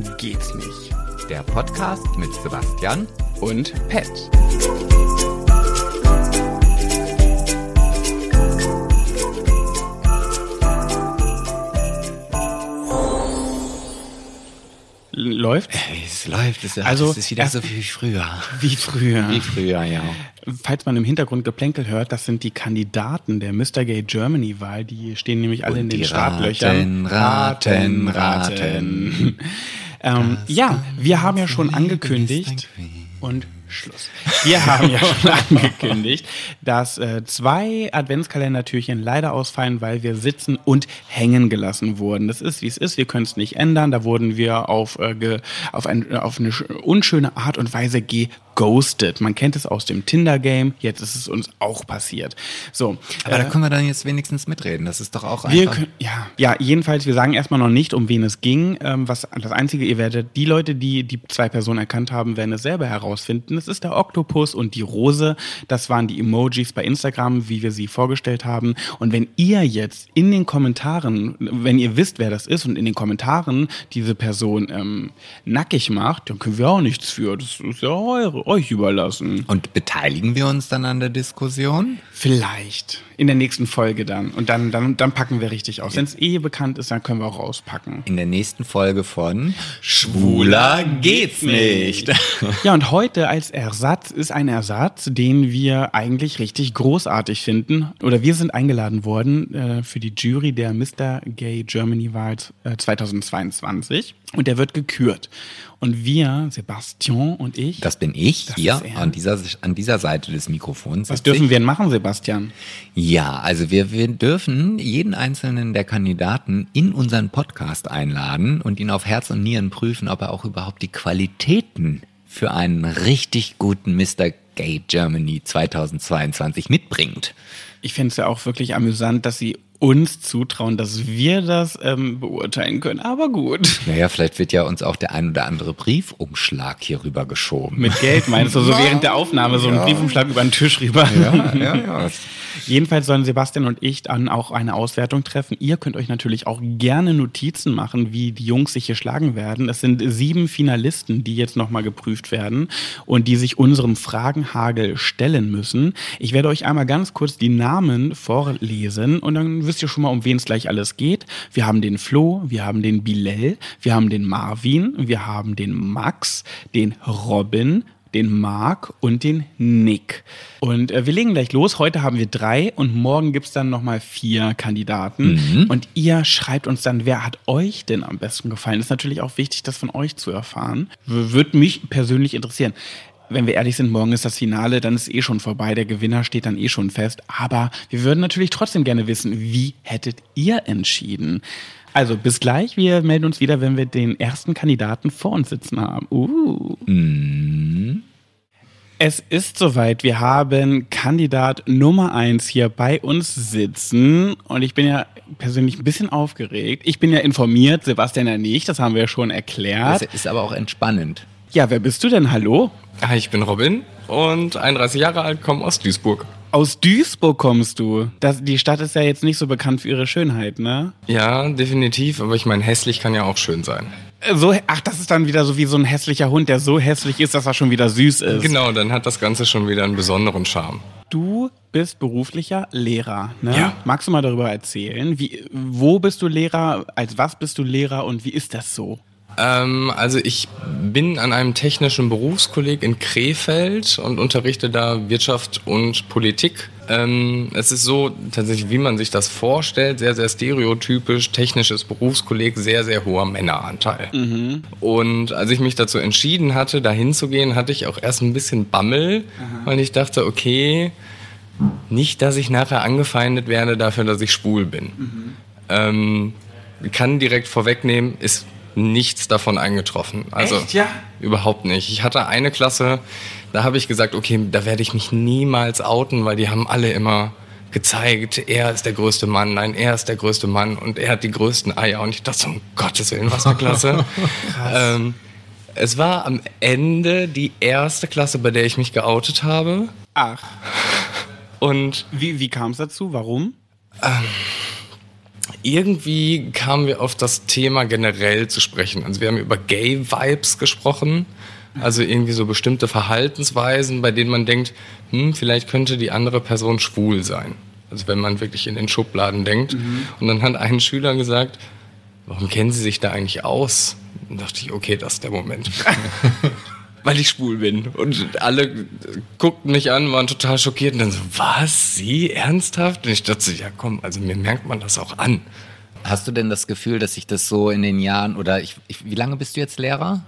Geht's nicht. Der Podcast mit Sebastian Und Pet. Läuft? es läuft. Es, Also, es ist wieder so wie früher. Wie früher. Wie früher, ja. Falls man im Hintergrund Geplänkel hört, das sind die Kandidaten der Mr. Gay Germany Wahl. Die stehen nämlich alle Und in den die Startlöchern. raten, raten, raten. ähm, ja, wir haben ja schon angekündigt und Schluss. Wir haben ja schon angekündigt, dass äh, zwei Adventskalendertürchen leider ausfallen, weil wir sitzen und hängen gelassen wurden. Das ist, wie es ist. Wir können es nicht ändern. Da wurden wir auf, äh, auf, ein, auf eine sch- unschöne Art und Weise geghostet. Man kennt es aus dem Tinder-Game. Jetzt ist es uns auch passiert. So. Aber äh, da können wir dann jetzt wenigstens mitreden. Das ist doch auch einfach. können, ja, ja, jedenfalls, wir sagen erstmal noch nicht, um wen es ging. Ähm, was, das Einzige, ihr werdet, die Leute, die die zwei Personen erkannt haben, werden es selber herausfinden. Es ist der Oktopus und die Rose. Das waren die Emojis bei Instagram, wie wir sie vorgestellt haben. Und wenn ihr jetzt in den Kommentaren, wenn ihr wisst, wer das ist und in den Kommentaren diese Person ähm, nackig macht, dann können wir auch nichts für. Das ist ja eure, euch überlassen. Und beteiligen wir uns dann an der Diskussion? Vielleicht. In der nächsten Folge dann. Und dann, dann, dann packen wir richtig aus. Wenn es eh bekannt ist, dann können wir auch rauspacken. In der nächsten Folge von Schwuler geht's nicht. Ja, und heute als Ersatz ist ein Ersatz, den wir eigentlich richtig großartig finden. Oder wir sind eingeladen worden äh, für die Jury der Mr. Gay Germany Wahl äh, 2022. Und der wird gekürt. Und wir, Sebastian und ich, Das bin ich Das hier er. an dieser, an dieser Seite des Mikrofons. was dürfen ich. wir denn machen, Sebastian? Ja, also wir, wir dürfen jeden einzelnen der Kandidaten in unseren Podcast einladen und ihn auf Herz und Nieren prüfen, ob er auch überhaupt die Qualitäten für einen richtig guten Mr. Gay Germany 2022 mitbringt. Ich finde es ja auch wirklich amüsant, dass sie uns zutrauen, dass wir das ähm, beurteilen können. Aber gut. Naja, vielleicht wird ja uns auch der ein oder andere Briefumschlag hier rüber geschoben. Mit Geld meinst du, so während der Aufnahme so einen Briefumschlag über den Tisch rüber. ja, ja, ja. Jedenfalls sollen Sebastian und ich dann auch eine Auswertung treffen. Ihr könnt euch natürlich auch gerne Notizen machen, wie die Jungs sich hier schlagen werden. Es sind sieben Finalisten, die jetzt nochmal geprüft werden und die sich unserem Fragenhagel stellen müssen. Ich werde euch einmal ganz kurz die Namen vorlesen und dann wisst ihr schon mal, um wen es gleich alles geht. Wir haben den Flo, wir haben den Bilal, wir haben den Marvin, wir haben den Max, den Robin, den Marc und den Nick. Und äh, wir legen gleich los. Heute haben wir drei und morgen gibt's dann nochmal vier Kandidaten. Und ihr schreibt uns dann, wer hat euch denn am besten gefallen? Ist natürlich auch wichtig, das von euch zu erfahren. W- Würde mich persönlich interessieren. Wenn wir ehrlich sind, morgen ist das Finale, dann ist eh schon vorbei. Der Gewinner steht dann eh schon fest. Aber wir würden natürlich trotzdem gerne wissen, wie hättet ihr entschieden? Also bis gleich. Wir melden uns wieder, wenn wir den ersten Kandidaten vor uns sitzen haben. Uh. Es ist soweit. Wir haben Kandidat Nummer eins hier bei uns sitzen. Und ich bin ja persönlich ein bisschen aufgeregt. Ich bin ja informiert, Sebastian ja nicht. Das haben wir ja schon Das erklärt. ist aber auch entspannend. Ja, wer bist du denn? Hallo? Hi, ich bin Robin und 31 Jahre alt, komme aus Duisburg. Aus Duisburg kommst du. Das, die Stadt ist ja jetzt nicht so bekannt für ihre Schönheit, ne? Ja, definitiv, aber ich meine, hässlich kann ja auch schön sein. Äh, So, ach, das ist dann wieder so wie so ein hässlicher Hund, der so hässlich ist, dass er schon wieder süß ist. Genau, dann hat das Ganze schon wieder einen besonderen Charme. Du bist beruflicher Lehrer, ne? Ja. Magst du mal darüber erzählen? Wie, wo bist du Lehrer? Als was bist du Lehrer und wie ist das so? Ähm, also ich bin an einem technischen Berufskolleg in Krefeld und unterrichte da Wirtschaft und Politik. Ähm, es ist so tatsächlich, wie man sich das vorstellt, sehr, sehr stereotypisch, technisches Berufskolleg, sehr, sehr hoher Männeranteil. Und als ich mich dazu entschieden hatte, da hinzugehen, hatte ich auch erst ein bisschen Bammel, weil ich dachte, okay, nicht, dass ich nachher angefeindet werde dafür, dass ich schwul bin. Ähm, kann direkt vorwegnehmen, ist nichts davon eingetroffen. Also Echt, ja? überhaupt nicht. Ich hatte eine Klasse, da habe ich gesagt, okay, da werde ich mich niemals outen, weil die haben alle immer gezeigt, er ist der größte Mann, nein, er ist der größte Mann und er hat die größten Eier. Und ich dachte so, um Gottes Willen, was eine Klasse. ähm, es war am Ende die erste Klasse, bei der ich mich geoutet habe. Ach, Und wie, wie kam es dazu? Warum? Irgendwie kamen wir auf das Thema generell zu sprechen. Also wir haben über Gay-Vibes gesprochen. Also irgendwie so bestimmte Verhaltensweisen, bei denen man denkt, hm, vielleicht könnte die andere Person schwul sein. Also wenn man wirklich in den Schubladen denkt. Mhm. Und dann hat ein Schüler gesagt, warum kennen Sie sich da eigentlich aus? Und dachte ich, okay, das ist der Moment. Weil ich schwul bin. Und alle guckten mich an, waren total schockiert und dann so, was? Sie? Ernsthaft? Und ich dachte, ja komm, also mir merkt man das auch an. Hast du denn das Gefühl, dass sich das so in den Jahren, oder ich, ich, wie lange bist du jetzt Lehrer?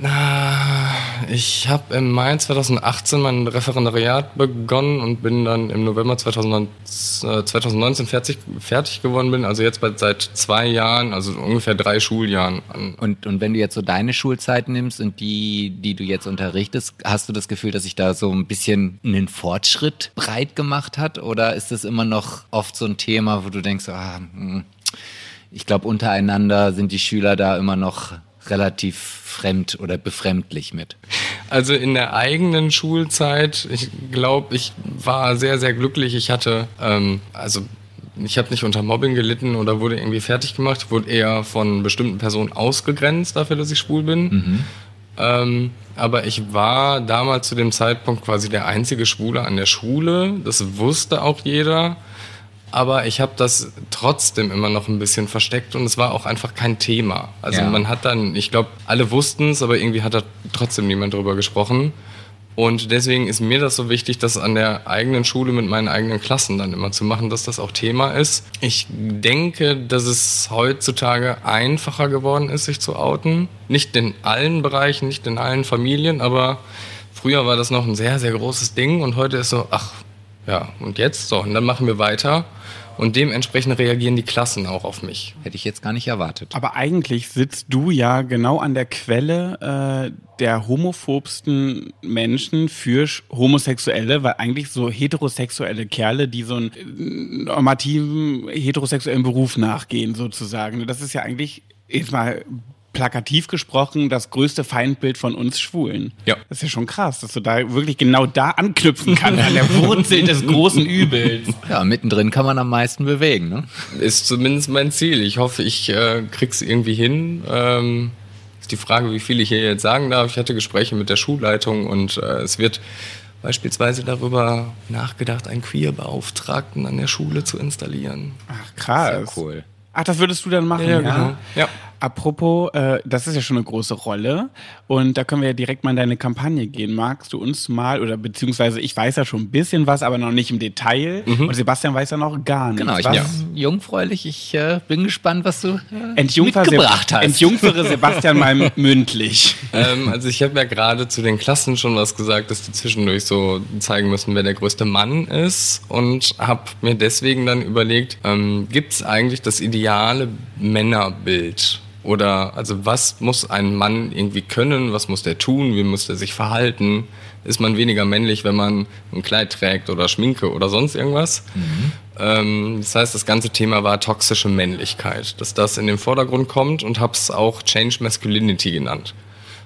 Na, ich habe im Mai 2018 mein Referendariat begonnen und bin dann im November 2019, 2019 fertig, fertig geworden bin. Also jetzt seit zwei Jahren, also ungefähr drei Schuljahren. Und, und wenn du jetzt so deine Schulzeit nimmst und die, die du jetzt unterrichtest, hast du das Gefühl, dass sich da so ein bisschen einen Fortschritt breit gemacht hat? Oder ist das immer noch oft so ein Thema, wo du denkst, ah, hm, ich glaube, untereinander sind die Schüler da immer noch relativ fremd oder befremdlich mit? Also in der eigenen Schulzeit, ich glaube, ich war sehr, sehr glücklich. Ich hatte, ähm, also ich habe nicht unter Mobbing gelitten oder wurde irgendwie fertig gemacht. Wurde eher von bestimmten Personen ausgegrenzt dafür, dass ich schwul bin. Mhm. Ähm, aber ich war damals zu dem Zeitpunkt quasi der einzige Schwule an der Schule. Das wusste auch jeder aber ich habe das trotzdem immer noch ein bisschen versteckt und es war auch einfach kein Thema. Also ja. man hat dann, ich glaube, alle wussten es, aber irgendwie hat da trotzdem niemand drüber gesprochen. Und deswegen ist mir das so wichtig, das an der eigenen Schule mit meinen eigenen Klassen dann immer zu machen, dass das auch Thema ist. Ich denke, dass es heutzutage einfacher geworden ist, sich zu outen. Nicht in allen Bereichen, nicht in allen Familien, aber früher war das noch ein sehr, sehr großes Ding und heute ist so, ach, ja, und jetzt? So, und dann machen wir weiter. Und dementsprechend reagieren die Klassen auch auf mich. Hätte ich jetzt gar nicht erwartet. Aber eigentlich sitzt du ja genau an der Quelle äh, der homophobsten Menschen für Homosexuelle, weil eigentlich so heterosexuelle Kerle, die so einen normativen heterosexuellen Beruf nachgehen, sozusagen. Das ist ja eigentlich jetzt mal plakativ gesprochen das größte Feindbild von uns Schwulen. Ja. Das ist ja schon krass, dass du da wirklich genau da anknüpfen kannst, an der Wurzel des großen Übels. Ja, mittendrin kann man am meisten bewegen, ne? Ist zumindest mein Ziel. Ich hoffe, ich äh, krieg's irgendwie hin. Ähm, ist die Frage, wie viel ich hier jetzt sagen darf. Ich hatte Gespräche mit der Schulleitung und äh, es wird beispielsweise darüber nachgedacht, einen Queer-Beauftragten an der Schule zu installieren. Ach, krass. Sehr cool. Ach, das würdest du dann machen? Ja, ja. genau. Ja. Apropos, äh, das ist ja schon eine große Rolle und da können wir ja direkt mal in deine Kampagne gehen. Magst du uns mal, oder beziehungsweise ich weiß ja schon ein bisschen was, aber noch nicht im Detail mhm. und Sebastian weiß ja noch gar nichts. Genau, ich was? bin ja. jungfräulich. Ich äh, bin gespannt, was du äh, mitgebracht hast. Entjungfere Sebastian mal mündlich. Ähm, also ich habe ja gerade zu den Klassen schon was gesagt, dass die zwischendurch so zeigen müssen, wer der größte Mann ist und habe mir deswegen dann überlegt, ähm, gibt es eigentlich das ideale Männerbild? Oder also was muss ein Mann irgendwie können, was muss der tun, wie muss der sich verhalten? Ist man weniger männlich, wenn man ein Kleid trägt oder Schminke oder sonst irgendwas? Mhm. Ähm, das heißt, das ganze Thema war toxische Männlichkeit, dass das in den Vordergrund kommt und habe es auch Change Masculinity genannt.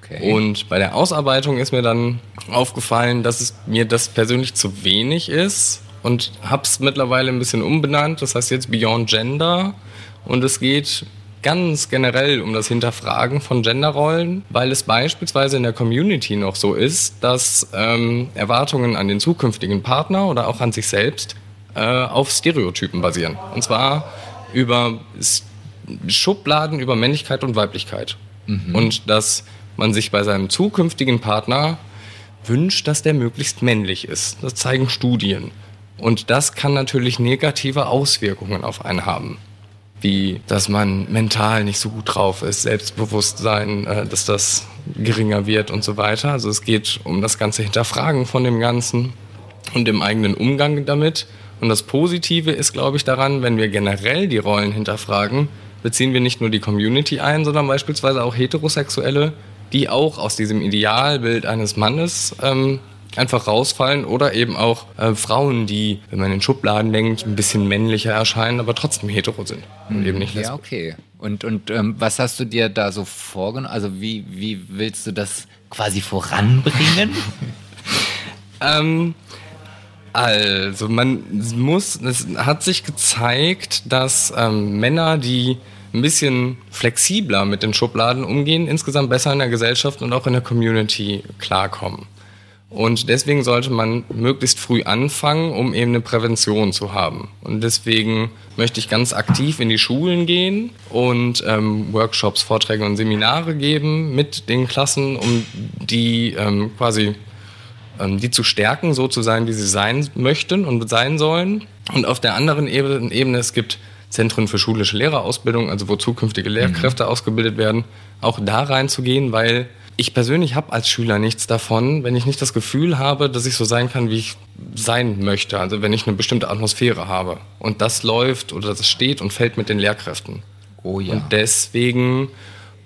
Okay. Und bei der Ausarbeitung ist mir dann aufgefallen, dass es mir das persönlich zu wenig ist und habe es mittlerweile ein bisschen umbenannt. Das heißt jetzt Beyond Gender und es geht ganz generell um das Hinterfragen von Genderrollen, weil es beispielsweise in der Community noch so ist, dass ähm, Erwartungen an den zukünftigen Partner oder auch an sich selbst äh, auf Stereotypen basieren. Und zwar über Schubladen über Männlichkeit und Weiblichkeit. Mhm. Und dass man sich bei seinem zukünftigen Partner wünscht, dass der möglichst männlich ist. Das zeigen Studien. Und das kann natürlich negative Auswirkungen auf einen haben wie dass man mental nicht so gut drauf ist, Selbstbewusstsein, äh, dass das geringer wird und so weiter. Also es geht um das ganze Hinterfragen von dem Ganzen und dem eigenen Umgang damit. Und das Positive ist, glaube ich, daran, wenn wir generell die Rollen hinterfragen, beziehen wir nicht nur die Community ein, sondern beispielsweise auch Heterosexuelle, die auch aus diesem Idealbild eines Mannes ähm, einfach rausfallen oder eben auch äh, Frauen, die, wenn man in Schubladen denkt, ein bisschen männlicher erscheinen, aber trotzdem hetero sind und eben nicht lesbisch. Ja, okay. Und, und ähm, was hast du dir da so vorgenommen? Also wie, wie willst du das quasi voranbringen? ähm, Also, man muss, es hat sich gezeigt, dass ähm, Männer, die ein bisschen flexibler mit den Schubladen umgehen, insgesamt besser in der Gesellschaft und auch in der Community klarkommen. Und deswegen sollte man möglichst früh anfangen, um eben eine Prävention zu haben. Und deswegen möchte ich ganz aktiv in die Schulen gehen und ähm, Workshops, Vorträge und Seminare geben mit den Klassen, um die ähm, quasi ähm, die zu stärken, so zu sein, wie sie sein möchten und sein sollen. Und auf der anderen Ebene, Ebene es gibt Zentren für schulische Lehrerausbildung, also wo zukünftige Lehrkräfte mhm. ausgebildet werden, auch da reinzugehen, weil ich persönlich habe als Schüler nichts davon, wenn ich nicht das Gefühl habe, dass ich so sein kann, wie ich sein möchte. Also wenn ich eine bestimmte Atmosphäre habe. Und das läuft oder das steht und fällt mit den Lehrkräften. Oh ja. Und deswegen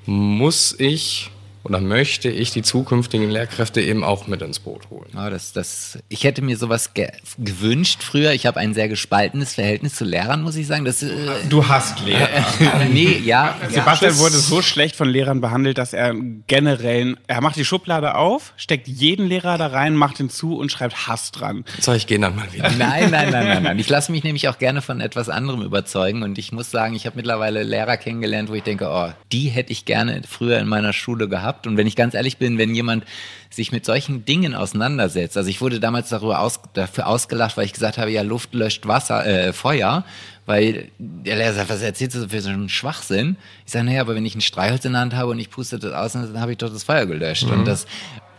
muss ich oder möchte ich die zukünftigen Lehrkräfte eben auch mit ins Boot holen. Oh, das, das, ich hätte mir sowas ge gewünscht früher. Ich habe ein sehr gespaltenes Verhältnis zu Lehrern, muss ich sagen. Das, äh, du hast Lehrer. Äh, nee, ja. Sebastian ja, wurde so schlecht von Lehrern behandelt, dass er generell, er macht die Schublade auf, steckt jeden Lehrer da rein, macht ihn zu und schreibt Hass dran. So, ich gehe dann mal wieder. Nein, nein, nein, nein, nein. Ich lasse mich nämlich auch gerne von etwas anderem überzeugen und ich muss sagen, ich habe mittlerweile Lehrer kennengelernt, wo ich denke, oh, die hätte ich gerne früher in meiner Schule gehabt gehabt. Und wenn ich ganz ehrlich bin, wenn jemand sich mit solchen Dingen auseinandersetzt, also ich wurde damals darüber aus, dafür ausgelacht, weil ich gesagt habe, ja, Luft löscht Wasser, äh, Feuer, weil der Lehrer sagt, was erzählst du für so einen Schwachsinn? Ich sage, naja, aber wenn ich ein Streichholz in der Hand habe und ich puste das aus, dann habe ich doch das Feuer gelöscht. Mhm. Und das,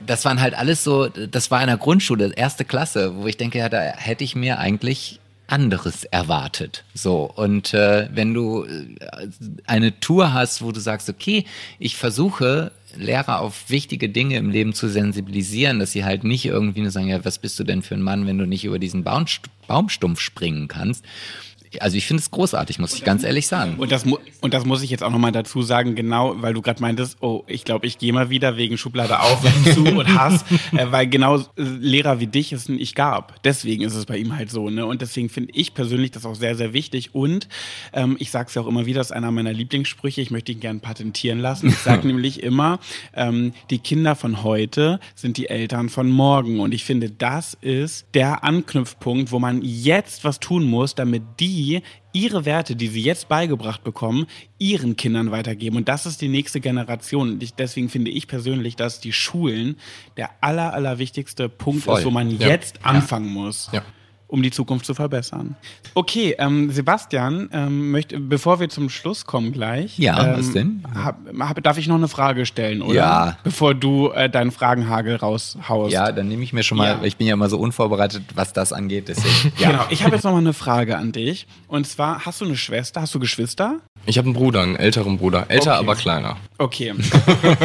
das waren halt alles so, das war in der Grundschule, erste Klasse, wo ich denke, ja, da hätte ich mir eigentlich anderes erwartet. So und äh, wenn du äh, eine Tour hast, wo du sagst, okay, ich versuche Lehrer auf wichtige Dinge im Leben zu sensibilisieren, dass sie halt nicht irgendwie nur sagen, ja, was bist du denn für ein Mann, wenn du nicht über diesen Baumstumpf springen kannst, also ich finde es großartig, muss ich ganz ehrlich sagen. Und das, und das muss ich jetzt auch nochmal dazu sagen, genau, weil du gerade meintest, oh, ich glaube, ich gehe mal wieder wegen Schublade auf und zu und Hass, äh, weil genau äh, Lehrer wie dich es nicht gab. Deswegen ist es bei ihm halt so, ne? Und deswegen finde ich persönlich das auch sehr, sehr wichtig. Und ähm, ich sage es ja auch immer wieder, das ist einer meiner Lieblingssprüche, ich möchte ihn gerne patentieren lassen. Ich sage nämlich immer, ähm, die Kinder von heute sind die Eltern von morgen. Und ich finde, das ist der Anknüpfpunkt, wo man jetzt was tun muss, damit die ihre Werte, die sie jetzt beigebracht bekommen, ihren Kindern weitergeben. Und das ist die nächste Generation. Und ich, deswegen finde ich persönlich, dass die Schulen der aller, aller wichtigste Punkt Voll. ist, wo man ja. jetzt anfangen ja. muss. Ja um die Zukunft zu verbessern. Okay, ähm, Sebastian, ähm, möchte, bevor wir zum Schluss kommen gleich. Ja, ähm, was denn? Hab, hab, darf ich noch eine Frage stellen, oder? Ja. Bevor du äh, deinen Fragenhagel raushaust. Ja, dann nehme ich mir schon mal, ja. ich bin ja immer so unvorbereitet, was das angeht. Deswegen, ja. Genau, ich habe jetzt noch mal eine Frage an dich. Und zwar, hast du eine Schwester, hast du Geschwister? Ich habe einen Bruder, einen älteren Bruder. Älter, okay. aber kleiner. Okay.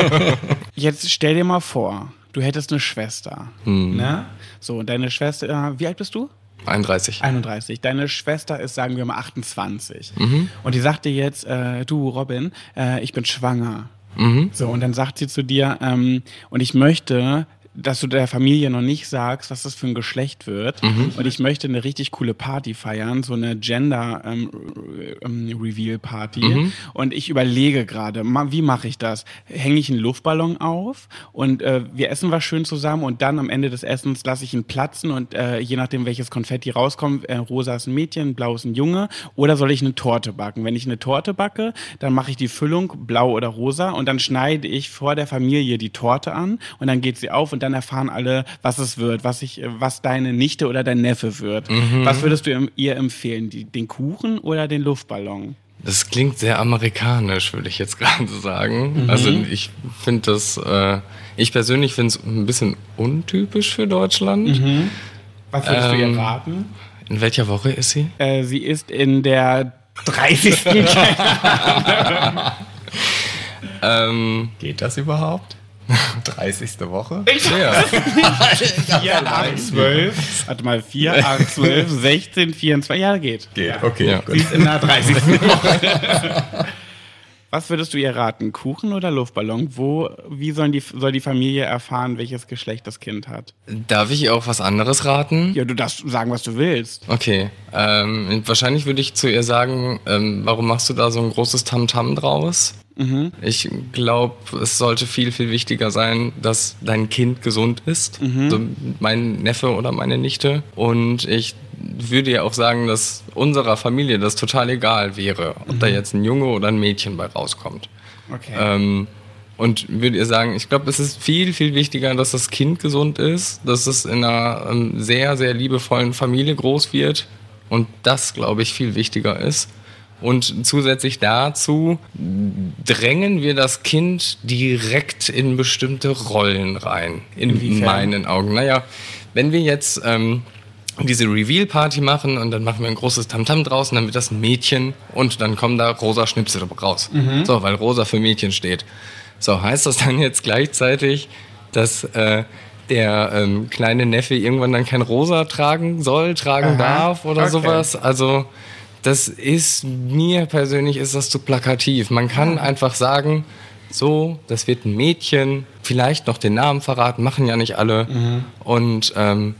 jetzt stell dir mal vor, du hättest eine Schwester. Hm. Ne? So, deine Schwester, wie alt bist du? 31. 31. Deine Schwester ist, sagen wir mal, 28. Mhm. Und die sagt dir jetzt, äh, du Robin, äh, ich bin schwanger. Mhm. So, und dann sagt sie zu dir, ähm, und ich möchte, dass du der Familie noch nicht sagst, was das für ein Geschlecht wird. Mhm. Und ich möchte eine richtig coole Party feiern, so eine Gender ähm, ähm, Reveal Party. Mhm. Und ich überlege gerade, wie mache ich das? Hänge ich einen Luftballon auf und äh, wir essen was schön zusammen und dann am Ende des Essens lasse ich ihn platzen und äh, je nachdem welches Konfetti rauskommt, äh, rosa ist ein Mädchen, blau ist ein Junge. Oder soll ich eine Torte backen? Wenn ich eine Torte backe, dann mache ich die Füllung blau oder rosa und dann schneide ich vor der Familie die Torte an und dann geht sie auf und dann erfahren alle, was es wird, was ich, was deine Nichte oder dein Neffe wird. Mhm. Was würdest du ihr empfehlen? Die, den Kuchen oder den Luftballon? Das klingt sehr amerikanisch, würde ich jetzt gerade sagen. Mhm. Also ich finde das, äh, ich persönlich finde es ein bisschen untypisch für Deutschland. Mhm. Was würdest ähm, du ihr ähm, raten? In welcher Woche ist sie? Äh, sie ist in der 30. ähm, Geht das überhaupt? 30. Woche? Ich ja. 4, 8, 12. Warte mal, 4, 8, 12, 16, 24. Ja, geht. Geht, okay. Ja. Sie ist in der 30. Woche. Was würdest du ihr raten? Kuchen oder Luftballon? Wo, wie sollen die, soll die Familie erfahren, welches Geschlecht das Kind hat? Darf ich ihr auch was anderes raten? Ja, du darfst sagen, was du willst. Okay. Ähm, wahrscheinlich würde ich zu ihr sagen, ähm, warum machst du da so ein großes Tamtam -Tam draus? Mhm. Ich glaube, es sollte viel, viel wichtiger sein, dass dein Kind gesund ist. Mhm. Also mein Neffe oder meine Nichte. Und ich würde ja auch sagen, dass unserer Familie das total egal wäre, ob mhm. da jetzt ein Junge oder ein Mädchen bei rauskommt. Okay. Ähm, und würde ihr sagen, ich glaube, es ist viel, viel wichtiger, dass das Kind gesund ist, dass es in einer ähm, sehr, sehr liebevollen Familie groß wird. Und das, glaube ich, viel wichtiger ist. Und zusätzlich dazu drängen wir das Kind direkt in bestimmte Rollen rein, in Inwiefern? meinen Augen. Naja, wenn wir jetzt ähm, diese Reveal-Party machen und dann machen wir ein großes Tamtam draußen, dann wird das ein Mädchen und dann kommen da rosa Schnipsel raus. Mhm. So, weil rosa für Mädchen steht. So, heißt das dann jetzt gleichzeitig, dass äh, der ähm, kleine Neffe irgendwann dann kein rosa tragen soll, tragen Aha. darf oder okay. sowas? Also, das ist, mir persönlich ist das zu plakativ. Man kann einfach sagen, so, das wird ein Mädchen, vielleicht noch den Namen verraten, machen ja nicht alle. Mhm. Und ähm,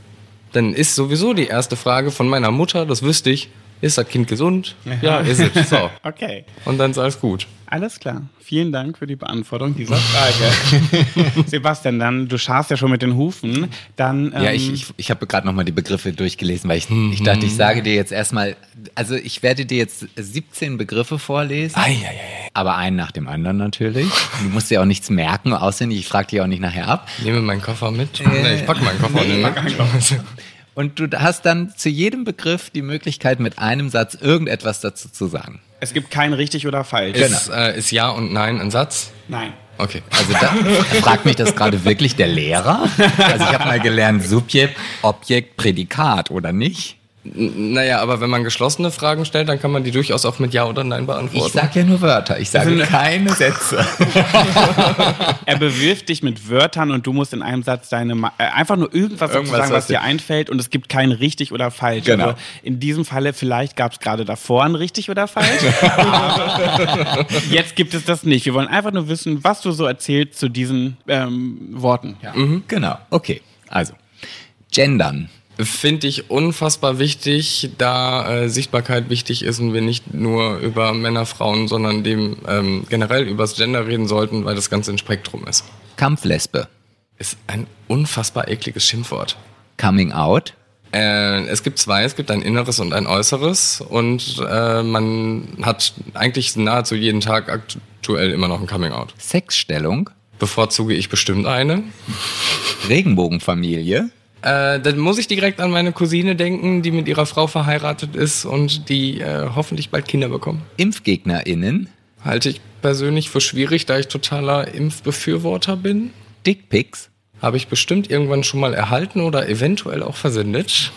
dann ist sowieso die erste Frage von meiner Mutter, das wüsste ich, ist das Kind gesund? Ja, ist es. So. okay. Und dann ist alles gut. Alles klar. Vielen Dank für die Beantwortung dieser Frage. Sebastian, dann, du scharst ja schon mit den Hufen. Dann, ähm ja, ich, ich, ich habe gerade nochmal die Begriffe durchgelesen, weil ich, mhm. ich dachte, ich sage dir jetzt erstmal, also ich werde dir jetzt 17 Begriffe vorlesen. Ei, ei, ei. Aber einen nach dem anderen natürlich. Du musst dir auch nichts merken, auswendig. Ich frage dich auch nicht nachher ab. Nehme meinen Koffer mit. Äh, nee, ich packe meinen Koffer nee, mit. Und du hast dann zu jedem Begriff die Möglichkeit, mit einem Satz irgendetwas dazu zu sagen. Es gibt kein richtig oder falsch. Ist, genau. äh, ist Ja und Nein ein Satz? Nein. Okay. Also da fragt mich das gerade wirklich der Lehrer? Also ich habe mal gelernt, Subjekt, Objekt, Prädikat, oder nicht? Naja, aber wenn man geschlossene Fragen stellt, dann kann man die durchaus auch mit Ja oder Nein beantworten. Ich sage ja nur Wörter, ich sage also, keine Sätze. er bewirft dich mit Wörtern und du musst in einem Satz deine äh, einfach nur irgendwas, irgendwas sagen, was dir einfällt und es gibt kein richtig oder falsch. Genau. Also in diesem Falle, vielleicht gab es gerade davor ein richtig oder falsch. jetzt gibt es das nicht. Wir wollen einfach nur wissen, was du so erzählst zu diesen ähm, Worten. Ja. Mhm, genau, okay. Also, gendern finde ich unfassbar wichtig, da äh, Sichtbarkeit wichtig ist und wir nicht nur über Männer, Frauen, sondern dem ähm, generell übers Gender reden sollten, weil das Ganze ein Spektrum ist. Kampflesbe. Ist ein unfassbar ekliges Schimpfwort. Coming out. Äh, es gibt zwei, es gibt ein inneres und ein äußeres und äh, man hat eigentlich nahezu jeden Tag aktuell immer noch ein Coming out. Sexstellung. Bevorzuge ich bestimmt eine. Regenbogenfamilie. Äh, dann muss ich direkt an meine Cousine denken, die mit ihrer Frau verheiratet ist und die äh, hoffentlich bald Kinder bekommen. ImpfgegnerInnen? Halte ich persönlich für schwierig, da ich totaler Impfbefürworter bin. Dickpics? Habe ich bestimmt irgendwann schon mal erhalten oder eventuell auch versendet.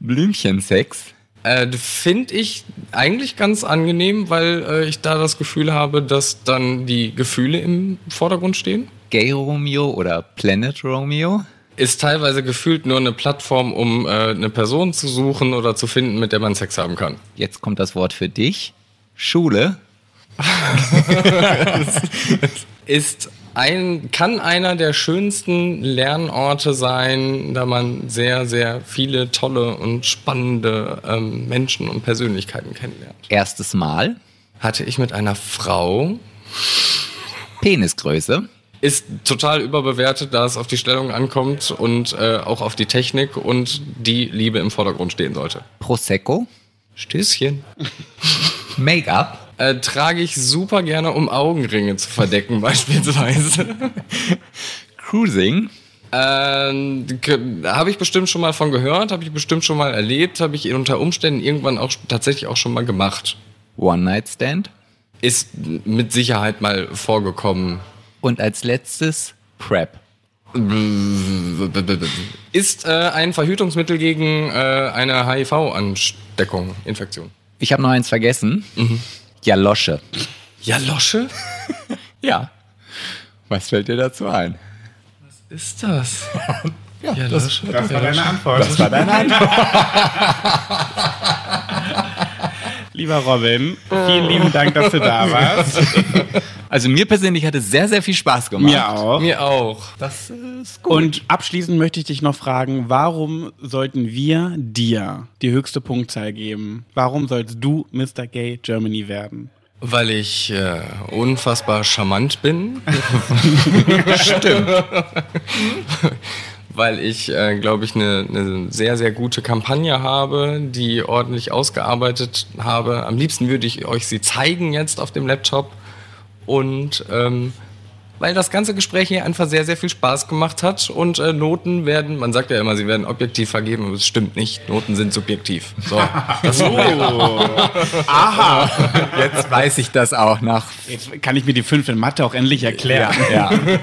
Blümchensex? Äh, Finde ich eigentlich ganz angenehm, weil äh, ich da das Gefühl habe, dass dann die Gefühle im Vordergrund stehen. Gay Romeo oder Planet Romeo? Ist teilweise gefühlt nur eine Plattform, um äh, eine Person zu suchen oder zu finden, mit der man Sex haben kann. Jetzt kommt das Wort für dich. Schule. ist ein, kann einer der schönsten Lernorte sein, da man sehr, sehr viele tolle und spannende ähm, Menschen und Persönlichkeiten kennenlernt. Erstes Mal hatte ich mit einer Frau Penisgröße ist total überbewertet, da es auf die Stellung ankommt und äh, auch auf die Technik und die Liebe im Vordergrund stehen sollte. Prosecco. Stößchen. Make-up. Äh, trage ich super gerne, um Augenringe zu verdecken, beispielsweise. Cruising. Äh, habe ich bestimmt schon mal von gehört, habe ich bestimmt schon mal erlebt, habe ich unter Umständen irgendwann auch tatsächlich auch schon mal gemacht. One-Night-Stand? Ist mit Sicherheit mal vorgekommen. Und als letztes PrEP. Ist äh, ein Verhütungsmittel gegen äh, eine HIV-Ansteckung, Infektion. Ich habe noch eins vergessen. Mhm. Jalosche. Jalosche? ja. Was fällt dir dazu ein? Was ist das? ja, das, das war deine Antwort. Das war deine Antwort. Lieber Robin, vielen lieben Dank, dass du da warst. Also mir persönlich hat es sehr, sehr viel Spaß gemacht. Mir auch. Mir auch. Das ist gut. Und abschließend möchte ich dich noch fragen, warum sollten wir dir die höchste Punktzahl geben? Warum sollst du Mr. Gay Germany werden? Weil ich äh, unfassbar charmant bin. Stimmt. Weil ich, äh, glaube ich, eine ne sehr, sehr gute Kampagne habe, die ordentlich ausgearbeitet habe. Am liebsten würde ich euch sie zeigen jetzt auf dem Laptop. Und ähm, weil das ganze Gespräch hier einfach sehr, sehr viel Spaß gemacht hat und äh, Noten werden, man sagt ja immer, sie werden objektiv vergeben, aber es stimmt nicht. Noten sind subjektiv. So, das Oh. Aha. Jetzt weiß ich das auch nach. Jetzt kann ich mir die fünf in Mathe auch endlich erklären. ja. Mir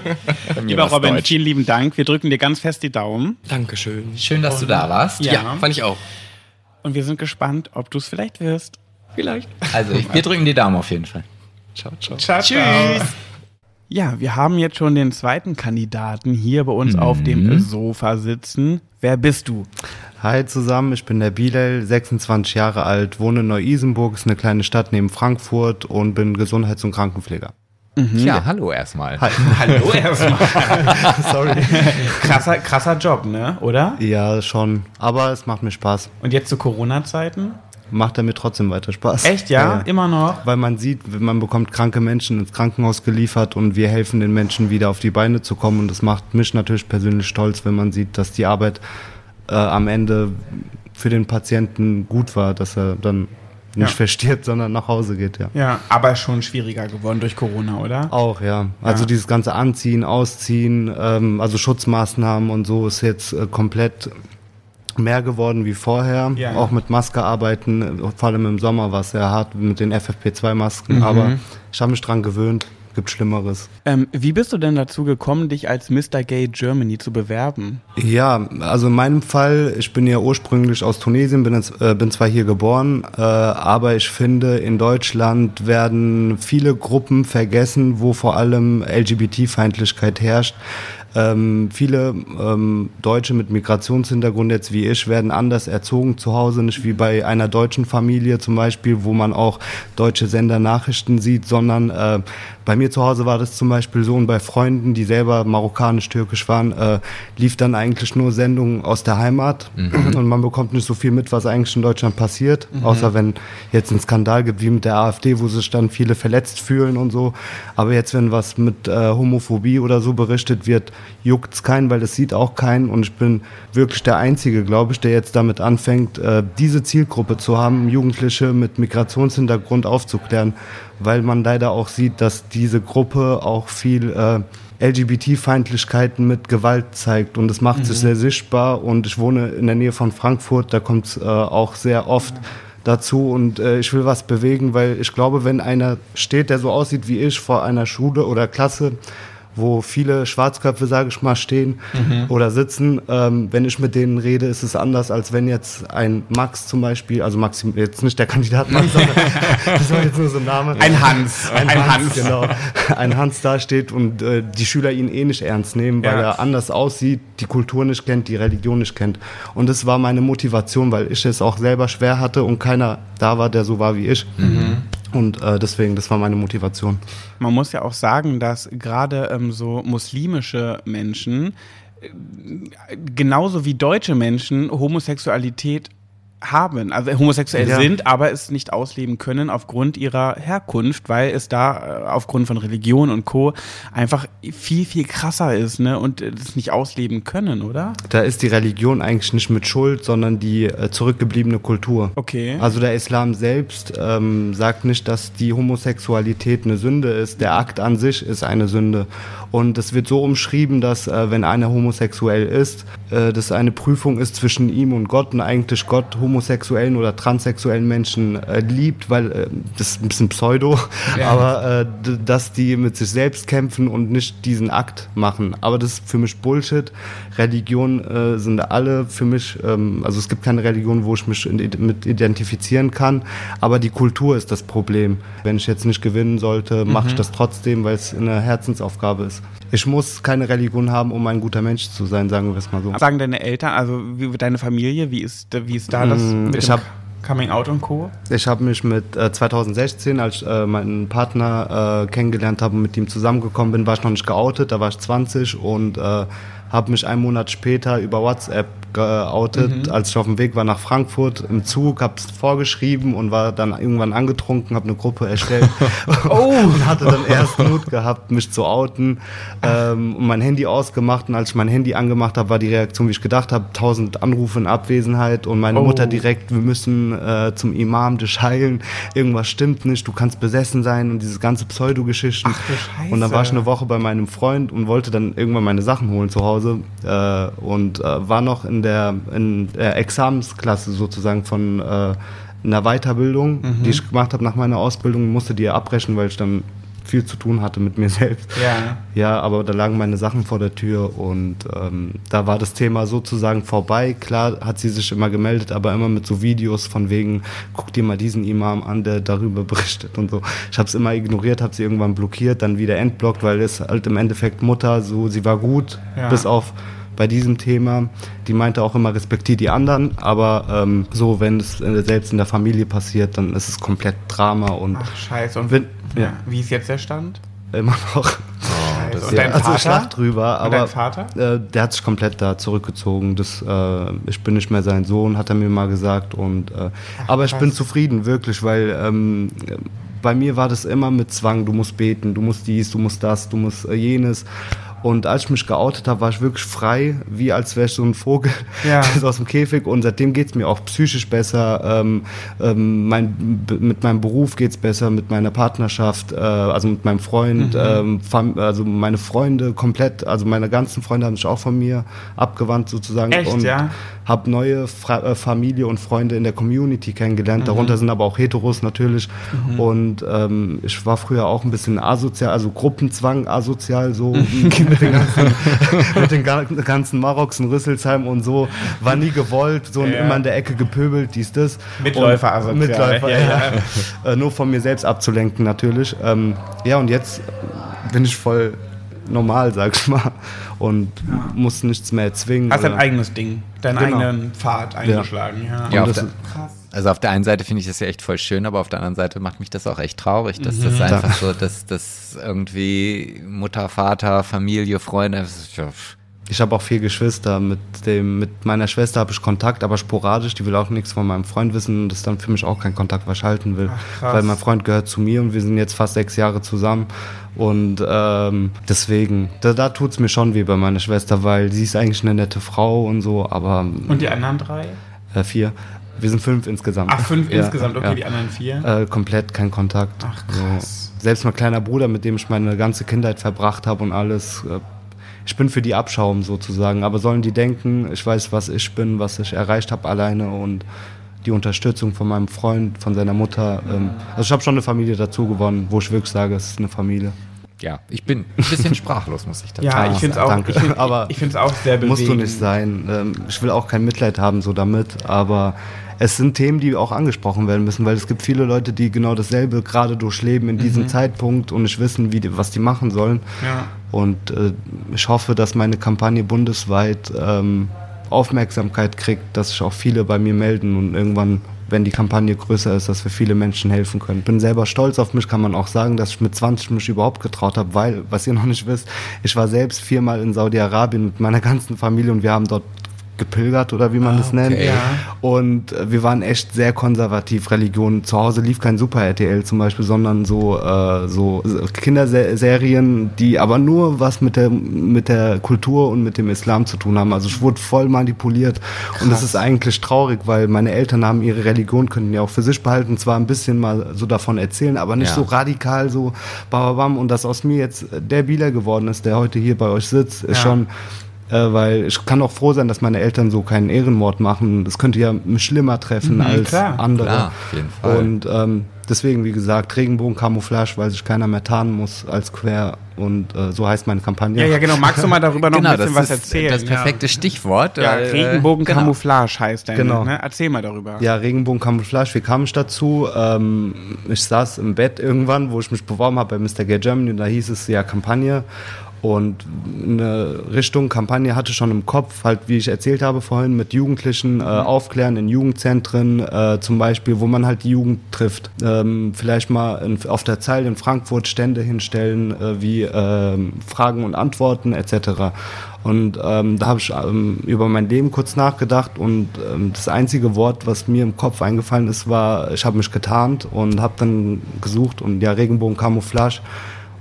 Lieber Robin, Deutsch. vielen lieben Dank. Wir drücken dir ganz fest die Daumen. Dankeschön. Schön, dass du da warst. Ja. Ja, fand ich auch. Und wir sind gespannt, ob du es vielleicht wirst. Vielleicht. Also ich, wir drücken die Daumen auf jeden Fall. Ciao, ciao. Tschüss. Ja, wir haben jetzt schon den zweiten Kandidaten hier bei uns auf dem Sofa sitzen. Wer bist du? Hi zusammen, ich bin der Bilal, 26 Jahre alt, wohne in Neu-Isenburg, ist eine kleine Stadt neben Frankfurt und bin Gesundheits- und Krankenpfleger. Ja, hallo erstmal. Hi. Hallo erstmal. Sorry. krasser, krasser Job, ne? Oder? Ja, schon. Aber es macht mir Spaß. Und jetzt zu Corona-Zeiten? Macht er mir trotzdem weiter Spaß. Echt, ja? Immer noch? Weil man sieht, man bekommt kranke Menschen ins Krankenhaus geliefert und wir helfen den Menschen wieder auf die Beine zu kommen. Und das macht mich natürlich persönlich stolz, wenn man sieht, dass die Arbeit äh, am Ende für den Patienten gut war, dass er dann nicht Ja. verstirbt, sondern nach Hause geht, ja. Ja, aber schon schwieriger geworden durch Corona, oder? Auch, ja. Also Ja. dieses ganze Anziehen, Ausziehen, ähm, also Schutzmaßnahmen und so ist jetzt äh, komplett mehr geworden wie vorher. Ja. Auch mit Maske arbeiten, vor allem im Sommer war es sehr hart mit den FFP2-Masken, Mhm. aber ich habe mich dran gewöhnt. Gibt Schlimmeres. Ähm, wie bist du denn dazu gekommen, dich als Mr. Gay Germany zu bewerben? Ja, also in meinem Fall, ich bin ja ursprünglich aus Tunesien, bin, jetzt, äh, bin zwar hier geboren, äh, aber ich finde, in Deutschland werden viele Gruppen vergessen, wo vor allem LGBT-Feindlichkeit herrscht. Ähm, viele ähm, Deutsche mit Migrationshintergrund, jetzt wie ich, werden anders erzogen zu Hause, nicht wie bei einer deutschen Familie zum Beispiel, wo man auch deutsche Sendernachrichten sieht, sondern äh, bei mir zu Hause war das zum Beispiel so und bei Freunden, die selber marokkanisch-türkisch waren, äh, lief dann eigentlich nur Sendungen aus der Heimat. Und man bekommt nicht so viel mit, was eigentlich in Deutschland passiert, außer wenn jetzt ein Skandal gibt wie mit der AfD, wo sich dann viele verletzt fühlen und so. Aber jetzt, wenn was mit äh, Homophobie oder so berichtet wird, juckt's keinen, weil es sieht auch keinen. Und ich bin wirklich der Einzige, glaube ich, der jetzt damit anfängt, äh, diese Zielgruppe zu haben, Jugendliche mit Migrationshintergrund aufzuklären, weil man leider auch sieht, dass diese Gruppe auch viel äh, LGBT-Feindlichkeiten mit Gewalt zeigt. Und es macht sich sehr sichtbar. Und ich wohne in der Nähe von Frankfurt, da kommt es äh, auch sehr oft dazu. Und äh, ich will was bewegen, weil ich glaube, wenn einer steht, der so aussieht wie ich vor einer Schule oder Klasse, wo viele Schwarzköpfe, sage ich mal, stehen oder sitzen. Ähm, wenn ich mit denen rede, ist es anders, als wenn jetzt ein Max zum Beispiel, also Maxim, jetzt nicht der Kandidat Max, sondern das war jetzt nur so ein Name. Ein Hans. Ein, Ein Hans, Hans. genau. Ein Hans da steht und äh, die Schüler ihn eh nicht ernst nehmen, weil Ja. er anders aussieht, die Kultur nicht kennt, die Religion nicht kennt. Und das war meine Motivation, weil ich es auch selber schwer hatte und keiner da war, der so war wie ich. Und äh, deswegen, das war meine Motivation. Man muss ja auch sagen, dass gerade ähm, so muslimische Menschen äh, genauso wie deutsche Menschen Homosexualität haben, also homosexuell Ja. sind, aber es nicht ausleben können aufgrund ihrer Herkunft, weil es da äh, aufgrund von Religion und Co. einfach viel, viel krasser ist, ne, und äh, das nicht ausleben können, oder? Da ist die Religion eigentlich nicht mit Schuld, sondern die äh, zurückgebliebene Kultur. Okay. Also der Islam selbst ähm, sagt nicht, dass die Homosexualität eine Sünde ist. Der Akt an sich ist eine Sünde. Und es wird so umschrieben, dass äh, wenn einer homosexuell ist, äh, das eine Prüfung ist zwischen ihm und Gott und eigentlich Gott homosexuellen oder transsexuellen Menschen äh, liebt, weil äh, das ist ein bisschen pseudo, aber äh, dass die mit sich selbst kämpfen und nicht diesen Akt machen. Aber das ist für mich Bullshit. Religion äh, sind alle für mich, ähm, also es gibt keine Religion, wo ich mich in, mit identifizieren kann, aber die Kultur ist das Problem. Wenn ich jetzt nicht gewinnen sollte, mache ich das trotzdem, weil es eine Herzensaufgabe ist. Ich muss keine Religion haben, um ein guter Mensch zu sein, sagen wir es mal so. Sagen deine Eltern, also wie, deine Familie, wie ist, wie ist da das Mm, mit ich dem hab- Coming Out und Co.? Ich habe mich mit äh, 2016, als ich äh, meinen Partner äh, kennengelernt habe und mit ihm zusammengekommen bin, war ich noch nicht geoutet, da war ich 20 und äh, habe mich einen Monat später über WhatsApp geoutet, mhm. als ich auf dem Weg war nach Frankfurt im Zug, habe es vorgeschrieben und war dann irgendwann angetrunken, habe eine Gruppe erstellt oh. und hatte dann erst Mut gehabt, mich zu outen ähm, und mein Handy ausgemacht und als ich mein Handy angemacht habe, war die Reaktion, wie ich gedacht habe, tausend Anrufe in Abwesenheit und meine oh. Mutter direkt, wir müssen äh, zum Imam dich heilen, irgendwas stimmt nicht, du kannst besessen sein und diese ganze Pseudogeschichten. Und dann war ich eine Woche bei meinem Freund und wollte dann irgendwann meine Sachen holen zu Hause äh, und äh, war noch in der, in der Examensklasse sozusagen von äh, einer Weiterbildung, mhm. die ich gemacht habe nach meiner Ausbildung, musste die abbrechen, weil ich dann viel zu tun hatte mit mir selbst. Ja. Ja, aber da lagen meine Sachen vor der Tür und ähm, da war das Thema sozusagen vorbei. Klar hat sie sich immer gemeldet, aber immer mit so Videos von wegen, guck dir mal diesen Imam an, der darüber berichtet und so. Ich habe es immer ignoriert, habe sie irgendwann blockiert, dann wieder entblockt, weil es halt im Endeffekt Mutter, so sie war gut, ja. bis auf bei diesem Thema. Die meinte auch immer, respektiert die anderen, aber ähm, so, wenn es selbst in der Familie passiert, dann ist es komplett Drama und. Ach, scheiße. Und wenn, ja. wie ist jetzt der Stand? Immer noch. Oh, und dein Vater? Also Schlacht drüber, aber dein Vater? Äh, der hat sich komplett da zurückgezogen. Das, äh, ich bin nicht mehr sein Sohn, hat er mir mal gesagt. Und, äh, Ach, aber ich bin zufrieden, wirklich, weil ähm, bei mir war das immer mit Zwang. Du musst beten, du musst dies, du musst das, du musst äh, jenes. Und als ich mich geoutet habe, war ich wirklich frei, wie als wäre ich so ein Vogel ja. aus dem Käfig. Und seitdem geht es mir auch psychisch besser. Ähm, ähm, mein, mit meinem Beruf geht es besser, mit meiner Partnerschaft, äh, also mit meinem Freund, mhm. ähm, also meine Freunde komplett, also meine ganzen Freunde haben sich auch von mir abgewandt sozusagen. Echt, und ja? Habe neue Fra äh, Familie und Freunde in der Community kennengelernt. Mhm. Darunter sind aber auch Heteros natürlich. Mhm. Und ähm, ich war früher auch ein bisschen asozial, also Gruppenzwang asozial, so mit den ganzen, mit den ganzen Maroks und Rüsselsheim und so. War nie gewollt, so ja. immer in der Ecke gepöbelt, dies, das. Mitläufer asozial. Mitläufer, ja, ja. Äh, nur von mir selbst abzulenken natürlich. Ähm, ja, und jetzt bin ich voll normal, sag ich mal. Und ja. muss nichts mehr erzwingen. Hast dein eigenes Ding, deinen genau. eigenen Pfad eingeschlagen. Ja, ja. auf der, also auf der einen Seite finde ich das ja echt voll schön, aber auf der anderen Seite macht mich das auch echt traurig, dass mhm. das einfach so, dass das irgendwie Mutter, Vater, Familie, Freunde. Ja, ich habe auch vier Geschwister. Mit, dem, mit meiner Schwester habe ich Kontakt, aber sporadisch. Die will auch nichts von meinem Freund wissen und das ist dann für mich auch kein Kontakt, was ich halten will. Ach, weil mein Freund gehört zu mir und wir sind jetzt fast sechs Jahre zusammen. Und ähm, deswegen, da, da tut es mir schon weh bei meiner Schwester, weil sie ist eigentlich eine nette Frau und so, aber. Und die anderen drei? Äh, vier. Wir sind fünf insgesamt. Ach, fünf ja, insgesamt, okay, ja. die anderen vier? Äh, komplett kein Kontakt. Ach, krass. So. Selbst mein kleiner Bruder, mit dem ich meine ganze Kindheit verbracht habe und alles, äh, ich bin für die Abschaum sozusagen. Aber sollen die denken, ich weiß, was ich bin, was ich erreicht habe alleine und die Unterstützung von meinem Freund, von seiner Mutter. Ähm, also ich habe schon eine Familie dazu gewonnen, wo ich wirklich sage, es ist eine Familie. Ja, ich bin ein bisschen sprachlos, muss ich dazu sagen. Ja, ich finde es auch, ich find, aber ich find's auch sehr bewegend. Musst du nicht sein. Ähm, ich will auch kein Mitleid haben so damit, aber es sind Themen, die auch angesprochen werden müssen, weil es gibt viele Leute, die genau dasselbe gerade durchleben in diesem mhm. Zeitpunkt und nicht wissen, wie die, was die machen sollen. Ja. Und äh, ich hoffe, dass meine Kampagne bundesweit ähm, Aufmerksamkeit kriegt, dass sich auch viele bei mir melden und irgendwann, wenn die Kampagne größer ist, dass wir viele Menschen helfen können. Ich bin selber stolz auf mich, kann man auch sagen, dass ich mit 20 mich überhaupt getraut habe, weil, was ihr noch nicht wisst, ich war selbst viermal in Saudi-Arabien mit meiner ganzen Familie und wir haben dort gepilgert oder wie man ah, das nennt. Okay. Und äh, wir waren echt sehr konservativ Religion. Zu Hause lief kein Super RTL zum Beispiel, sondern so, äh, so Kinderserien, die aber nur was mit der, mit der Kultur und mit dem Islam zu tun haben. Also ich wurde voll manipuliert. Krass. Und das ist eigentlich traurig, weil meine Eltern haben ihre Religion, könnten ja auch für sich behalten, zwar ein bisschen mal so davon erzählen, aber nicht ja. so radikal, so bababam. Und dass aus mir jetzt der Bieler geworden ist, der heute hier bei euch sitzt, ist ja. schon weil ich kann auch froh sein, dass meine Eltern so keinen Ehrenmord machen. Das könnte ja schlimmer treffen mhm, als klar. andere. Klar, auf jeden Fall. Und ähm, deswegen, wie gesagt, Regenbogen-Camouflage, weil sich keiner mehr tarnen muss als quer. Und äh, so heißt meine Kampagne. Ja, ja, genau. Magst du mal darüber noch genau, ein bisschen was erzählen? Das perfekte ja. Stichwort. Ja, äh, Regenbogen-Camouflage genau. heißt der. Genau. Ne? Erzähl mal darüber. Ja, Regenbogen-Camouflage. Wie kam ich dazu? Ähm, ich saß im Bett irgendwann, wo ich mich beworben habe bei Mr. Gay Germany und da hieß es ja Kampagne. Und eine Richtung Kampagne hatte schon im Kopf, halt wie ich erzählt habe vorhin, mit Jugendlichen äh, aufklären in Jugendzentren äh, zum Beispiel, wo man halt die Jugend trifft. Ähm, vielleicht mal in, auf der Zeile in Frankfurt Stände hinstellen, äh, wie ähm, Fragen und Antworten etc. Und ähm, da habe ich ähm, über mein Leben kurz nachgedacht und ähm, das einzige Wort, was mir im Kopf eingefallen ist, war, ich habe mich getarnt und habe dann gesucht und ja, Regenbogen-Camouflage.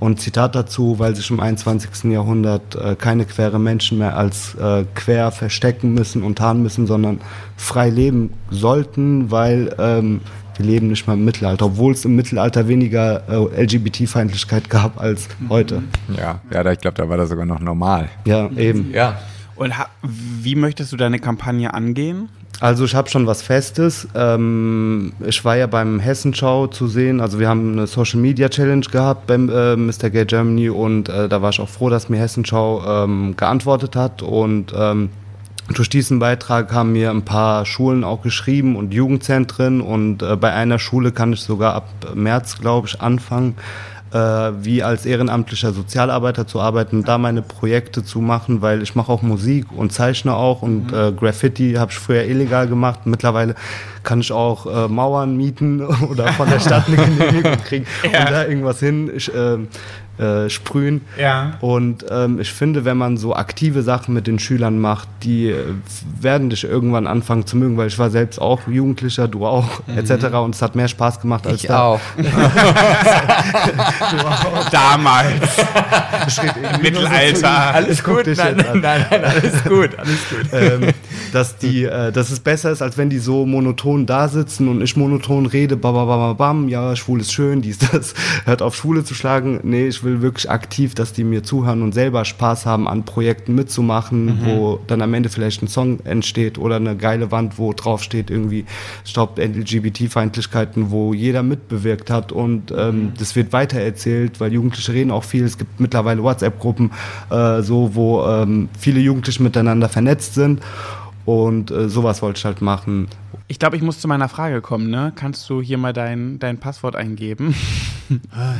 Und Zitat dazu, weil sich im 21. Jahrhundert äh, keine queere Menschen mehr als äh, quer verstecken müssen und tarnen müssen, sondern frei leben sollten, weil ähm, wir leben nicht mehr im Mittelalter, obwohl es im Mittelalter weniger äh, LGBT-Feindlichkeit gab als heute. Ja, ja, ich glaube, da war das sogar noch normal. Ja, eben. Ja. Und ha- wie möchtest du deine Kampagne angehen? Also ich habe schon was Festes. Ähm, ich war ja beim Hessenschau zu sehen. Also wir haben eine Social Media Challenge gehabt beim äh, Mr. Gay Germany und äh, da war ich auch froh, dass mir Hessenschau ähm, geantwortet hat und ähm, durch diesen Beitrag haben mir ein paar Schulen auch geschrieben und Jugendzentren und äh, bei einer Schule kann ich sogar ab März, glaube ich, anfangen, äh, wie als ehrenamtlicher Sozialarbeiter zu arbeiten da meine Projekte zu machen, weil ich mache auch Musik und zeichne auch und äh, Graffiti habe ich früher illegal gemacht. Mittlerweile kann ich auch äh, Mauern mieten oder von der Stadt eine Genehmigung kriegen und da irgendwas hin. Ich, äh, sprühen. Ja. Und ähm, ich finde, wenn man so aktive Sachen mit den Schülern macht, die äh, werden dich irgendwann anfangen zu mögen, weil ich war selbst auch Jugendlicher, du auch, etc. Und es hat mehr Spaß gemacht als Ich da. auch. Damals. Mittelalter. Alles gut, nein, an. nein, nein, alles gut, alles gut. ähm, dass die, äh, dass es besser ist, als wenn die so monoton da sitzen und ich monoton rede, bam, bam, bam, bam, ja, schwul ist schön, dies, das, hört auf Schwule zu schlagen. Nee, ich will wirklich aktiv, dass die mir zuhören und selber Spaß haben, an Projekten mitzumachen, wo dann am Ende vielleicht ein Song entsteht oder eine geile Wand, wo drauf steht irgendwie Stop LGBT-Feindlichkeiten, wo jeder mitbewirkt hat und ähm, das wird weitererzählt, weil Jugendliche reden auch viel. Es gibt mittlerweile WhatsApp-Gruppen, äh, so, wo ähm, viele Jugendliche miteinander vernetzt sind. Und äh, sowas wollte ich halt machen. Ich glaube, ich muss zu meiner Frage kommen, ne? Kannst du hier mal dein, dein Passwort eingeben?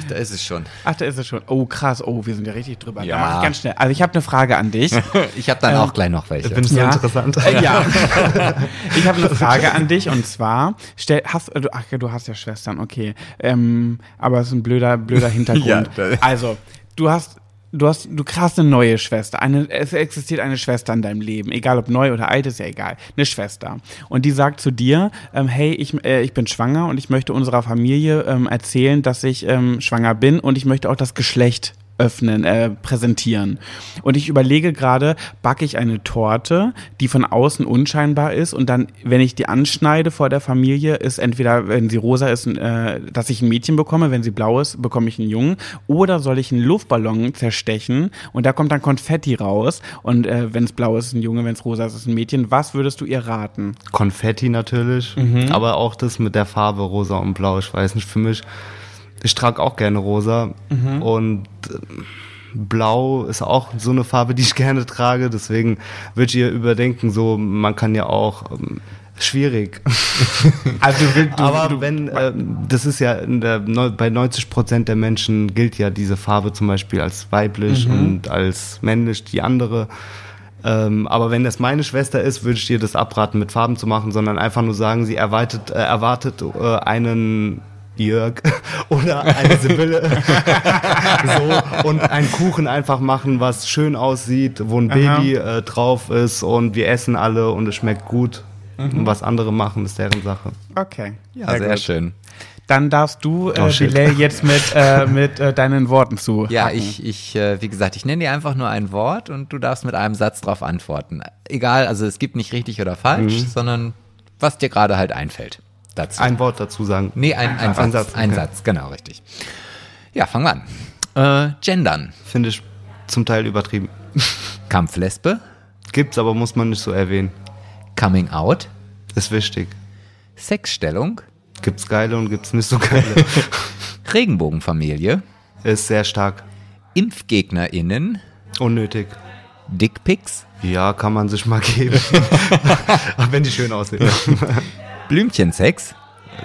Da ist es schon. Ach, da ist es schon. Oh, krass. Oh, wir sind ja richtig drüber. Ja. Da mache ich ganz schnell. Also ich habe eine Frage an dich. Ich habe dann auch gleich noch welche. Bin ich so Ja. interessant? Äh, ja. ich habe eine Frage an dich und zwar, stell, hast, äh, du, ach, ja, du hast ja Schwestern, okay. Ähm, aber es ist ein blöder, blöder Hintergrund. Ja, also, du hast. Du hast, du hast eine neue Schwester. Eine, es existiert eine Schwester in deinem Leben. Egal ob neu oder alt, ist ja egal. Eine Schwester. Und die sagt zu dir, ähm, hey, ich, äh, ich bin schwanger und ich möchte unserer Familie ähm, erzählen, dass ich ähm, schwanger bin und ich möchte auch das Geschlecht öffnen, äh, präsentieren. Und ich überlege gerade, backe ich eine Torte, die von außen unscheinbar ist und dann, wenn ich die anschneide vor der Familie, ist entweder, wenn sie rosa ist, äh, dass ich ein Mädchen bekomme, wenn sie blau ist, bekomme ich einen Jungen. Oder soll ich einen Luftballon zerstechen und da kommt dann Konfetti raus und äh, wenn es blau ist, ist ein Junge, wenn es rosa ist, ist ein Mädchen. Was würdest du ihr raten? Konfetti natürlich, aber auch das mit der Farbe rosa und blau. Ich weiß nicht, für mich, ich trage auch gerne rosa und äh, blau ist auch so eine Farbe, die ich gerne trage. Deswegen würde ich ihr überdenken, so man kann ja auch ähm, schwierig. Also du, du, Aber du, wenn, ähm, das ist ja der, bei 90 Prozent der Menschen gilt ja diese Farbe zum Beispiel als weiblich und als männlich die andere. Ähm, aber wenn das meine Schwester ist, würde ich dir das abraten, mit Farben zu machen, sondern einfach nur sagen, sie erwartet, äh, erwartet äh, einen Jörg oder eine Sibylle so, und einen Kuchen einfach machen, was schön aussieht, wo ein Aha. Baby äh, drauf ist und wir essen alle und es schmeckt gut. Und was andere machen, ist deren Sache. okay. Ja, sehr, gut. schön. Dann darfst du, äh, Oh. Bilal, jetzt mit, äh, mit äh, deinen Worten zu. Ja, hacken. ich, ich äh, wie gesagt, ich nenne dir einfach nur ein Wort und du darfst mit einem Satz drauf antworten. Egal, also es gibt nicht richtig oder falsch, sondern was dir gerade halt einfällt dazu. Ein Wort dazu sagen. nee, ein, ein, Ein Satz. Satz, Ein okay. Satz, genau, richtig. Ja, fangen wir an. Äh, Gendern. Finde ich zum Teil übertrieben. Kampflesbe. Gibt's, aber muss man nicht so erwähnen. Coming out. Ist wichtig. Sexstellung. Gibt's geile und gibt's nicht so geile. Regenbogenfamilie. Ist sehr stark. ImpfgegnerInnen. Unnötig. Dickpics. Ja, kann man sich mal geben. Wenn die schön aussehen. Blümchensex.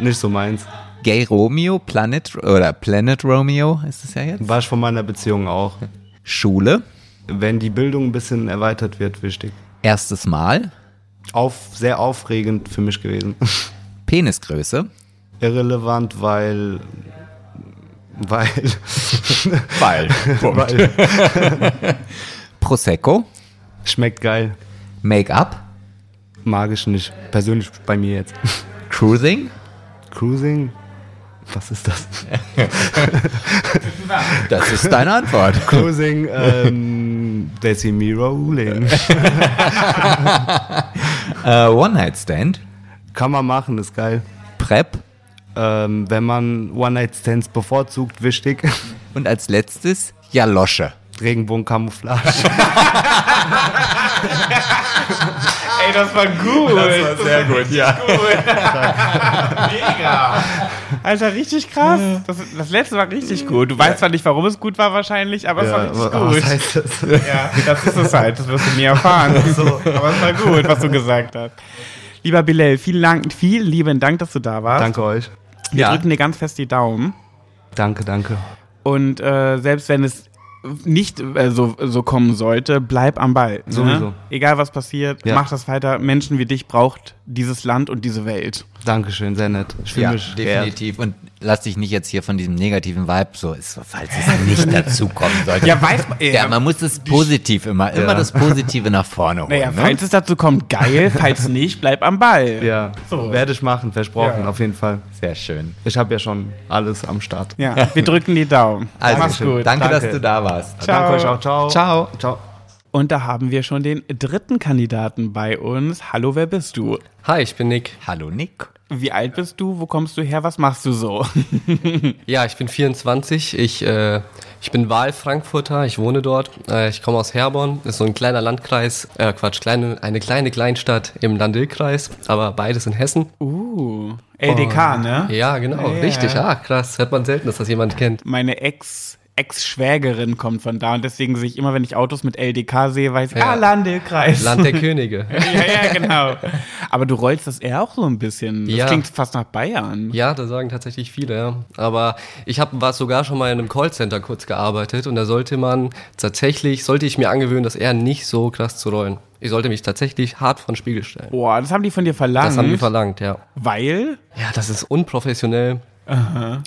nicht so meins. Gay Romeo, Planet oder Planet Romeo ist es ja jetzt. War ich von meiner Beziehung auch. Schule. Wenn die Bildung ein bisschen erweitert wird, wichtig. Erstes Mal. Auf, sehr aufregend für mich gewesen. Penisgröße. Irrelevant, weil. Weil. Weil. weil. Prosecco. Schmeckt geil. Make-up. Mag ich nicht. Persönlich bei mir jetzt. Cruising. Cruising? Was ist das? Das ist deine Antwort. Cruising, ähm, they see me rolling. Äh, One-Night-Stand. Kann man machen, ist geil. Prep. Ähm, wenn man One-Night-Stands bevorzugt, wichtig. Und als letztes Jalosche. Regenbogen-Camouflage. Ey, das war gut. Das war sehr gut, ja. mega. Alter, richtig krass. Das, das letzte war richtig gut. Du weißt zwar nicht, warum es gut war wahrscheinlich, aber es war richtig aber gut. was heißt das? Ja, das ist es halt. Das wirst du nie erfahren. Aber es war gut, was du gesagt hast. Lieber Bilal, vielen, Dank, vielen lieben Dank, dass du da warst. Danke euch. Wir Ja. drücken dir ganz fest die Daumen. Danke, danke. Und äh, selbst wenn es nicht äh, so, so kommen sollte, bleib am Ball. Ne? Sowieso. Egal was passiert, Ja. mach das weiter. Menschen wie dich braucht dieses Land und diese Welt. Dankeschön, sehr nett. Ich fühle Ja, definitiv. Und lass dich nicht jetzt hier von diesem negativen Vibe so, ist, falls es nicht dazu kommen sollte. Ja, weiß man. Ja, man muss es positiv immer, immer Ja. das Positive nach vorne holen. Naja, ne? falls es dazu kommt, geil. Falls nicht, bleib am Ball. Ja, So. werde ich machen, versprochen, Ja. auf jeden Fall. Sehr schön. Ich habe ja schon alles am Start. Ja, wir drücken die Daumen. Also, Mach's gut. Danke, dass Danke. du da warst. Ciao. Danke euch auch. Ciao. Ciao. Ciao. Und da haben wir schon den dritten Kandidaten bei uns. Hallo, wer bist du? Hi, ich bin Nick. Hallo Nick. Wie alt bist du? Wo kommst du her? Was machst du so? Ja, ich bin 24. Ich, äh, ich bin Wahlfrankfurter. Ich wohne dort. Äh, ich komme aus Herborn. Das ist so ein kleiner Landkreis. Äh, Quatsch, kleine, eine kleine Kleinstadt im Landil-Kreis. Aber beides in Hessen. Uh, LDK, ne? Ja, genau. Ja. Richtig. Ah, krass. Hört man selten, dass das jemand kennt. Meine Ex, Ex-Schwägerin kommt von da und deswegen sehe ich immer, wenn ich Autos mit LDK sehe, weiß ich, Ja. ah, Landekreis. Land der Könige. ja, ja, genau. Aber du rollst das eher auch so ein bisschen. Das Ja. klingt fast nach Bayern. Ja, da sagen tatsächlich viele, ja. Aber ich habe war sogar schon mal in einem Callcenter kurz gearbeitet und da sollte man tatsächlich, sollte ich mir angewöhnen, das eher nicht so krass zu rollen. Ich sollte mich tatsächlich hart vor den Spiegel stellen. Boah, das haben die von dir verlangt. Das haben die verlangt, ja. Weil? Ja, das ist unprofessionell.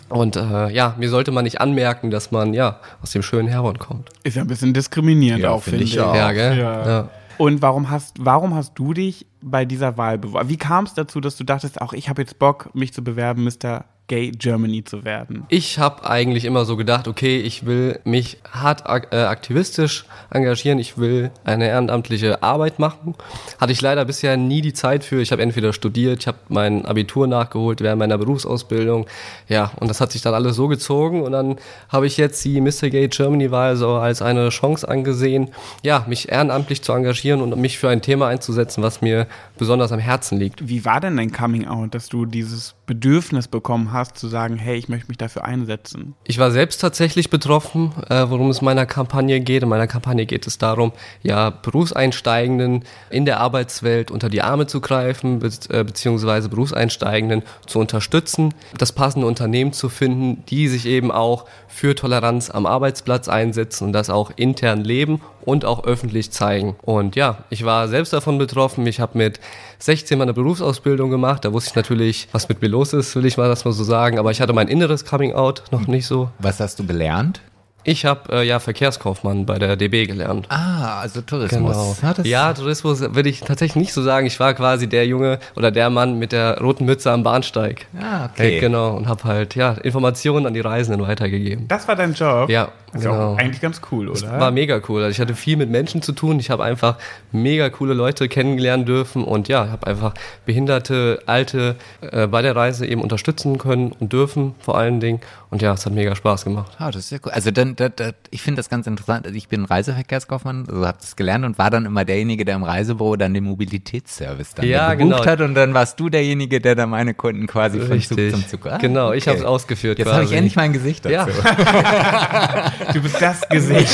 Und äh, ja, mir sollte man nicht anmerken, dass man ja aus dem schönen Herborn kommt. Ist ja ein bisschen diskriminierend Ja, auch, finde ich. auch. Ja, gell? Ja. Ja. Und warum hast, warum hast du dich bei dieser Wahl beworben? Wie kam es dazu, dass du dachtest, auch ich habe jetzt Bock, mich zu bewerben, Mr. Gay Germany zu werden? Ich habe eigentlich immer so gedacht, okay, ich will mich hart äh, aktivistisch engagieren, ich will eine ehrenamtliche Arbeit machen. Hatte ich leider bisher nie die Zeit für. Ich habe entweder studiert, ich habe mein Abitur nachgeholt während meiner Berufsausbildung. Ja, und das hat sich dann alles so gezogen und dann habe ich jetzt die Mr. Gay Germany Wahl so als eine Chance angesehen, ja, mich ehrenamtlich zu engagieren und mich für ein Thema einzusetzen, was mir besonders am Herzen liegt. Wie war denn dein Coming Out, dass du dieses Bedürfnis bekommen hast, zu sagen, hey, ich möchte mich dafür einsetzen? Ich war selbst tatsächlich betroffen, äh, worum es in meiner Kampagne geht. In meiner Kampagne geht es darum, ja, Berufseinsteigenden in der Arbeitswelt unter die Arme zu greifen, be äh, beziehungsweise Berufseinsteigenden zu unterstützen, das passende Unternehmen zu finden, die sich eben auch für Toleranz am Arbeitsplatz einsetzen und das auch intern leben und auch öffentlich zeigen. Und ja, ich war selbst davon betroffen. Ich habe mit 16 meine Berufsausbildung gemacht. Da wusste ich natürlich, was mit mir los ist, will ich mal das mal so sagen. Aber ich hatte mein inneres Coming Out noch nicht so. Was hast du gelernt? Ich habe äh, ja Verkehrskaufmann bei der DB gelernt. Ah, also Tourismus. Genau. Ja, Ja, Tourismus würde ich tatsächlich nicht so sagen. Ich war quasi der Junge oder der Mann mit der roten Mütze am Bahnsteig. Ah, okay. Äh, genau. Und habe halt ja Informationen an die Reisenden weitergegeben. Das war dein Job? Ja, Ist ja genau. auch eigentlich ganz cool, oder? War mega cool. Also ich hatte viel mit Menschen zu tun. Ich habe einfach mega coole Leute kennengelernen dürfen und ja, habe einfach behinderte, alte äh, bei der Reise eben unterstützen können und dürfen vor allen Dingen. Und ja, es hat mega Spaß gemacht. Ah, das ist ja cool. Also dann, da, da, ich finde das ganz interessant. Also ich bin Reiseverkehrskaufmann, also habe das gelernt und war dann immer derjenige, der im Reisebüro dann den Mobilitätsservice dann Ja, gebucht genau. hat und dann warst du derjenige, der dann meine Kunden quasi von Zug Richtig. zum Zug. Ah, Genau, ich okay. habe es ausgeführt Jetzt habe ich endlich mein Gesicht dazu. Ja, Du bist das Gesicht.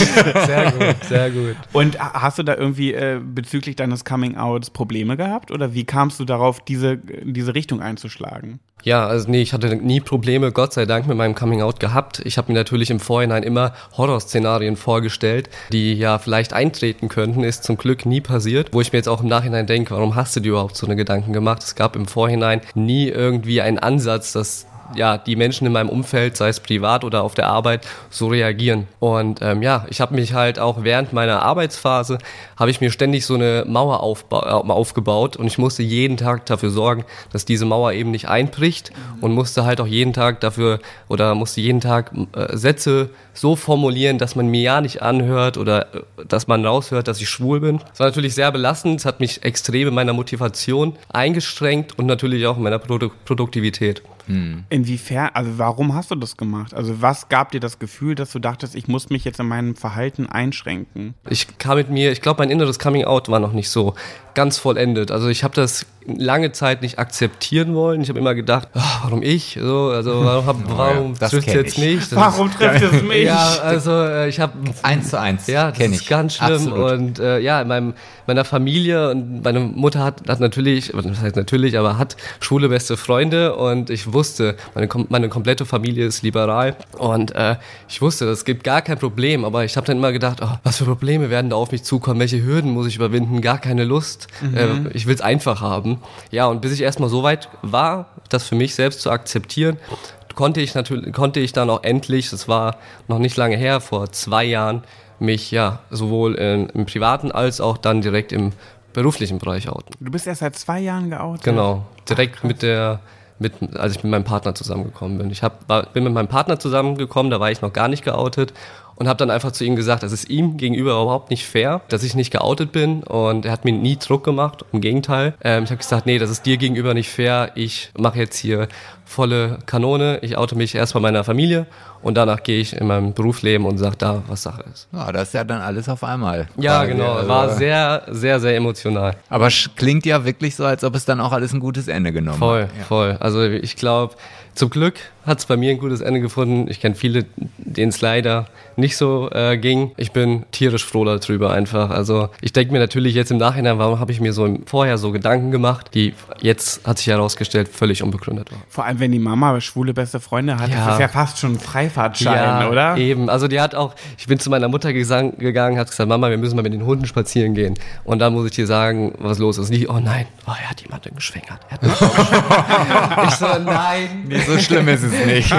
sehr gut, sehr gut. Und ha- hast du da irgendwie äh, bezüglich deines Coming Outs Probleme gehabt? Oder wie kamst du darauf, diese, diese Richtung einzuschlagen? Ja, also nee, ich hatte nie Probleme, Gott sei Dank, mit meinem Coming Out gehabt. Ich habe mir natürlich im Vorhinein immer Horrorszenarien vorgestellt, die ja vielleicht eintreten könnten. Ist zum Glück nie passiert. Wo ich mir jetzt auch im Nachhinein denke, warum hast du dir überhaupt so eine Gedanken gemacht? Es gab im Vorhinein nie irgendwie einen Ansatz, dass ja, die Menschen in meinem Umfeld, sei es privat oder auf der Arbeit, so reagieren. Und ähm, ja, ich habe mich halt auch während meiner Arbeitsphase, habe ich mir ständig so eine Mauer äh, aufgebaut und ich musste jeden Tag dafür sorgen, dass diese Mauer eben nicht einbricht und musste halt auch jeden Tag dafür oder musste jeden Tag äh, Sätze so formulieren, dass man mir ja nicht anhört oder äh, dass man raushört, dass ich schwul bin. Das war natürlich sehr belastend, es hat mich extrem in meiner Motivation eingeschränkt und natürlich auch in meiner Produ Produktivität. Hm. Inwiefern, also warum hast du das gemacht? Also was gab dir das Gefühl, dass du dachtest, ich muss mich jetzt in meinem Verhalten einschränken? Ich kam mit mir, ich glaube, mein inneres Coming Out war noch nicht so ganz vollendet. Also ich habe das lange Zeit nicht akzeptieren wollen. Ich habe immer gedacht, oh, warum ich? So, also warum, hab, warum ja, trifft es jetzt nicht? Das warum trifft es mich? Ja, also äh, ich habe eins zu eins. Ja, das ist ich. ganz schlimm. Absolut. Und äh, ja, in meinem, meiner Familie und meine Mutter hat, hat natürlich, das heißt natürlich, aber hat schwule beste Freunde und ich wusste, meine, meine komplette Familie ist liberal und äh, ich wusste, es gibt gar kein Problem. Aber ich habe dann immer gedacht, oh, was für Probleme werden da auf mich zukommen? Welche Hürden muss ich überwinden? Gar keine Lust. Mhm. Äh, ich will es einfach haben. Ja, und bis ich erstmal so weit war, das für mich selbst zu akzeptieren, konnte ich natürlich, konnte ich dann auch endlich, das war noch nicht lange her, vor zwei Jahren, mich ja sowohl in, im privaten als auch dann direkt im beruflichen Bereich outen. Du bist erst seit zwei Jahren geoutet? Genau, direkt Ach, mit der mit, als ich mit meinem Partner zusammengekommen bin. Ich hab, war, bin mit meinem Partner zusammengekommen, da war ich noch gar nicht geoutet und habe dann einfach zu ihm gesagt, es ist ihm gegenüber überhaupt nicht fair, dass ich nicht geoutet bin und er hat mir nie Druck gemacht, im Gegenteil. Ähm, ich habe gesagt, nee, das ist dir gegenüber nicht fair, ich mache jetzt hier volle Kanone, ich oute mich erst bei meiner Familie und danach gehe ich in meinem Berufsleben und sage da, was Sache ist. Ja, das ist ja dann alles auf einmal. Ja, genau, also, war sehr, sehr, sehr emotional. Aber klingt ja wirklich so, als ob es dann auch alles ein gutes Ende genommen voll, hat. Voll, ja. voll. Also ich glaube, zum Glück hat es bei mir ein gutes Ende gefunden. Ich kenne viele, denen es leider nicht so äh, ging. Ich bin tierisch froh darüber einfach. Also ich denke mir natürlich jetzt im Nachhinein, warum habe ich mir so vorher so Gedanken gemacht, die jetzt hat sich herausgestellt völlig unbegründet waren. Vor allem, wenn die Mama schwule beste Freunde hat, ja. das ist ja fast schon ein Freifahrtschein, ja, oder? eben. Also die hat auch, ich bin zu meiner Mutter gegangen, hat gesagt, Mama, wir müssen mal mit den Hunden spazieren gehen. Und dann muss ich dir sagen, was los ist. Die, oh nein, oh, er hat jemanden geschwängert. Er hat geschwängert. ich so, nein. Nee, so schlimm ist es nicht.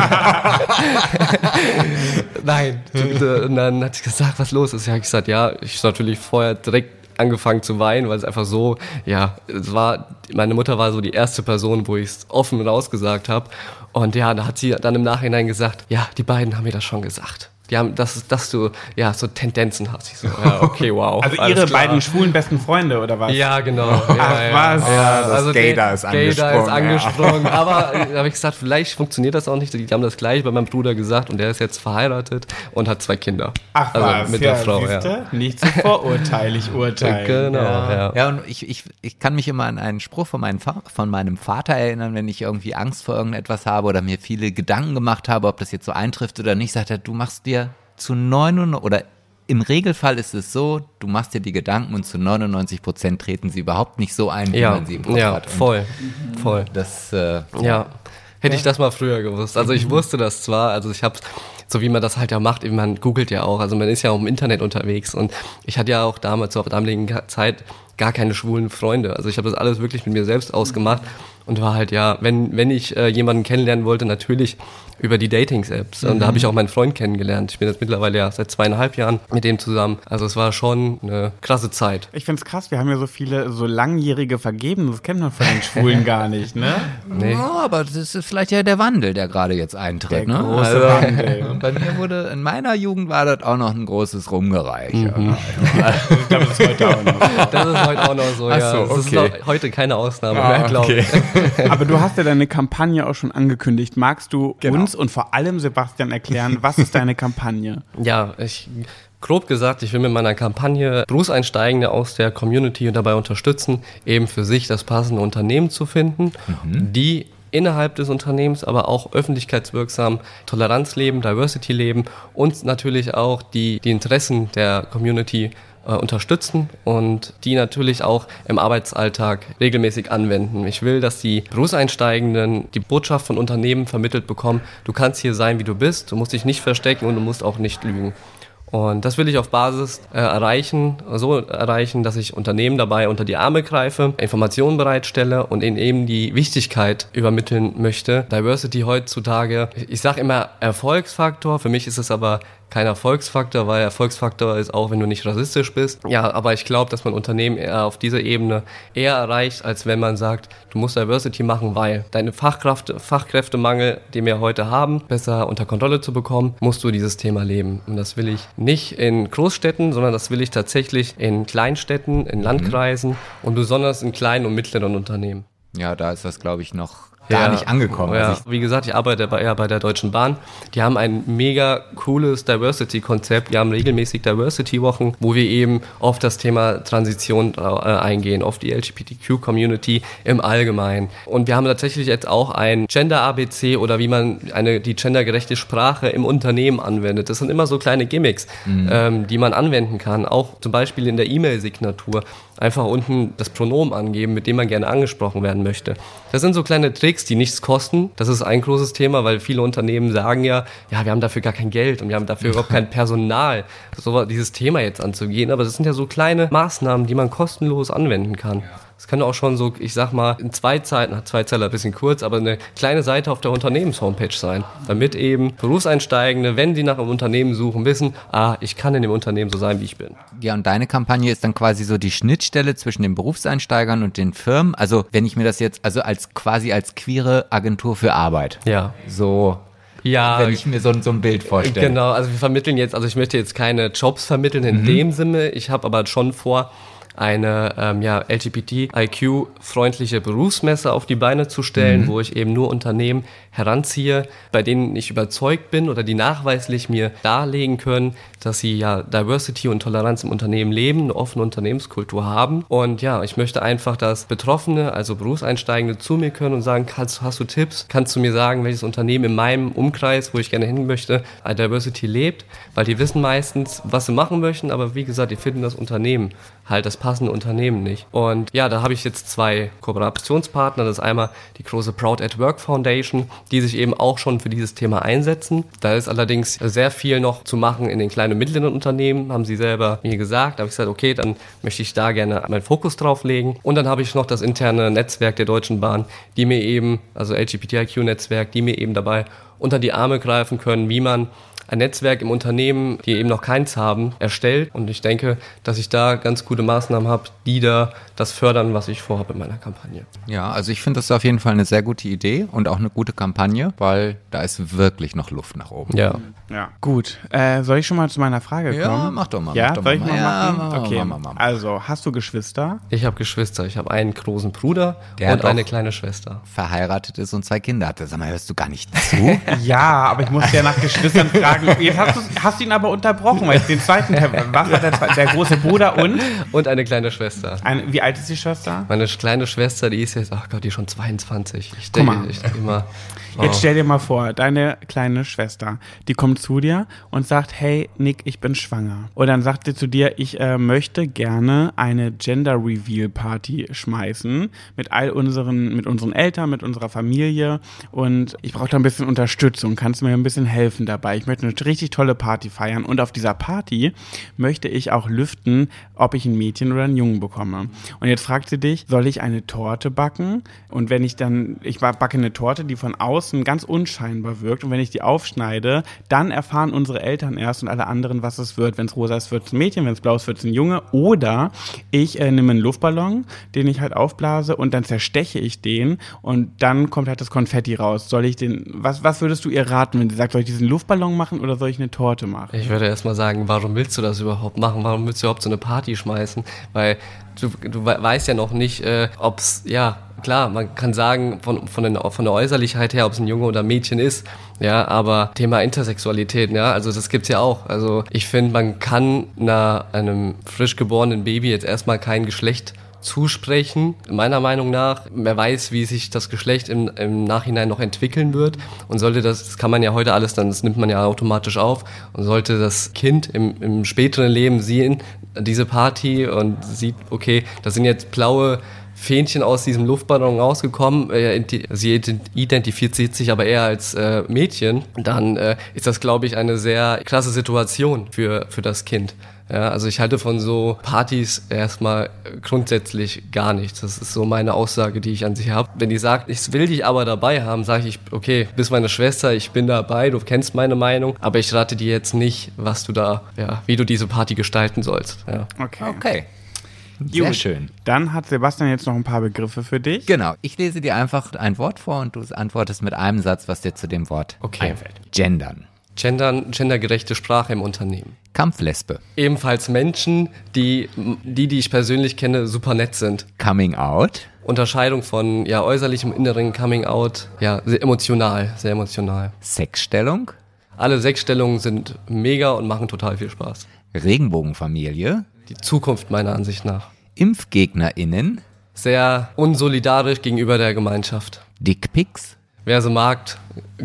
nein. Und dann hat sie gesagt, was los ist. Ja, ich gesagt, ja, ich natürlich vorher direkt angefangen zu weinen, weil es einfach so, ja, es war, meine Mutter war so die erste Person, wo ich es offen rausgesagt habe. Und ja, da hat sie dann im Nachhinein gesagt, ja, die beiden haben mir das schon gesagt die haben, dass, dass du ja so Tendenzen hast. Ich so, ja, okay, wow. Also ihre klar. beiden schwulen besten Freunde oder was? Ja, genau. Ja, Ach, ja, was? Ja, das also Gaydar ist angesprungen. Ist angesprungen. Ja. Aber da habe ich gesagt, vielleicht funktioniert das auch nicht. Die haben das gleich bei meinem Bruder gesagt und der ist jetzt verheiratet und hat zwei Kinder. Ach also was? Mit der Frau, ja. Nicht zu vorurteilig urteilen. Genau, ja. Ja, und ich, ich, ich kann mich immer an einen Spruch von, meinem von meinem Vater erinnern, wenn ich irgendwie Angst vor irgendetwas habe oder mir viele Gedanken gemacht habe, ob das jetzt so eintrifft oder nicht, sagt er, du machst dir zu 99 oder im Regelfall ist es so, du machst dir die Gedanken und zu 99 Prozent treten sie überhaupt nicht so ein, wie ja, man sie im Kopf ja, hat. Und voll, voll. Das, äh, ja. Hätte ich das mal früher gewusst. Also ich wusste das zwar, also ich habe so wie man das halt ja macht, man googelt ja auch, also man ist ja auch im Internet unterwegs und ich hatte ja auch damals zur damaligen Zeit gar keine schwulen Freunde. Also ich habe das alles wirklich mit mir selbst ausgemacht und war halt ja, wenn wenn ich äh, jemanden kennenlernen wollte, natürlich über die Datings-Apps. Und mhm. da habe ich auch meinen Freund kennengelernt. Ich bin jetzt mittlerweile ja seit zweieinhalb Jahren mit dem zusammen. Also es war schon eine krasse Zeit. Ich finde es krass, wir haben ja so viele so langjährige vergeben. Das kennt man von den Schwulen gar nicht, ne? Nee. Ja, aber das ist vielleicht ja der Wandel, der gerade jetzt eintritt. Der ne? große also, Wandel. Bei mir wurde, in meiner Jugend war das auch noch ein großes Rumgereich. Mhm. ich glaube, das ist heute auch noch. Das ist heute auch noch so, Ach so ja. Das okay. ist heute keine Ausnahme ah, mehr, glaube okay. ich. Aber du hast ja deine Kampagne auch schon angekündigt. Magst du genau. uns uns und vor allem Sebastian erklären, was ist deine Kampagne? Ja, ich grob gesagt, ich will mit meiner Kampagne Berufseinsteigende aus der Community dabei unterstützen, eben für sich das passende Unternehmen zu finden, mhm. die innerhalb des Unternehmens, aber auch öffentlichkeitswirksam Toleranz leben, Diversity leben und natürlich auch die, die Interessen der Community äh, unterstützen und die natürlich auch im Arbeitsalltag regelmäßig anwenden. Ich will, dass die Berufseinsteigenden die Botschaft von Unternehmen vermittelt bekommen, du kannst hier sein, wie du bist, du musst dich nicht verstecken und du musst auch nicht lügen. Und das will ich auf Basis äh, erreichen, so erreichen, dass ich Unternehmen dabei unter die Arme greife, Informationen bereitstelle und ihnen eben die Wichtigkeit übermitteln möchte. Diversity heutzutage, ich sage immer Erfolgsfaktor, für mich ist es aber kein Erfolgsfaktor, weil Erfolgsfaktor ist auch, wenn du nicht rassistisch bist. Ja, aber ich glaube, dass man Unternehmen eher auf dieser Ebene eher erreicht, als wenn man sagt, du musst Diversity machen, weil deine Fachkraft, Fachkräftemangel, den wir heute haben, besser unter Kontrolle zu bekommen, musst du dieses Thema leben. Und das will ich nicht in Großstädten, sondern das will ich tatsächlich in Kleinstädten, in Landkreisen mhm. und besonders in kleinen und mittleren Unternehmen. Ja, da ist das, glaube ich, noch gar ja, nicht angekommen. Ja. Also Wie gesagt, ich arbeite bei, ja, bei der Deutschen Bahn. Die haben ein mega cooles Diversity-Konzept. Wir haben regelmäßig Diversity-Wochen, wo wir eben auf das Thema Transition äh, eingehen, auf die LGBTQ-Community im Allgemeinen. Und wir haben tatsächlich jetzt auch ein Gender-ABC oder wie man eine, die gendergerechte Sprache im Unternehmen anwendet. Das sind immer so kleine Gimmicks, mhm. ähm, die man anwenden kann. Auch zum Beispiel in der E-Mail-Signatur einfach unten das Pronomen angeben, mit dem man gerne angesprochen werden möchte. Das sind so kleine Tricks, die nichts kosten. Das ist ein großes Thema, weil viele Unternehmen sagen ja, ja, wir haben dafür gar kein Geld und wir haben dafür überhaupt kein Personal, so dieses Thema jetzt anzugehen. Aber das sind ja so kleine Maßnahmen, die man kostenlos anwenden kann. Ja. Es kann auch schon so, ich sag mal, in zwei Zeiten, zwei Zeiler ein bisschen kurz, aber eine kleine Seite auf der Unternehmenshomepage sein, damit eben Berufseinsteigende, wenn die nach einem Unternehmen suchen, wissen, ah, ich kann in dem Unternehmen so sein, wie ich bin. Ja, und deine Kampagne ist dann quasi so die Schnittstelle zwischen den Berufseinsteigern und den Firmen. Also, wenn ich mir das jetzt, also als quasi als queere Agentur für Arbeit. Ja. So ja, wenn ich mir so, so ein Bild vorstelle. Genau, also wir vermitteln jetzt, also ich möchte jetzt keine Jobs vermitteln in mhm. dem Sinne. Ich habe aber schon vor, eine ähm, ja, LGBTIQ-freundliche Berufsmesse auf die Beine zu stellen, mhm. wo ich eben nur Unternehmen heranziehe, bei denen ich überzeugt bin oder die nachweislich mir darlegen können, dass sie ja Diversity und Toleranz im Unternehmen leben, eine offene Unternehmenskultur haben. Und ja, ich möchte einfach, dass Betroffene, also Berufseinsteigende, zu mir können und sagen, kannst, hast du Tipps? Kannst du mir sagen, welches Unternehmen in meinem Umkreis, wo ich gerne hin möchte, Diversity lebt? Weil die wissen meistens, was sie machen möchten, aber wie gesagt, die finden das Unternehmen halt das passende Unternehmen nicht. Und ja, da habe ich jetzt zwei Kooperationspartner. Das ist einmal die große Proud at Work Foundation, die sich eben auch schon für dieses Thema einsetzen. Da ist allerdings sehr viel noch zu machen in den kleinen und mittleren Unternehmen, haben sie selber mir gesagt. Da habe ich gesagt, okay, dann möchte ich da gerne meinen Fokus drauf legen. Und dann habe ich noch das interne Netzwerk der Deutschen Bahn, die mir eben, also LGBTIQ-Netzwerk, die mir eben dabei unter die Arme greifen können, wie man ein Netzwerk im Unternehmen, die eben noch keins haben, erstellt. Und ich denke, dass ich da ganz gute Maßnahmen habe, die da das fördern, was ich vorhabe in meiner Kampagne. Ja, also ich finde das auf jeden Fall eine sehr gute Idee und auch eine gute Kampagne, weil da ist wirklich noch Luft nach oben. Ja. Ja. Gut. Äh, soll ich schon mal zu meiner Frage kommen? Ja, mach doch mal. Ja, doch soll ich mal, ja, machen? okay. Mach, mach, mach, also, hast du Geschwister? Ich habe Geschwister. Ich habe einen großen Bruder Der und eine kleine Schwester. Verheiratet ist und zwei Kinder hatte. Sag mal, hörst du gar nicht zu? ja, aber ich muss ja nach Geschwistern fragen. Jetzt hast, hast du ihn aber unterbrochen, weil ich den zweiten, was war der, der große Bruder und? Und eine kleine Schwester. Ein, wie alt ist die Schwester? Meine kleine Schwester, die ist jetzt, ach Gott, die ist schon 22. Ich denke, ich denke immer, Jetzt oh. stell dir mal vor, deine kleine Schwester, die kommt zu dir und sagt, hey Nick, ich bin schwanger. Und dann sagt sie zu dir, ich äh, möchte gerne eine Gender Reveal Party schmeißen mit all unseren, mit unseren Eltern, mit unserer Familie und ich brauche da ein bisschen Unterstützung. Kannst du mir ein bisschen helfen dabei? Ich möchte eine richtig tolle Party feiern und auf dieser Party möchte ich auch lüften, ob ich ein Mädchen oder einen Jungen bekomme. Und jetzt fragt sie dich, soll ich eine Torte backen? Und wenn ich dann, ich backe eine Torte, die von außen außen ganz unscheinbar wirkt. Und wenn ich die aufschneide, dann erfahren unsere Eltern erst und alle anderen, was es wird. Wenn es rosa ist, wird es ein Mädchen, wenn es blau ist, wird es ein Junge. Oder ich äh, nehme einen Luftballon, den ich halt aufblase und dann zersteche ich den und dann kommt halt das Konfetti raus. Soll ich den, was, was würdest du ihr raten, wenn sie sagt, soll ich diesen Luftballon machen oder soll ich eine Torte machen? Ich würde erstmal sagen, warum willst du das überhaupt machen? Warum willst du überhaupt so eine Party schmeißen? Weil du, du weißt ja noch nicht, äh, ob es, ja, klar, man kann sagen, von, von, den, von der Äußerlichkeit her, ob es ein Junge oder ein Mädchen ist, ja, aber Thema Intersexualität, ja, also das gibt's ja auch. Also ich finde, man kann einer, einem frisch geborenen Baby jetzt erstmal kein Geschlecht zusprechen. Meiner Meinung nach, wer weiß, wie sich das Geschlecht im, im Nachhinein noch entwickeln wird und sollte das, das kann man ja heute alles dann, das nimmt man ja automatisch auf und sollte das Kind im, im späteren Leben sehen, diese Party und sieht, okay, das sind jetzt blaue Fähnchen aus diesem Luftballon rausgekommen, sie identifiziert sich aber eher als äh, Mädchen, dann äh, ist das, glaube ich, eine sehr klasse Situation für, für das Kind. Ja, also ich halte von so Partys erstmal grundsätzlich gar nichts. Das ist so meine Aussage, die ich an sich habe. Wenn die sagt, ich will dich aber dabei haben, sage ich, okay, bist meine Schwester, ich bin dabei, du kennst meine Meinung, aber ich rate dir jetzt nicht, was du da, ja, wie du diese Party gestalten sollst. Ja. Okay. Okay. Sehr Gut. schön. Dann hat Sebastian jetzt noch ein paar Begriffe für dich. Genau. Ich lese dir einfach ein Wort vor und du antwortest mit einem Satz, was dir zu dem Wort Okay. einfällt. Gendern. Gendern, gendergerechte Sprache im Unternehmen. Kampflesbe. Ebenfalls Menschen, die, die, die ich persönlich kenne, super nett sind. Coming out. Unterscheidung von ja, äußerlichem, inneren Coming Out, ja, sehr emotional, sehr emotional. Sexstellung. Alle Sechsstellungen sind mega und machen total viel Spaß. Regenbogenfamilie. Die Zukunft meiner Ansicht nach. ImpfgegnerInnen. Sehr unsolidarisch gegenüber der Gemeinschaft. Dickpics. Wer sie mag,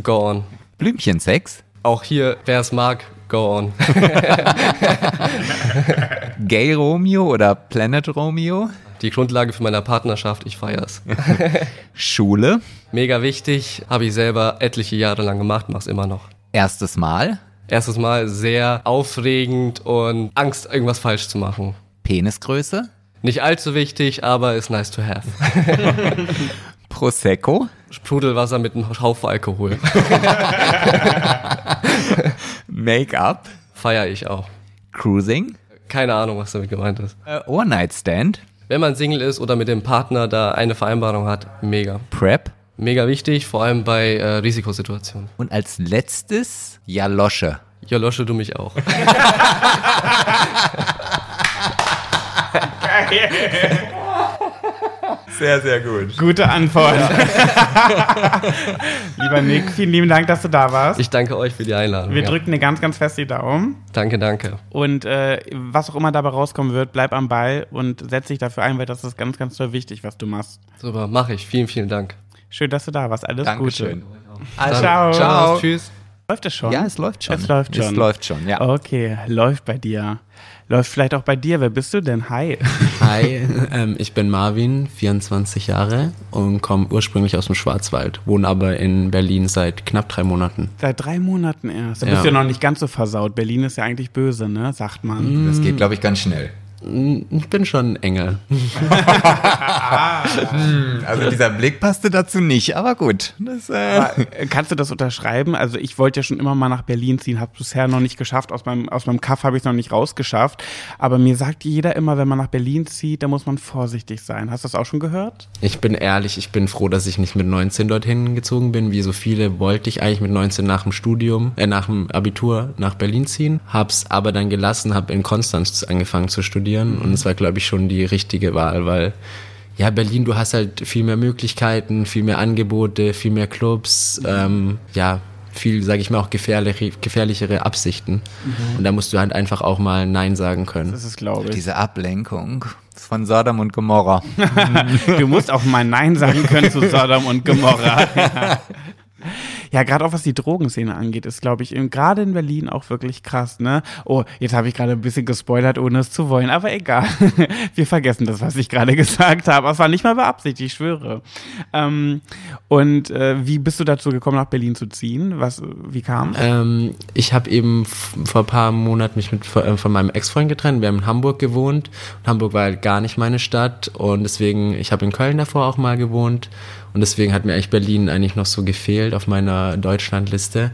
go on. Blümchensex. Auch hier, wer es mag, go on. Gay Romeo oder Planet Romeo. Die Grundlage für meine Partnerschaft, ich feier's. Schule. Mega wichtig, habe ich selber etliche Jahre lang gemacht, mach's immer noch. Erstes Mal. Erstes Mal sehr aufregend und Angst, irgendwas falsch zu machen. Penisgröße. Nicht allzu wichtig, aber ist nice to have. Prosecco. Sprudelwasser mit einem Haufen Alkohol. Make-up. Feier ich auch. Cruising. Keine Ahnung, was damit gemeint ist. Äh, One-Night-Stand. Wenn man Single ist oder mit dem Partner da eine Vereinbarung hat, mega. Prep. Mega wichtig, vor allem bei äh, Risikosituationen. Und als letztes Jalosche. Ja, lösche du mich auch. Sehr, sehr gut. Gute Antwort. Lieber Nick, vielen lieben Dank, dass du da warst. Ich danke euch für die Einladung. Wir ja. drücken dir ganz, ganz fest die Daumen. Danke, danke. Und äh, was auch immer dabei rauskommen wird, bleib am Ball und setz dich dafür ein, weil das ist ganz, ganz toll wichtig, was du machst. Super, mache ich. Vielen, vielen Dank. Schön, dass du da warst. Alles Dankeschön. Gute. Dann, Ciao. Ciao. Tschüss. Läuft es schon? Ja, es läuft schon. Es läuft schon. Es läuft schon, ja. Okay, läuft bei dir. Läuft vielleicht auch bei dir. Wer bist du denn? Hi. Hi, ähm, ich bin Marvin, 24 Jahre und komme ursprünglich aus dem Schwarzwald, wohne aber in Berlin seit knapp drei Monaten. Seit drei Monaten erst. Da Ja. bist du ja noch nicht ganz so versaut. Berlin ist ja eigentlich böse, ne? Sagt man. Das geht, glaube ich, ganz schnell. Ich bin schon ein Engel. Also dieser Blick passte dazu nicht, aber gut. Das, äh, Aber, äh, Kannst du das unterschreiben? Also ich wollte ja schon immer mal nach Berlin ziehen, habe bisher noch nicht geschafft. Aus meinem, aus meinem Kaff habe ich es noch nicht rausgeschafft. Aber mir sagt jeder immer, wenn man nach Berlin zieht, da muss man vorsichtig sein. Hast du das auch schon gehört? Ich bin ehrlich, ich bin froh, dass ich nicht mit 19 dorthin gezogen bin. Wie so viele wollte ich eigentlich mit 19 nach dem Studium, äh, nach dem Abitur nach Berlin ziehen. Hab's aber dann gelassen, habe in Konstanz angefangen zu studieren und es war, glaube ich, schon die richtige Wahl, weil ja, Berlin, du hast halt viel mehr Möglichkeiten, viel mehr Angebote, viel mehr Clubs, ähm, ja, viel, sage ich mal, auch gefährliche, gefährlichere Absichten. Und da musst du halt einfach auch mal Nein sagen können. Das ist, glaube ich. diese Ablenkung von Sodom und Gomorra. Du musst auch mal Nein sagen können zu Sodom und Gomorra. Ja, gerade auch was die Drogenszene angeht, ist, glaube ich, gerade in Berlin auch wirklich krass, ne? Oh, jetzt habe ich gerade ein bisschen gespoilert, ohne es zu wollen, aber egal. Wir vergessen das, was ich gerade gesagt habe. Es war nicht mal beabsichtigt, ich schwöre. Ähm, und äh, wie bist du dazu gekommen, nach Berlin zu ziehen? Was, wie kam Ähm, ich habe eben vor ein paar Monaten mich mit, äh, von meinem Ex-Freund getrennt. Wir haben in Hamburg gewohnt. Und Hamburg war halt gar nicht meine Stadt und deswegen, ich habe in Köln davor auch mal gewohnt und deswegen hat mir eigentlich Berlin eigentlich noch so gefehlt auf meiner Deutschlandliste.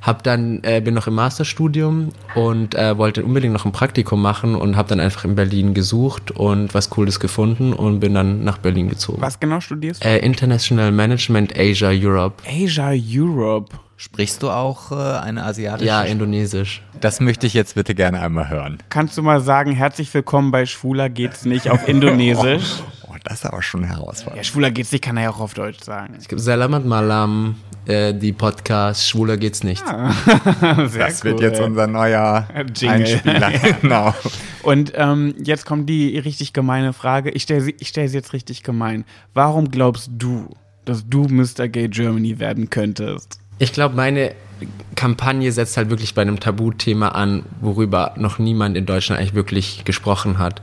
Hab dann äh, bin noch im Masterstudium und äh, wollte unbedingt noch ein Praktikum machen und habe dann einfach in Berlin gesucht und was Cooles gefunden und bin dann nach Berlin gezogen. Was genau studierst du? Äh, International Management Asia Europe. Asia Europe. Sprichst du auch äh, eine asiatische? Ja, indonesisch. Das möchte ich jetzt bitte gerne einmal hören. Kannst du mal sagen, herzlich willkommen bei Schwuler geht's nicht auf Indonesisch? Das ist aber schon herausfordernd. Ja, schwuler geht's nicht, kann er ja auch auf Deutsch sagen. Selamat Malam, äh, die Podcast Schwuler geht's nicht. Sehr Das wird jetzt unser neuer Jingle. Einspieler. genau. Und ähm, jetzt kommt die richtig gemeine Frage. Ich stelle sie, ich stell sie jetzt richtig gemein. Warum glaubst du, dass du Mr. Gay Germany werden könntest? Ich glaube, meine Kampagne setzt halt wirklich bei einem Tabuthema an, worüber noch niemand in Deutschland eigentlich wirklich gesprochen hat.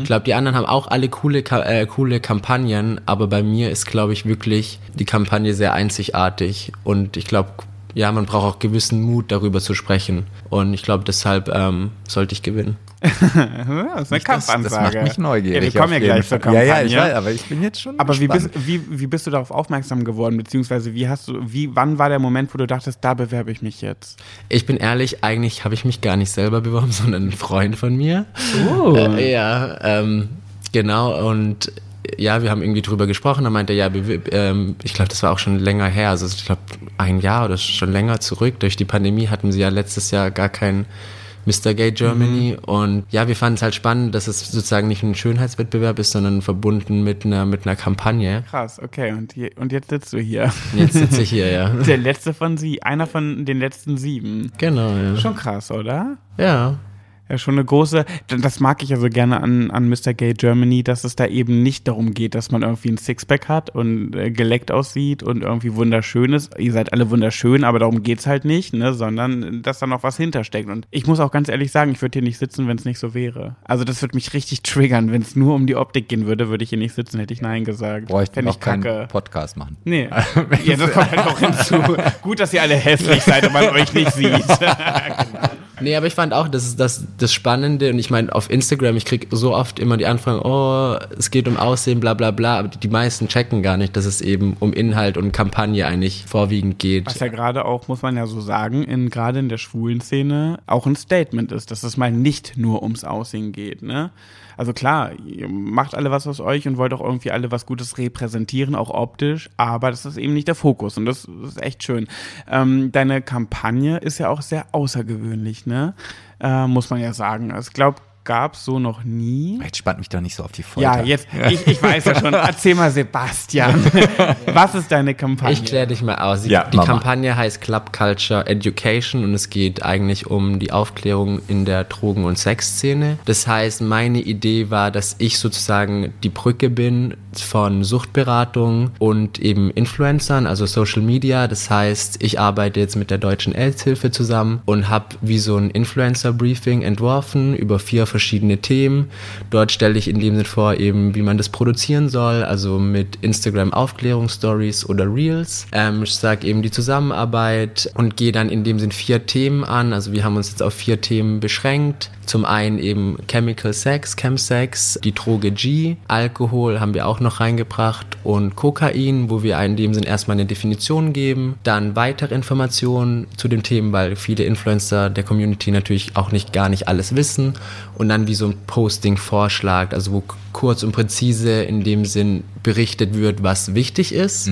Ich glaube, die anderen haben auch alle coole, äh, coole Kampagnen, aber bei mir ist, glaube ich, wirklich die Kampagne sehr einzigartig. Und ich glaube, ja, man braucht auch gewissen Mut, darüber zu sprechen. Und ich glaube, deshalb ähm, sollte ich gewinnen. Das ist eine Das, das Kampfansage. macht mich neugierig. Ja, wir kommen ja gleich zur. Kampagne. Ja, ja, ich weiß, aber ich bin jetzt schon Aber wie bist, wie, wie bist du darauf aufmerksam geworden? Beziehungsweise wie hast du, wie, wann war der Moment, wo du dachtest, da bewerbe ich mich jetzt? Ich bin ehrlich, eigentlich habe ich mich gar nicht selber beworben, sondern ein Freund von mir. Äh, ja, ähm, genau. Und ja, wir haben irgendwie drüber gesprochen. Da meinte er, ja, ähm, ich glaube, das war auch schon länger her. Also ich glaube, ein Jahr oder schon länger zurück. Durch die Pandemie hatten sie ja letztes Jahr gar kein Mr. Gay Germany. Und ja, wir fanden es halt spannend, dass es sozusagen nicht ein Schönheitswettbewerb ist, sondern verbunden mit einer, mit einer Kampagne. Krass, okay. Und, je, und jetzt sitzt du hier. Jetzt sitze ich hier, ja. Der letzte von sie, einer von den letzten sieben. Genau, ja. Schon krass, oder? Ja. Ja, schon eine große, das mag ich ja so gerne an, an Mr. Gay Germany, dass es da eben nicht darum geht, dass man irgendwie ein Sixpack hat und äh, geleckt aussieht und irgendwie wunderschön ist. Ihr seid alle wunderschön, aber darum geht's halt nicht, ne, sondern dass da noch was hintersteckt. Und ich muss auch ganz ehrlich sagen, ich würde hier nicht sitzen, wenn es nicht so wäre. Also das würde mich richtig triggern. Wenn es nur um die Optik gehen würde, würde ich hier nicht sitzen, hätte ich Nein gesagt. Bräuchten Fänd noch keinen Podcast machen. Nee. ja, das kommt halt noch hinzu. Gut, dass ihr alle hässlich seid und man euch nicht sieht. Nee, aber ich fand auch, das ist das, das Spannende und ich meine, auf Instagram, ich krieg so oft immer die Anfragen, oh, es geht um Aussehen, bla bla bla, aber die meisten checken gar nicht, dass es eben um Inhalt und Kampagne eigentlich vorwiegend geht. Was ja gerade auch, muss man ja so sagen, in, gerade in der schwulen Szene auch ein Statement ist, dass es mal nicht nur ums Aussehen geht, ne? Also klar, ihr macht alle was aus euch und wollt auch irgendwie alle was Gutes repräsentieren, auch optisch, aber das ist eben nicht der Fokus und das ist echt schön. Ähm, deine Kampagne ist ja auch sehr außergewöhnlich, ne? Äh, muss man ja sagen. Also ich glaube, gab es so noch nie. Jetzt spannt mich doch nicht so auf die Folter. Ja, jetzt, ich, ich weiß ja schon. Erzähl mal, Sebastian. Was ist deine Kampagne? Ich kläre dich mal aus. Die, Ja, die. Kampagne heißt Club Culture Education und es geht eigentlich um die Aufklärung in der Drogen- und Sexszene. Das heißt, meine Idee war, dass ich sozusagen die Brücke bin von Suchtberatung und eben Influencern, also Social Media. Das heißt, ich arbeite jetzt mit der Deutschen AIDS-Hilfe zusammen und habe wie so ein Influencer-Briefing entworfen über vier verschiedene Themen. Dort stelle ich in dem Sinne vor, eben wie man das produzieren soll, also mit Instagram Aufklärungsstories oder Reels. Ähm, ich sage eben die Zusammenarbeit und gehe dann in dem Sinn vier Themen an. Also wir haben uns jetzt auf vier Themen beschränkt. Zum einen eben Chemical Sex, Chemsex, die Droge G, Alkohol haben wir auch noch reingebracht und Kokain, wo wir in dem Sinn erstmal eine Definition geben, dann weitere Informationen zu den Themen, weil viele Influencer der Community natürlich auch nicht gar nicht alles wissen. Und dann wie so ein Posting vorschlägt, also wo kurz und präzise in dem Sinn berichtet wird, was wichtig ist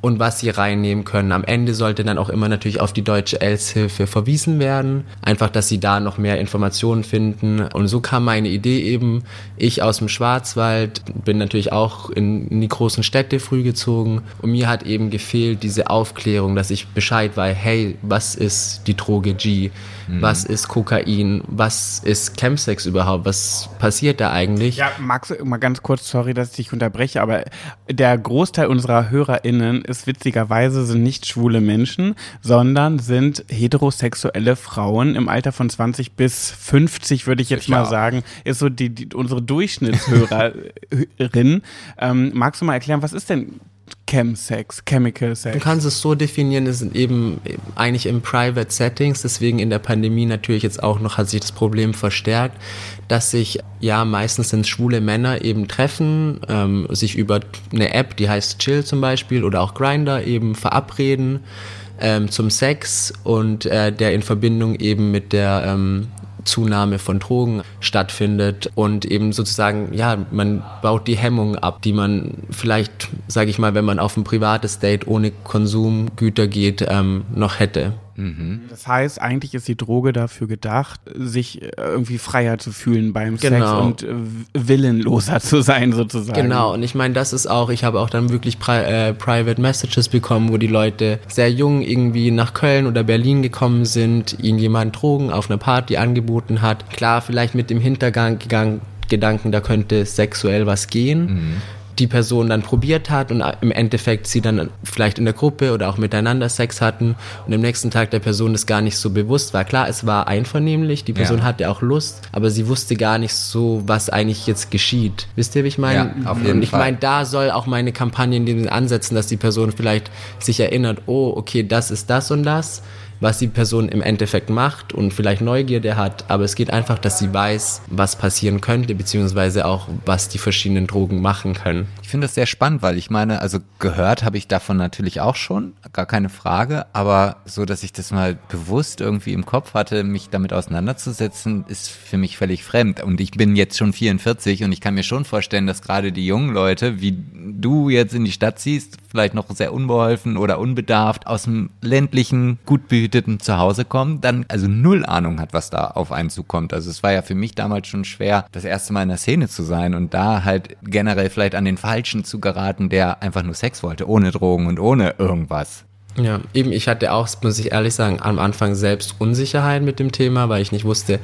und was sie reinnehmen können. Am Ende sollte dann auch immer natürlich auf die deutsche AIDS-Hilfe verwiesen werden. Einfach, dass sie da noch mehr Informationen finden. Und so kam meine Idee eben. Ich aus dem Schwarzwald bin natürlich auch in, in die großen Städte früh gezogen. Und mir hat eben gefehlt diese Aufklärung, dass ich Bescheid weiß, hey, was ist die Droge G? Was ist Kokain? Was ist Chemsex überhaupt? Was passiert da eigentlich? Ja, Max, mal ganz kurz, sorry, dass ich dich unterbreche, aber der Großteil unserer HörerInnen ist witzigerweise sind nicht schwule Menschen, sondern sind heterosexuelle Frauen im Alter von 20 bis 50, würde ich jetzt mal sagen, ist so die, die unsere Durchschnittshörerin. ähm, magst du mal erklären, was ist denn Chemsex, Chemical Sex? Du kannst es so definieren, es sind eben eigentlich im Private Settings, deswegen in der Pandemie natürlich jetzt auch noch hat sich das Problem verstärkt, dass sich ja meistens sind schwule Männer eben treffen, ähm, sich über eine App, die heißt Chill zum Beispiel oder auch Grinder eben verabreden ähm, zum Sex und äh, der in Verbindung eben mit der ähm, Zunahme von Drogen stattfindet und eben sozusagen, ja, man baut die Hemmung ab, die man vielleicht, sage ich mal, wenn man auf ein privates Date ohne Konsumgüter geht, ähm, noch hätte. Das heißt, eigentlich ist die Droge dafür gedacht, sich äh, irgendwie freier zu fühlen beim Genau. Sex und äh, willenloser zu sein sozusagen. Genau, und ich meine, das ist auch, ich habe auch dann wirklich pri äh, Private Messages bekommen, wo die Leute sehr jung irgendwie nach Köln oder Berlin gekommen sind, ihnen jemand Drogen auf einer Party angeboten hat. Klar, vielleicht mit dem Hintergang gegangen, Gedanken, da könnte sexuell was gehen. Die Person dann probiert hat und im Endeffekt sie dann vielleicht in der Gruppe oder auch miteinander Sex hatten und am nächsten Tag der Person das gar nicht so bewusst war. Klar, es war einvernehmlich, die Person Ja. hatte auch Lust, aber sie wusste gar nicht so, was eigentlich jetzt geschieht. Wisst ihr, wie ich meine? Ja, auf jeden und ich meine, da soll auch meine Kampagne in dem ansetzen, dass die Person vielleicht sich erinnert, oh, okay, das ist das und das, was die Person im Endeffekt macht und vielleicht Neugierde hat, aber es geht einfach, dass sie weiß, was passieren könnte, beziehungsweise auch, was die verschiedenen Drogen machen können. Ich finde das sehr spannend, weil ich meine, also gehört habe ich davon natürlich auch schon, gar keine Frage, aber so, dass ich das mal bewusst irgendwie im Kopf hatte, mich damit auseinanderzusetzen, ist für mich völlig fremd. Und ich bin jetzt schon 44 und ich kann mir schon vorstellen, dass gerade die jungen Leute, wie du jetzt in die Stadt ziehst, vielleicht noch sehr unbeholfen oder unbedarft aus dem ländlichen, gut Zuhause kommen, dann also null Ahnung hat, was da auf einen zukommt. Also es war ja für mich damals schon schwer, das erste Mal in der Szene zu sein und da halt generell vielleicht an den Falschen zu geraten, der einfach nur Sex wollte, ohne Drogen und ohne irgendwas. Ja, eben, ich hatte auch, muss ich ehrlich sagen, am Anfang selbst Unsicherheit mit dem Thema, weil ich nicht wusste,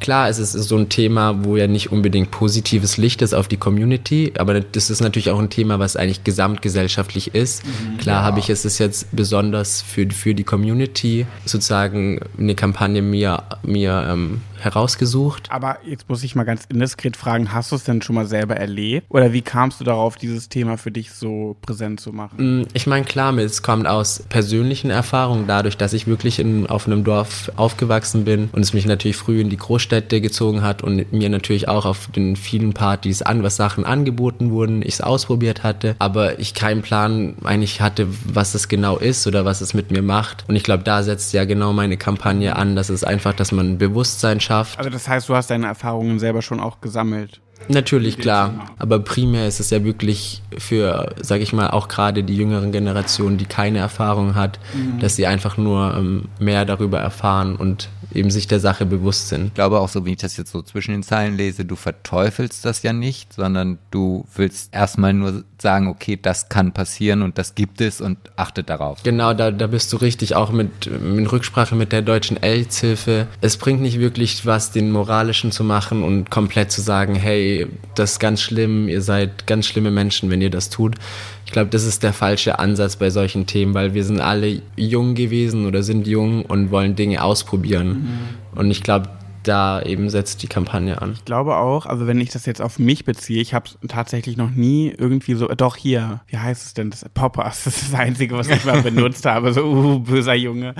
klar, es ist so ein Thema, wo ja nicht unbedingt positives Licht ist auf die Community, aber das ist natürlich auch ein Thema, was eigentlich gesamtgesellschaftlich ist. Klar habe ich es ist jetzt besonders für, für die Community sozusagen eine Kampagne mir, mir ähm, herausgesucht. Aber jetzt muss ich mal ganz indiskret fragen, hast du es denn schon mal selber erlebt? Oder wie kamst du darauf, dieses Thema für dich so präsent zu machen? Mm, Ich meine, klar, es kommt aus persönlichen Erfahrungen, dadurch, dass ich wirklich in, auf einem Dorf aufgewachsen bin und es mich natürlich früh in die Großstädte gezogen hat und mir natürlich auch auf den vielen Partys an, was Sachen angeboten wurden, ich es ausprobiert hatte, aber ich keinen Plan eigentlich hatte, was es genau ist oder was es mit mir macht. Und ich glaube, da setzt ja genau meine Kampagne an, dass es einfach, dass man ein Bewusstsein schafft. Also das heißt, du hast deine Erfahrungen selber schon auch gesammelt. Natürlich, klar. Aber primär ist es ja wirklich für, sag ich mal, auch gerade die jüngeren Generationen, die keine Erfahrung hat, dass sie einfach nur ähm, mehr darüber erfahren und eben sich der Sache bewusst sind. Ich glaube auch so, wie ich das jetzt so zwischen den Zeilen lese, du verteufelst das ja nicht, sondern du willst erstmal nur sagen, okay, das kann passieren und das gibt es und achtet darauf. Genau, da, da bist du richtig, auch mit, mit Rücksprache mit der deutschen AIDS-Hilfe. Es bringt nicht wirklich was, den Moralischen zu machen und komplett zu sagen, hey, das ist ganz schlimm, ihr seid ganz schlimme Menschen, wenn ihr das tut. Ich glaube, das ist der falsche Ansatz bei solchen Themen, weil wir sind alle jung gewesen oder sind jung und wollen Dinge ausprobieren. Und ich glaube, da eben setzt die Kampagne an. Ich glaube auch, also wenn ich das jetzt auf mich beziehe, ich habe es tatsächlich noch nie irgendwie so, doch hier, wie heißt es denn, das Poppers, das ist das Einzige, was ich mal benutzt habe, so, uh, böser Junge.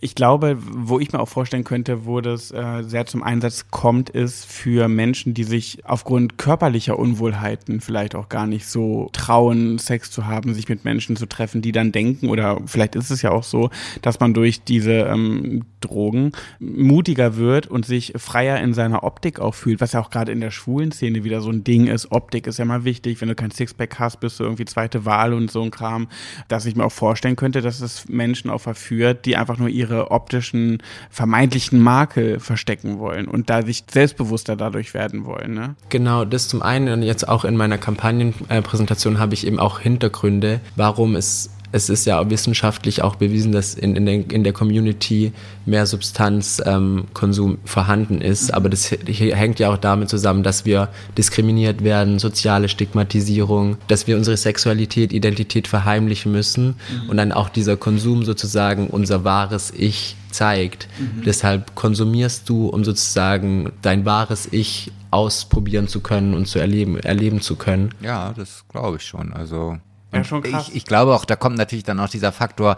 Ich glaube, wo ich mir auch vorstellen könnte, wo das äh, sehr zum Einsatz kommt, ist für Menschen, die sich aufgrund körperlicher Unwohlheiten vielleicht auch gar nicht so trauen, Sex zu haben, sich mit Menschen zu treffen, die dann denken, oder vielleicht ist es ja auch so, dass man durch diese ähm, Drogen mutiger wird und sich freier in seiner Optik auch fühlt, was ja auch gerade in der schwulen Szene wieder so ein Ding ist. Optik ist ja mal wichtig. Wenn du kein Sixpack hast, bist du irgendwie zweite Wahl und so ein Kram. Dass ich mir auch vorstellen könnte, dass es Menschen auch verführt, die einfach nur ihre optischen, vermeintlichen Makel verstecken wollen und da sich selbstbewusster dadurch werden wollen. Ne? Genau, das zum einen und jetzt auch in meiner Kampagnenpräsentation habe ich eben auch Hintergründe, warum es es ist ja wissenschaftlich auch bewiesen, dass in, in, der, in der Community mehr Substanzkonsum ähm, vorhanden ist. Aber das hängt ja auch damit zusammen, dass wir diskriminiert werden, soziale Stigmatisierung, dass wir unsere Sexualität, Identität verheimlichen müssen und dann auch dieser Konsum sozusagen unser wahres Ich zeigt. Deshalb konsumierst du, um sozusagen dein wahres Ich ausprobieren zu können und zu erleben, erleben zu können. Ja, das glaube ich schon. Also Ja, schon krass. Ich, ich glaube auch, da kommt natürlich dann auch dieser Faktor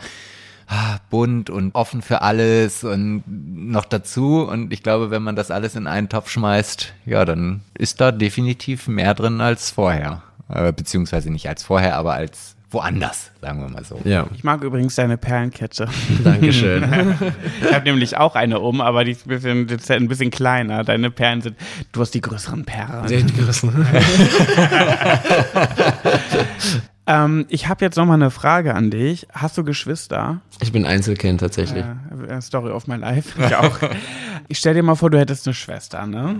ah, bunt und offen für alles und noch dazu. Und ich glaube, wenn man das alles in einen Topf schmeißt, ja, dann ist da definitiv mehr drin als vorher. Äh, beziehungsweise nicht als vorher, aber als woanders, sagen wir mal so. Ja, Ich mag übrigens deine Perlenkette. Dankeschön. Ich habe nämlich auch eine um, aber die ist ein bisschen, die ist ein bisschen kleiner. Deine Perlen sind, du hast die größeren Perlen. Sehr gerissen. Ähm, ich habe jetzt noch mal eine Frage an dich. Hast du Geschwister? Ich bin Einzelkind tatsächlich. Äh, äh, Story of my life. Ich auch. Ich stell dir mal vor, du hättest eine Schwester, ne?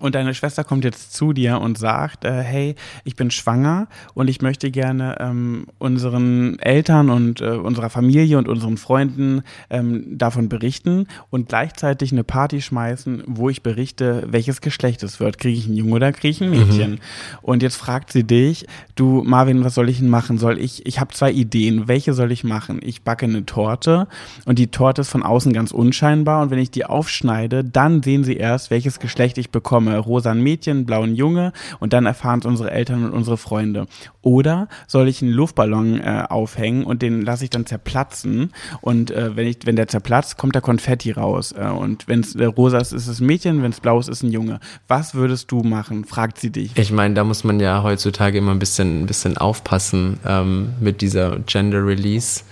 Und deine Schwester kommt jetzt zu dir und sagt, äh, hey, ich bin schwanger und ich möchte gerne ähm, unseren Eltern und äh, unserer Familie und unseren Freunden ähm, davon berichten und gleichzeitig eine Party schmeißen, wo ich berichte, welches Geschlecht es wird. Kriege ich einen Junge oder kriege ich ein Mädchen? Und jetzt fragt sie dich, du Marvin, was soll ich denn machen? Soll ich, ich habe zwei Ideen, welche soll ich machen? Ich backe eine Torte und die Torte ist von außen ganz unscheinbar und wenn ich die aufschneide, dann sehen sie erst, welches Geschlecht ich bekomme. Rosa ein Mädchen, blau ein Junge und dann erfahren es unsere Eltern und unsere Freunde. Oder soll ich einen Luftballon äh, aufhängen und den lasse ich dann zerplatzen und äh, wenn, ich, wenn der zerplatzt, kommt da Konfetti raus äh, und wenn es äh, rosa ist, ist es ein Mädchen, wenn es blau ist, ist ein Junge. Was würdest du machen? Fragt sie dich. Ich meine, da muss man ja heutzutage immer ein bisschen, ein bisschen aufpassen ähm, mit dieser Gender Release.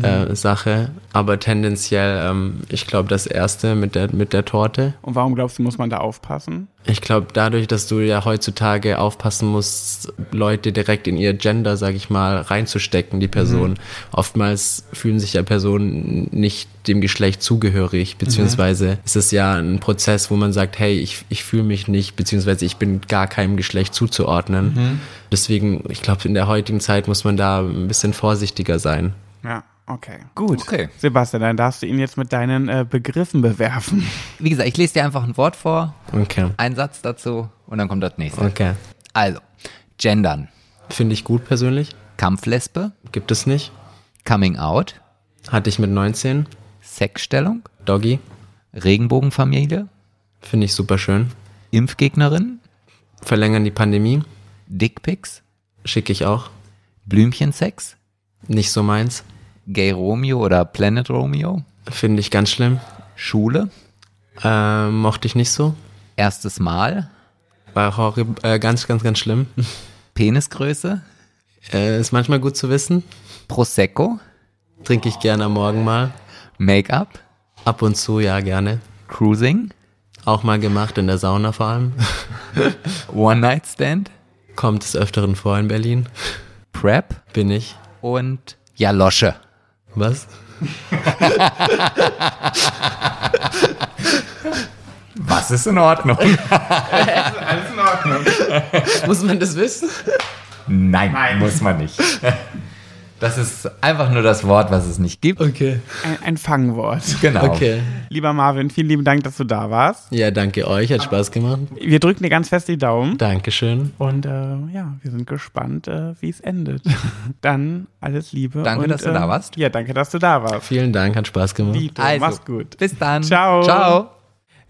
Äh, Sache, aber tendenziell, ähm, ich glaube, das erste mit der, mit der Torte. Und warum glaubst du, muss man da aufpassen? Ich glaube, dadurch, dass du ja heutzutage aufpassen musst, Leute direkt in ihr Gender, sag ich mal, reinzustecken, die Person. Oftmals fühlen sich ja Personen nicht dem Geschlecht zugehörig, beziehungsweise ist es ja ein Prozess, wo man sagt, hey, ich, ich fühle mich nicht, beziehungsweise ich bin gar keinem Geschlecht zuzuordnen. Deswegen, ich glaube, in der heutigen Zeit muss man da ein bisschen vorsichtiger sein. Ja, okay. Gut. Okay. Sebastian, dann darfst du ihn jetzt mit deinen äh, Begriffen bewerfen. Wie gesagt, ich lese dir einfach ein Wort vor, Okay. einen Satz dazu und dann kommt das nächste. Okay. Also, Gendern, Finde ich gut persönlich. Kampflesbe, Gibt es nicht. Coming Out, Hatte ich mit 19. Sexstellung, Doggy. Regenbogenfamilie, Finde ich super schön. Impfgegnerin, Verlängern die Pandemie. Dickpics, Schicke ich auch. Blümchensex, Nicht so meins. Gay Romeo oder Planet Romeo, Finde ich ganz schlimm. Schule, Äh, mochte ich nicht so. erstes Mal, War horrib äh, ganz, ganz, ganz schlimm. Penisgröße, Äh, ist manchmal gut zu wissen. Prosecco, Trinke ich gerne am Morgen mal. Make-up, Ab und zu, ja, gerne. Cruising, Auch mal gemacht, in der Sauna vor allem. One-Night-Stand, Kommt des Öfteren vor in Berlin. Prep Bin ich. und Jalosche. Was? Was ist in Ordnung? Alles in Ordnung. Muss man das wissen? Nein, muss man nicht. Das ist einfach nur das Wort, was es nicht gibt. Okay. Ein, ein Fangwort. Genau. Okay. Lieber Marvin, vielen lieben Dank, dass du da warst. Ja, danke euch. Hat Spaß gemacht. Wir drücken dir ganz fest die Daumen. Dankeschön. Und äh, ja, wir sind gespannt, äh, wie es endet. Dann alles Liebe. Danke, und, dass du da warst. Ja, danke, dass du da warst. Vielen Dank, hat Spaß gemacht. Dito, Also, mach's gut. Bis dann. Ciao. Ciao.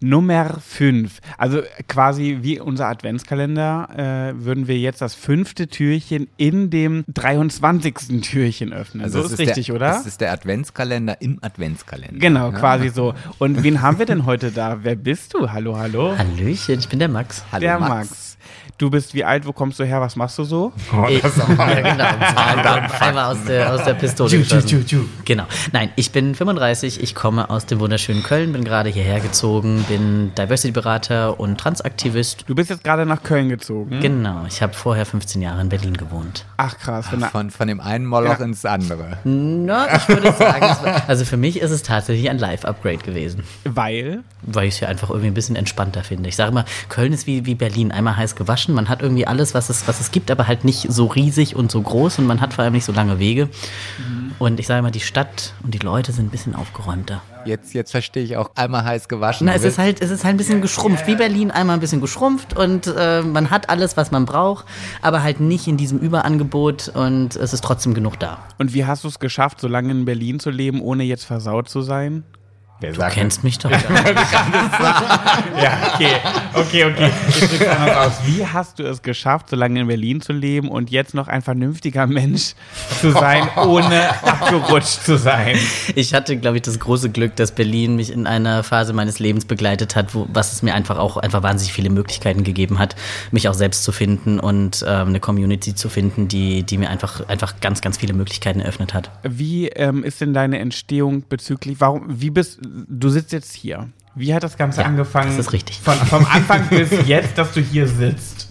Nummer 5. Also quasi wie unser Adventskalender äh, würden wir jetzt das fünfte Türchen in dem 23. Türchen öffnen. so es ist richtig, der, oder? Das ist der Adventskalender im Adventskalender. Genau, Ja. quasi so. Und wen haben wir denn heute da? Wer bist du? Hallo, hallo. Hallöchen, ich bin der Max. Hallo Der Max. Max. Du bist wie alt? Wo kommst du her? Was machst du so? Ich, ja, genau. Einmal, einmal aus der, aus der Pistole. geschossen. Genau. Nein, ich bin 35, ich komme aus dem wunderschönen Köln, bin gerade hierher gezogen, bin Diversity-Berater und Transaktivist. Du bist jetzt gerade nach Köln gezogen. Genau, ich habe vorher 15 Jahre in Berlin gewohnt. Ach krass. Wenn Von, von dem einen Moloch Ja. ins andere. Na, ich würde sagen, war, also für mich ist es tatsächlich ein Live-Upgrade gewesen, weil weil ich es hier einfach irgendwie ein bisschen entspannter finde. Ich sage immer, Köln ist wie, wie Berlin, einmal heiß gewaschen, man hat irgendwie alles, was es, was es gibt, aber halt nicht so riesig und so groß und man hat vor allem nicht so lange Wege. Und ich sage immer, die Stadt und die Leute sind ein bisschen aufgeräumter. Jetzt, jetzt verstehe ich auch einmal heiß gewaschen. Na, es ist halt, es ist halt ein bisschen geschrumpft. Wie Berlin einmal ein bisschen geschrumpft und äh, man hat alles, was man braucht, aber halt nicht in diesem Überangebot und es ist trotzdem genug da. Und wie hast du es geschafft, so lange in Berlin zu leben, ohne jetzt versaut zu sein? Wer Du sagt kennst mich doch. Ja, okay, okay, okay. Wie hast du es geschafft, so lange in Berlin zu leben und jetzt noch ein vernünftiger Mensch zu sein, ohne abgerutscht zu sein? Ich hatte, glaube ich, das große Glück, dass Berlin mich in einer Phase meines Lebens begleitet hat, wo, was es mir einfach auch einfach wahnsinnig viele Möglichkeiten gegeben hat, mich auch selbst zu finden und ähm, eine Community zu finden, die, die mir einfach, einfach ganz, ganz viele Möglichkeiten eröffnet hat. Wie ähm, ist denn deine Entstehung bezüglich, warum, wie bist, du sitzt jetzt hier. Wie hat das Ganze Ja, angefangen? das ist richtig. Von, vom Anfang bis jetzt, dass du hier sitzt.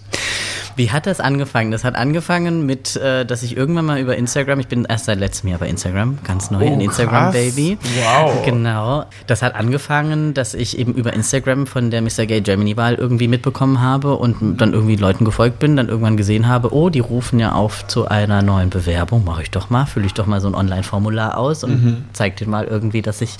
Wie hat das angefangen? Das hat angefangen mit, äh, dass ich irgendwann mal über Instagram, ich bin erst seit letztem Jahr bei Instagram, ganz neu, Oh, ein Instagram krass. Baby. Wow. Genau. Das hat angefangen, dass ich eben über Instagram von der Mr. Gay Germany Wahl irgendwie mitbekommen habe und dann irgendwie Leuten gefolgt bin, dann irgendwann gesehen habe, oh, die rufen ja auf zu einer neuen Bewerbung, mache ich doch mal, fülle ich doch mal so ein Online-Formular aus und zeig denen mal irgendwie, dass ich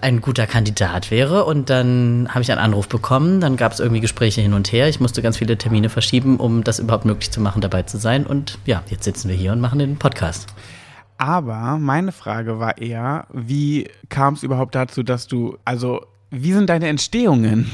ein guter Kandidat wäre. Und dann habe ich einen Anruf bekommen, dann gab es irgendwie Gespräche hin und her. Ich musste ganz viele Termine verschieben, um das überhaupt möglich zu machen, dabei zu sein. Und ja, jetzt sitzen wir hier und machen den Podcast. Aber meine Frage war eher, wie kam es überhaupt dazu, dass du, also, wie sind deine Entstehungen?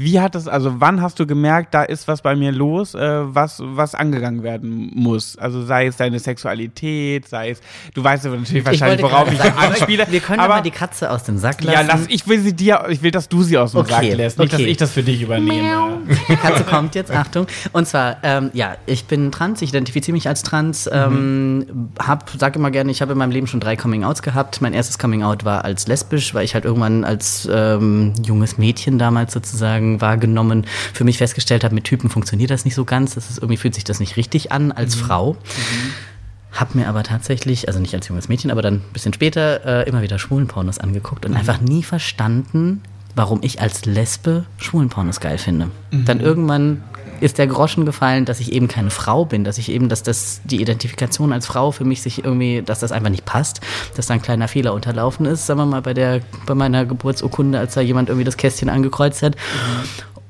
Wie hat es, also wann hast du gemerkt, da ist was bei mir los, äh, was, was angegangen werden muss? Also sei es deine Sexualität, sei es, du weißt ja natürlich wahrscheinlich, wollte worauf ich sagen, anspiele. Wir können aber mal die Katze aus dem Sack lassen. ja, lass, ich will sie dir, ich will, dass du sie aus dem Okay, Sack lässt, nicht, dass okay. ich das für dich übernehme. Die Katze kommt jetzt, Achtung. Und zwar, ähm, ja, ich bin trans, ich identifiziere mich als trans, ähm, hab, sag immer gerne, ich habe in meinem Leben schon drei Coming-Outs gehabt. Mein erstes Coming-Out war als lesbisch, weil ich halt irgendwann als ähm, junges Mädchen damals sozusagen wahrgenommen, für mich festgestellt habe, mit Typen funktioniert das nicht so ganz. Das ist, irgendwie fühlt sich das nicht richtig an als Frau. Hab mir aber tatsächlich, also nicht als junges Mädchen, aber dann ein bisschen später äh, immer wieder Schwulenpornos angeguckt und einfach nie verstanden, warum ich als Lesbe Schwulenpornos geil finde. Dann irgendwann ist der Groschen gefallen, dass ich eben keine Frau bin, dass ich eben, dass das die Identifikation als Frau für mich sich irgendwie, dass das einfach nicht passt, dass da ein kleiner Fehler unterlaufen ist, sagen wir mal bei der, bei meiner Geburtsurkunde, als da jemand irgendwie das Kästchen angekreuzt hat.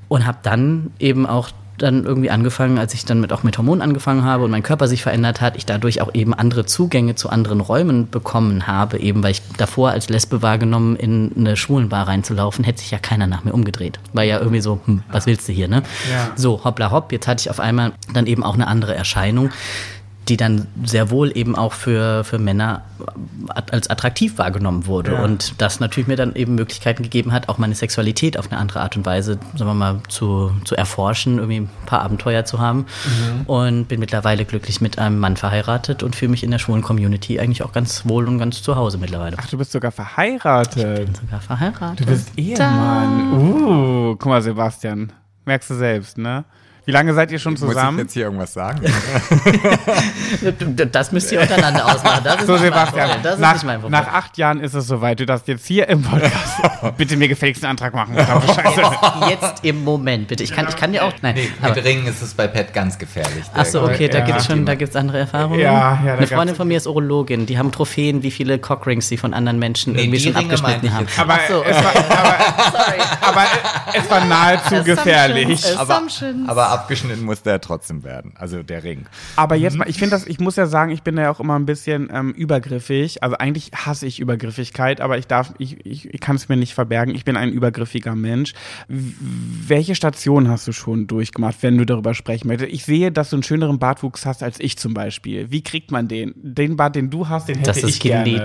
Und habe dann eben auch dann irgendwie angefangen, als ich dann mit, auch mit Hormonen angefangen habe und mein Körper sich verändert hat, ich dadurch auch eben andere Zugänge zu anderen Räumen bekommen habe, eben weil ich davor als Lesbe wahrgenommen in eine Schwulenbar reinzulaufen, hätte sich ja keiner nach mir umgedreht. War ja irgendwie so, hm, was willst du hier, ne? Ja. So, hoppla hopp, jetzt hatte ich auf einmal dann eben auch eine andere Erscheinung, die dann sehr wohl eben auch für, für Männer als attraktiv wahrgenommen wurde. Ja. Und das natürlich mir dann eben Möglichkeiten gegeben hat, auch meine Sexualität auf eine andere Art und Weise, sagen wir mal, zu, zu erforschen, irgendwie ein paar Abenteuer zu haben. Und bin mittlerweile glücklich mit einem Mann verheiratet und fühle mich in der schwulen Community eigentlich auch ganz wohl und ganz zu Hause mittlerweile. Ach, du bist sogar verheiratet. Sogar verheiratet. Du bist Ehemann. Uh, guck mal, Sebastian. Merkst du selbst, ne? Wie lange seid ihr schon Muss ich zusammen? jetzt hier irgendwas sagen? Das müsst ihr untereinander ausmachen. Das ist So, Sebastian. Das ist nach, nicht mein Problem. nach acht Jahren ist es soweit. Du darfst jetzt hier im Podcast bitte mir gefälligst einen Antrag machen. Scheiße. Jetzt im Moment, bitte. Ich kann, ich kann dir auch. Nein, aber, Mit Ringen ist es bei Pet ganz gefährlich. Ach so, okay, da Ja. gibt es schon, da gibt's andere Erfahrungen. Ja, ja, da Eine Freundin von mir ist Urologin, die haben Trophäen, wie viele Cockrings sie von anderen Menschen Nee, irgendwie schon Ringe abgeschnitten haben. jetzt. Aber, Ach so, es war, aber, aber es war nahezu gefährlich. aber, aber abgeschnitten musste er trotzdem werden. Also der Ring. Aber jetzt mal, ich finde das, ich muss ja sagen, ich bin da ja auch immer ein bisschen ähm, übergriffig. Also eigentlich hasse ich Übergriffigkeit, aber ich darf, ich, ich, ich kann es mir nicht verbergen. Ich bin ein übergriffiger Mensch. W welche Station hast du schon durchgemacht, wenn du darüber sprechen möchtest? Ich sehe, dass du einen schöneren Bartwuchs hast als ich zum Beispiel. Wie kriegt man den? Den Bart, den du hast, den hätte Das ich ist gerne.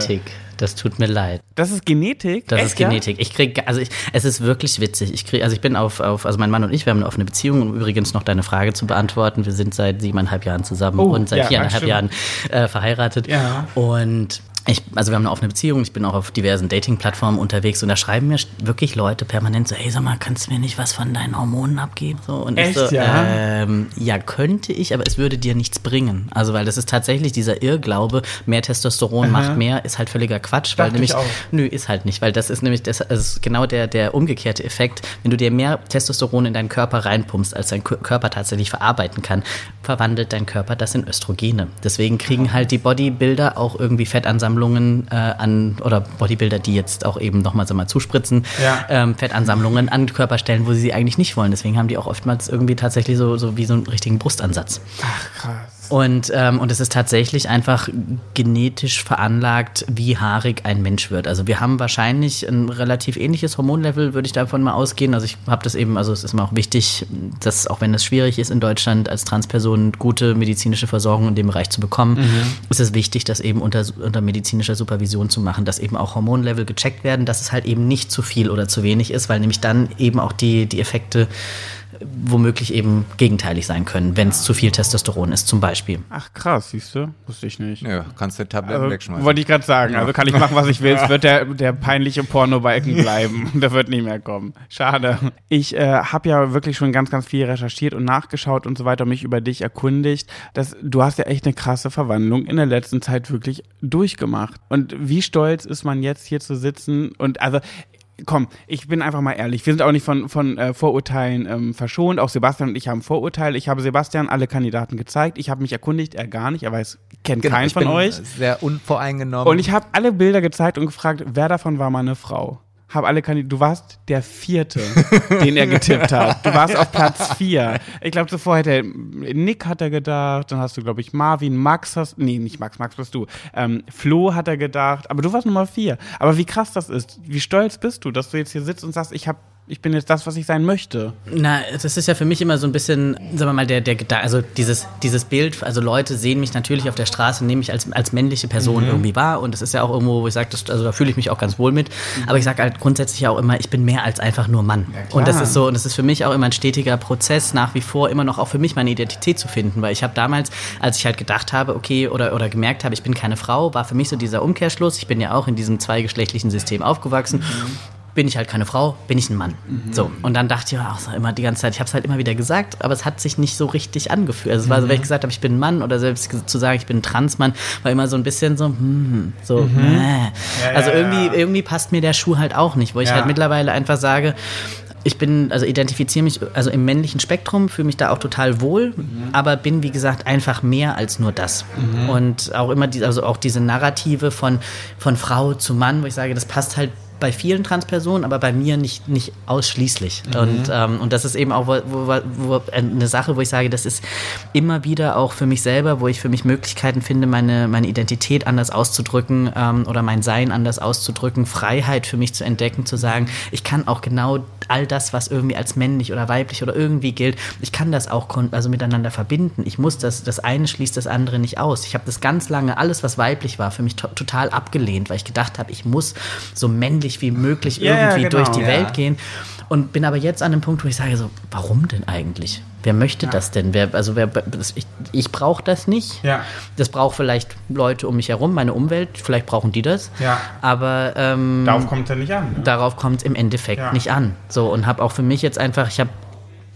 Das tut mir leid. Das ist Genetik? Das Echt, ist Genetik. Ich kriege, also ich, es ist wirklich witzig. Ich kriege, also ich bin auf, auf, also mein Mann und ich, wir haben eine offene Beziehung, um übrigens noch deine Frage zu beantworten. Wir sind seit siebeneinhalb Jahren zusammen Oh, und seit ja, viereinhalb. Jahren äh, verheiratet. Ja. Und ich, also wir haben eine offene Beziehung, ich bin auch auf diversen Dating-Plattformen unterwegs und da schreiben mir wirklich Leute permanent so, hey sag mal, kannst du mir nicht was von deinen Hormonen abgeben? So, und Echt, ich so, ja? ähm, ja, könnte ich, aber es würde dir nichts bringen. Also weil das ist tatsächlich dieser Irrglaube, mehr Testosteron macht mehr, ist halt völliger Quatsch, weil nämlich, nö, ist halt nicht, weil das ist nämlich das, das ist genau der, der umgekehrte Effekt. Wenn du dir mehr Testosteron in deinen Körper reinpumpst, als dein Kö- Körper tatsächlich verarbeiten kann, verwandelt dein Körper das in Östrogene. Deswegen kriegen halt die Bodybuilder auch irgendwie Fettansammlungen äh, an, oder Bodybuilder, die jetzt auch eben nochmal so mal zuspritzen, Ja. ähm, Fettansammlungen an Körperstellen, wo sie sie eigentlich nicht wollen. Deswegen haben die auch oftmals irgendwie tatsächlich so, so wie so einen richtigen Brustansatz. Ach, krass. Und, ähm, und es ist tatsächlich einfach genetisch veranlagt, wie haarig ein Mensch wird. Also wir haben wahrscheinlich ein relativ ähnliches Hormonlevel, würde ich davon mal ausgehen. Also ich habe das eben, also es ist mir auch wichtig, dass auch wenn es schwierig ist in Deutschland als Transperson gute medizinische Versorgung in dem Bereich zu bekommen, ist es wichtig, das eben unter, unter medizinischer Supervision zu machen, dass eben auch Hormonlevel gecheckt werden, dass es halt eben nicht zu viel oder zu wenig ist, weil nämlich dann eben auch die, die Effekte womöglich eben gegenteilig sein können, wenn es zu viel Testosteron ist, zum Beispiel. Ach krass, siehst du? Wusste ich nicht. Ja, kannst du Tabletten Also, wegschmeißen. wollte ich gerade sagen. Also kann ich machen, was ich will. Es wird der, der peinliche Porno-Balken bleiben. Der wird nicht mehr kommen. Schade. Ich äh, habe ja wirklich schon ganz, ganz viel recherchiert und nachgeschaut und so weiter und mich über dich erkundigt. Das, du hast ja echt eine krasse Verwandlung in der letzten Zeit wirklich durchgemacht. Und wie stolz ist man jetzt hier zu sitzen und also Komm, ich bin einfach mal ehrlich. Wir sind auch nicht von, von äh, Vorurteilen ähm, verschont. Auch Sebastian und ich haben Vorurteile. Ich habe Sebastian alle Kandidaten gezeigt. Ich habe mich erkundigt, er gar nicht. Er weiß, kennt Genau, keinen von euch. Sehr unvoreingenommen. Und ich habe alle Bilder gezeigt und gefragt, wer davon war mal eine Frau. Hab alle Kandidaten. Du warst der vierte, den er getippt hat. Du warst auf Platz vier. Ich glaube, zuvor hätte er, Nick hat er gedacht, dann hast du, glaube ich, Marvin, Max hast, nee, nicht Max, Max bist du. Ähm, Flo hat er gedacht, aber du warst Nummer vier. Aber wie krass das ist, wie stolz bist du, dass du jetzt hier sitzt und sagst, ich hab, ich bin jetzt das, was ich sein möchte. Na, das ist ja für mich immer so ein bisschen, sagen wir mal, der, der also dieses, dieses Bild, also Leute sehen mich natürlich auf der Straße, nehmen mich als, als männliche Person irgendwie wahr und das ist ja auch irgendwo, wo ich sage, das- also da fühle ich mich auch ganz wohl mit, aber ich sage halt grundsätzlich auch immer, ich bin mehr als einfach nur Mann. und das ist so, und das ist für mich auch immer ein stetiger Prozess, nach wie vor immer noch auch für mich meine Identität zu finden, weil ich habe damals, als ich halt gedacht habe, okay, oder, oder gemerkt habe, ich bin keine Frau, war für mich so dieser Umkehrschluss, ich bin ja auch in diesem zweigeschlechtlichen System aufgewachsen, bin ich halt keine Frau, bin ich ein Mann. So. Und dann dachte ich auch so immer die ganze Zeit, ich habe es halt immer wieder gesagt, aber es hat sich nicht so richtig angefühlt. Also es war so, wenn ich gesagt habe, ich bin ein Mann oder selbst zu sagen, ich bin ein Transmann, war immer so ein bisschen so, hm, so, äh. Also irgendwie, irgendwie passt mir der Schuh halt auch nicht, wo ich Ja. halt mittlerweile einfach sage, ich bin, also identifiziere mich also im männlichen Spektrum, fühle mich da auch total wohl, aber bin, wie gesagt, einfach mehr als nur das. Und auch immer die, also auch diese Narrative von, von Frau zu Mann, wo ich sage, das passt halt bei vielen Transpersonen, aber bei mir nicht, nicht ausschließlich. Und, ähm, und das ist eben auch wo, wo, wo, eine Sache, wo ich sage, das ist immer wieder auch für mich selber, wo ich für mich Möglichkeiten finde, meine, meine Identität anders auszudrücken ähm, oder mein Sein anders auszudrücken, Freiheit für mich zu entdecken, zu sagen, ich kann auch genau all das, was irgendwie als männlich oder weiblich oder irgendwie gilt, ich kann das auch also miteinander verbinden. Ich muss das, das eine schließt das andere nicht aus. Ich habe das ganz lange, alles, was weiblich war, für mich to total abgelehnt, weil ich gedacht habe, ich muss so männlich wie möglich irgendwie genau. durch die Ja. Welt gehen. Und bin aber jetzt an dem Punkt, wo ich sage so, warum denn eigentlich? Wer möchte das denn? Wer, also wer, ich, ich brauche das nicht. Ja. Das braucht vielleicht Leute um mich herum, meine Umwelt, vielleicht brauchen die das. Ja. Aber ähm, Darauf kommt es ja nicht an. Ne? darauf kommt es im Endeffekt Ja. nicht an. So und habe auch für mich jetzt einfach, ich habe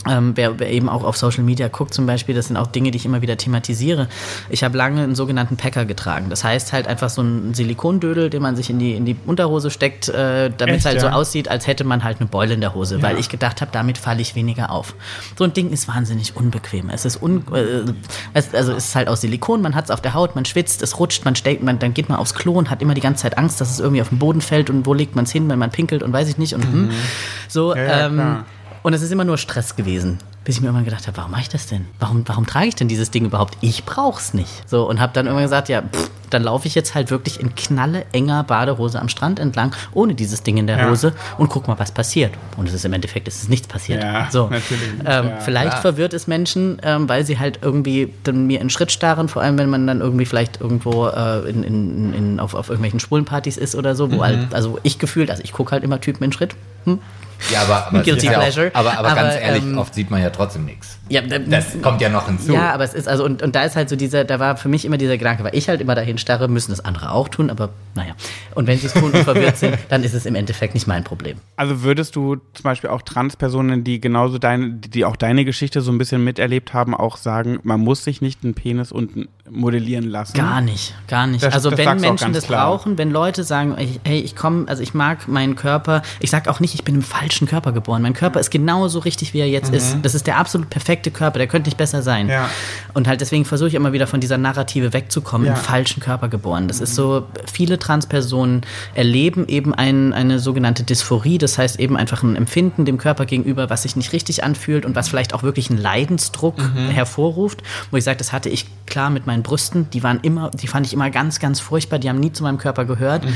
ähm, wer, wer eben auch auf Social Media guckt zum Beispiel, das sind auch Dinge, die ich immer wieder thematisiere. Ich habe lange einen sogenannten Packer getragen. Das heißt halt einfach so ein Silikondödel, den man sich in die, in die Unterhose steckt, äh, damit es halt so ja? aussieht, als hätte man halt eine Beule in der Hose, weil ich gedacht habe, damit falle ich weniger auf. So ein Ding ist wahnsinnig unbequem. Es ist un, äh, es, also es ist halt aus Silikon, man hat es auf der Haut, man schwitzt, es rutscht, man steckt, man, dann geht man aufs Klo und hat immer die ganze Zeit Angst, dass es irgendwie auf den Boden fällt und wo legt man es hin, wenn man pinkelt und weiß ich nicht und hm. so. Mhm. Ja, ja, ähm. Und es ist immer nur Stress gewesen. Bis ich mir irgendwann gedacht habe, warum mache ich das denn? Warum, warum trage ich denn dieses Ding überhaupt? Ich brauch's nicht. So, und habe dann irgendwann gesagt, ja, pff, dann laufe ich jetzt halt wirklich in knalle enger Badehose am Strand entlang, ohne dieses Ding in der Ja. Hose und guck mal, was passiert. Und es ist im Endeffekt, es ist nichts passiert. Ja, so. Ähm, ja. vielleicht Klar. verwirrt es Menschen, ähm, weil sie halt irgendwie dann mir in Schritt starren, vor allem wenn man dann irgendwie vielleicht irgendwo äh, in, in, in, auf, auf irgendwelchen Schwulenpartys ist oder so, wo halt, also ich gefühlt, also ich gucke halt immer Typen in Schritt. Hm? Ja, aber, aber, Guilty ja pleasure. Auch, aber, aber, ganz Aber, ehrlich, ähm, oft sieht man ja trotzdem nichts. Ja, Das kommt ja noch hinzu. Ja, aber es ist, also, und, und da ist halt so dieser, da war für mich immer dieser Gedanke, weil ich halt immer dahin starre, müssen das andere auch tun, aber naja. Und wenn sie es tun und verwirrt sind, dann ist es im Endeffekt nicht mein Problem. Also würdest du zum Beispiel auch Transpersonen, die genauso deine, die auch deine Geschichte so ein bisschen miterlebt haben, auch sagen, man muss sich nicht einen Penis unten modellieren lassen? Gar nicht, gar nicht. Das- also das wenn Menschen ganz das klar. brauchen, wenn Leute sagen, hey, ich komme, also ich mag meinen Körper, ich sag auch nicht, ich bin im falschen Körper geboren. Mein Körper ist genauso richtig, wie er jetzt ist. Das ist der absolut perfekte Körper, der könnte nicht besser sein. Mhm. Ja. Und halt deswegen versuche ich immer wieder von dieser Narrative wegzukommen, Ja. im falschen Körper geboren. Das ist so, viele Transpersonen erleben eben ein, eine sogenannte Dysphorie, das heißt eben einfach ein Empfinden dem Körper gegenüber, was sich nicht richtig anfühlt und was vielleicht auch wirklich einen Leidensdruck Mhm. hervorruft, wo ich sage, das hatte ich klar mit meinen Brüsten, die waren immer, die fand ich immer ganz, ganz furchtbar, die haben nie zu meinem Körper gehört, Mhm.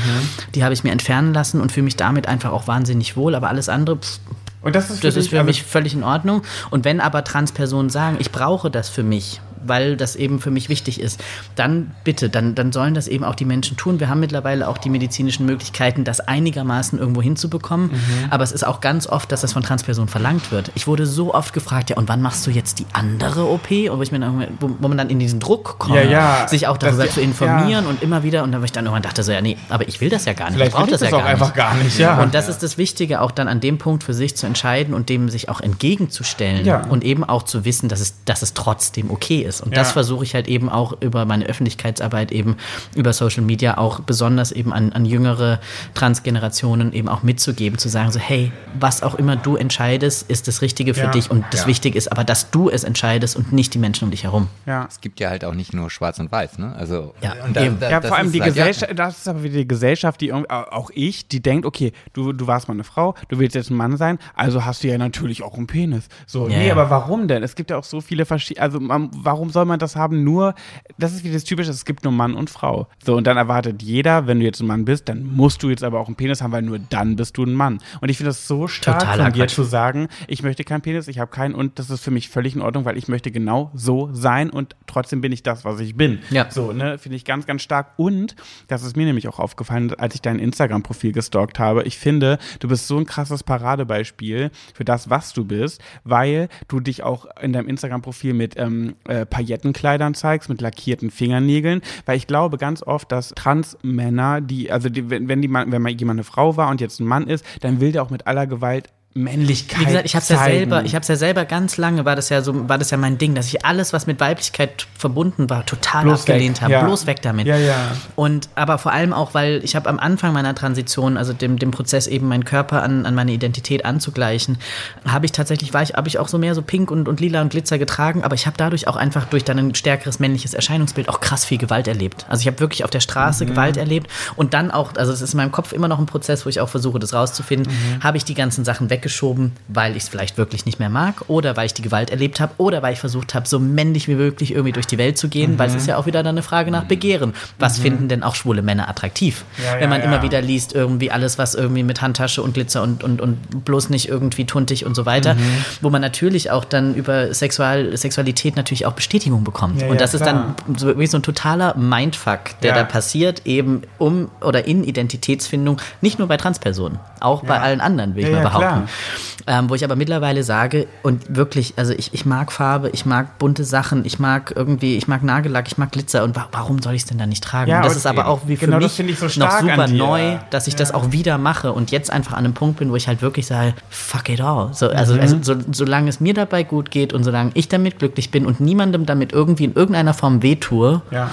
die habe ich mir entfernen lassen und fühle mich damit einfach auch wahnsinnig wohl, aber alles andere, pff, Und das ist für, das ist für also- mich völlig in Ordnung. Und wenn aber Transpersonen sagen, ich brauche das für mich, weil das eben für mich wichtig ist, dann bitte, dann, dann sollen das eben auch die Menschen tun. Wir haben mittlerweile auch die medizinischen Möglichkeiten, das einigermaßen irgendwo hinzubekommen. Mhm. Aber es ist auch ganz oft, dass das von Transpersonen verlangt wird. Ich wurde so oft gefragt, ja, und wann machst du jetzt die andere OP? Und wo, ich mir dann, wo, man dann in diesen Druck kommt, Ja, ja. sich auch darüber Das- zu informieren ja. und immer wieder. Und dann, wo ich dann irgendwann dachte, so, ja, nee, aber ich will das ja gar nicht. Vielleicht ich brauche das, das ja auch gar einfach nicht. gar nicht, ja. Und das ist das Wichtige, auch dann an dem Punkt für sich zu entscheiden und dem sich auch entgegenzustellen und eben auch zu wissen, dass es, dass es trotzdem okay ist. Und das Ja. versuche ich halt eben auch über meine Öffentlichkeitsarbeit eben über Social Media auch besonders eben an, an jüngere Transgenerationen eben auch mitzugeben, zu sagen so, hey, was auch immer du entscheidest, ist das Richtige für Ja. dich und das Ja. Wichtige ist aber, dass du es entscheidest und nicht die Menschen um dich herum. Ja. Es gibt ja halt auch nicht nur Schwarz und Weiß, ne? Also Ja, und eben. Ja, das vor allem ist die halt- ja. Gesellschaft, das ist aber wieder die Gesellschaft, die irgendwie, auch ich, die denkt, okay, du, du warst mal eine Frau, du willst jetzt ein Mann sein, also hast du ja natürlich auch einen Penis. So, Ja, nee, ja. aber warum denn? Es gibt ja auch so viele verschiedene, also man, warum soll man das haben? Nur, das ist wie das Typische, es gibt nur Mann und Frau. So, und dann erwartet jeder, wenn du jetzt ein Mann bist, dann musst du jetzt aber auch einen Penis haben, weil nur dann bist du ein Mann. Und ich finde das so stark Totaler von dir Quatsch. zu sagen, ich möchte keinen Penis, ich habe keinen und das ist für mich völlig in Ordnung, weil ich möchte genau so sein und trotzdem bin ich das, was ich bin. Ja. So, ne, finde ich ganz, ganz stark. Und das ist mir nämlich auch aufgefallen, als ich dein Instagram-Profil gestalkt habe. Ich finde, du bist so ein krasses Paradebeispiel für das, was du bist, weil du dich auch in deinem Instagram-Profil mit ähm, äh, Paillettenkleidern zeigst, mit lackierten Fingernägeln, weil ich glaube ganz oft, dass Transmänner, die, also die, wenn, die, wenn mal jemand eine Frau war und jetzt ein Mann ist, dann will der auch mit aller Gewalt Männlichkeit Wie gesagt, ich habe es ja selber, ich habe ja selber ganz lange war das ja so, war das ja mein Ding, dass ich alles, was mit Weiblichkeit verbunden war, total Bloß abgelehnt weg, habe. ja. Bloß weg damit. Ja, ja. Und aber vor allem auch, weil ich habe am Anfang meiner Transition, also dem, dem Prozess eben meinen Körper an, an meine Identität anzugleichen, habe ich tatsächlich, war ich, habe ich auch so mehr so pink und, und lila und Glitzer getragen, aber ich habe dadurch auch einfach durch dann ein stärkeres männliches Erscheinungsbild auch krass viel Gewalt erlebt. Also ich habe wirklich auf der Straße Gewalt erlebt und dann auch, also es ist in meinem Kopf immer noch ein Prozess, wo ich auch versuche, das rauszufinden, habe ich die ganzen Sachen weggeschoben, weil ich es vielleicht wirklich nicht mehr mag oder weil ich die Gewalt erlebt habe oder weil ich versucht habe, so männlich wie möglich irgendwie durch die Welt zu gehen, weil es ist ja auch wieder dann eine Frage nach Begehren. Was finden denn auch schwule Männer attraktiv? Ja, Wenn ja, man ja. immer wieder liest, irgendwie alles, was irgendwie mit Handtasche und Glitzer und, und, und bloß nicht irgendwie tuntig und so weiter, Mhm. wo man natürlich auch dann über Sexual, Sexualität natürlich auch Bestätigung bekommt. Ja, und ja, das ist klar. dann so, wie so ein totaler Mindfuck, der Ja. da passiert, eben um oder in Identitätsfindung, nicht nur bei Transpersonen, auch bei Ja. allen anderen, will ich Ja, mal ja, behaupten. Ähm, wo ich aber mittlerweile sage, und wirklich, also ich, ich mag Farbe, ich mag bunte Sachen, ich mag irgendwie, ich mag Nagellack, ich mag Glitzer und wa warum soll ich es denn dann nicht tragen? Ja, das ist aber auch wie für Genau, das mich finde ich so noch super neu, dass ich das Ja. auch wieder mache und jetzt einfach an einem Punkt bin, wo ich halt wirklich sage, fuck it all. So, also, Mhm. also so, solange es mir dabei gut geht und solange ich damit glücklich bin und niemandem damit irgendwie in irgendeiner Form wehtue, Ja.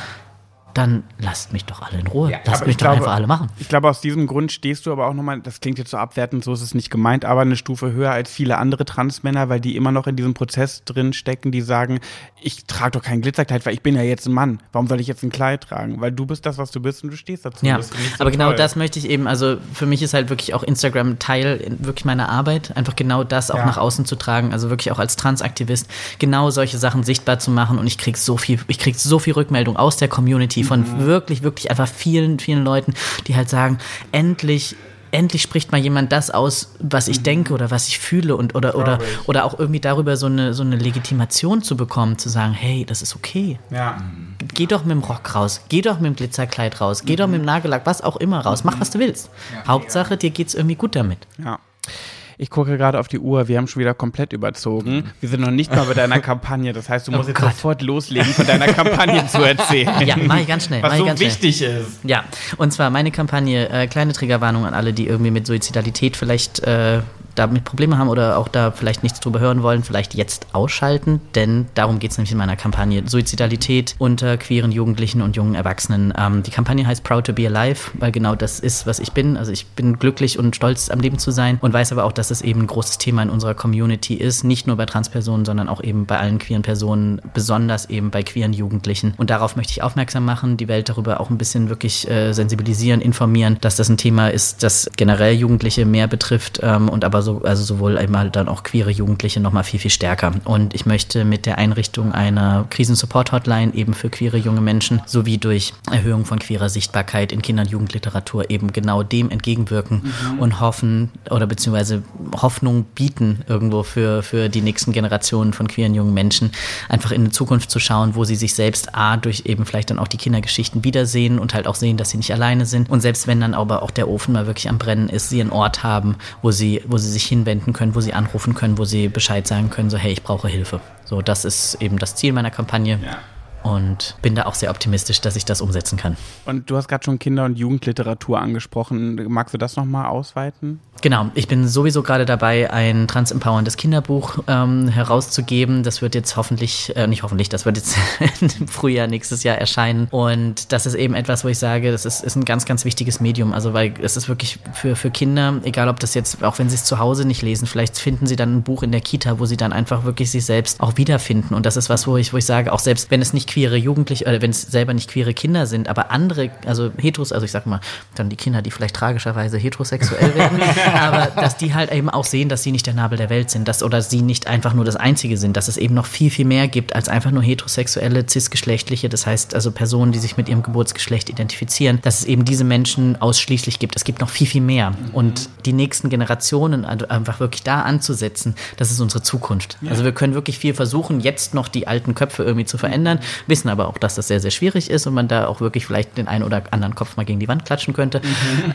Dann lasst mich doch alle in Ruhe. lasst Aber mich ich doch glaube- einfach alle machen. Ich glaube, aus diesem Grund stehst du aber auch nochmal, das klingt jetzt so abwertend, so ist es nicht gemeint, aber eine Stufe höher als viele andere Transmänner, weil die immer noch in diesem Prozess drin stecken, die sagen, ich trage doch kein Glitzerkleid, weil ich bin ja jetzt ein Mann. Warum soll ich jetzt ein Kleid tragen? Weil du bist das, was du bist und du stehst dazu. Ja, so aber genau toll. das möchte ich eben, also für mich ist halt wirklich auch Instagram Teil wirklich meiner Arbeit, einfach genau das auch Ja. nach außen zu tragen, also wirklich auch als Transaktivist genau solche Sachen sichtbar zu machen und ich krieg so viel, ich krieg so viel Rückmeldung aus der Community von Mhm. wirklich, wirklich einfach vielen, vielen Leuten, die halt sagen, endlich Endlich spricht mal jemand das aus, was ich denke oder was ich fühle und oder oder oder auch irgendwie darüber so eine so eine Legitimation zu bekommen, zu sagen, hey, das ist okay Ja. geh doch mit dem Rock raus, geh doch mit dem Glitzerkleid raus, geh doch mit dem Nagellack, was auch immer raus, mach was du willst. Hauptsache, dir geht's irgendwie gut damit. Ja. Ich gucke gerade auf die Uhr, wir haben schon wieder komplett überzogen. Wir sind noch nicht mal bei deiner Kampagne. Das heißt, du musst jetzt Gott. sofort loslegen, von deiner Kampagne zu erzählen. Ja, mach ich ganz schnell, Was so ganz schnell. wichtig ist. Ja, und zwar meine Kampagne, äh, kleine Triggerwarnung an alle, die irgendwie mit Suizidalität vielleicht äh, damit Probleme haben oder auch da vielleicht nichts drüber hören wollen, vielleicht jetzt ausschalten, denn darum geht es nämlich in meiner Kampagne. Suizidalität unter queeren Jugendlichen und jungen Erwachsenen. Ähm, die Kampagne heißt Proud to be Alive, weil genau das ist, was ich bin. Also ich bin glücklich und stolz am Leben zu sein und weiß aber auch, dass es eben ein großes Thema in unserer Community ist, nicht nur bei Transpersonen, sondern auch eben bei allen queeren Personen, besonders eben bei queeren Jugendlichen. Und darauf möchte ich aufmerksam machen, die Welt darüber auch ein bisschen wirklich äh, sensibilisieren, informieren, dass das ein Thema ist, das generell Jugendliche mehr betrifft ähm, und aber so, also sowohl einmal dann auch queere Jugendliche nochmal viel, viel stärker. Und ich möchte mit der Einrichtung einer Krisensupport-Hotline eben für queere junge Menschen sowie durch Erhöhung von queerer Sichtbarkeit in Kinder- und Jugendliteratur eben genau dem entgegenwirken und hoffen oder beziehungsweise Hoffnung bieten irgendwo für, für die nächsten Generationen von queeren jungen Menschen, einfach in die Zukunft zu schauen, wo sie sich selbst A, durch eben vielleicht dann auch die Kindergeschichten wiedersehen und halt auch sehen, dass sie nicht alleine sind. Und selbst wenn dann aber auch der Ofen mal wirklich am Brennen ist, sie einen Ort haben, wo sie, wo sie sich hinwenden können, wo sie anrufen können, wo sie Bescheid sagen können, so hey, ich brauche Hilfe. So, das ist eben das Ziel meiner Kampagne. Ja. Und bin da auch sehr optimistisch, dass ich das umsetzen kann. Und du hast gerade schon Kinder- und Jugendliteratur angesprochen. Magst du das nochmal ausweiten? Genau, ich bin sowieso gerade dabei, ein transempowerndes Kinderbuch ähm, herauszugeben. Das wird jetzt hoffentlich, äh, nicht hoffentlich, das wird jetzt im Frühjahr nächstes Jahr erscheinen. Und das ist eben etwas, wo ich sage, das ist, ist ein ganz, ganz wichtiges Medium. Also, weil es ist wirklich für, für Kinder, egal ob das jetzt, auch wenn sie es zu Hause nicht lesen, vielleicht finden sie dann ein Buch in der Kita, wo sie dann einfach wirklich sich selbst auch wiederfinden. Und das ist was, wo ich, wo ich sage, auch selbst wenn es nicht queere Jugendliche, oder wenn es selber nicht queere Kinder sind, aber andere, also Heteros, also ich sag mal, dann die Kinder, die vielleicht tragischerweise heterosexuell werden, aber dass die halt eben auch sehen, dass sie nicht der Nabel der Welt sind, dass, oder sie nicht einfach nur das Einzige sind, dass es eben noch viel, viel mehr gibt als einfach nur heterosexuelle, cisgeschlechtliche, das heißt also Personen, die sich mit ihrem Geburtsgeschlecht identifizieren, dass es eben diese Menschen ausschließlich gibt. Es gibt noch viel, viel mehr. Und die nächsten Generationen einfach wirklich da anzusetzen, das ist unsere Zukunft. Also wir können wirklich viel versuchen, jetzt noch die alten Köpfe irgendwie zu verändern, wissen aber auch, dass das sehr, sehr schwierig ist und man da auch wirklich vielleicht den einen oder anderen Kopf mal gegen die Wand klatschen könnte.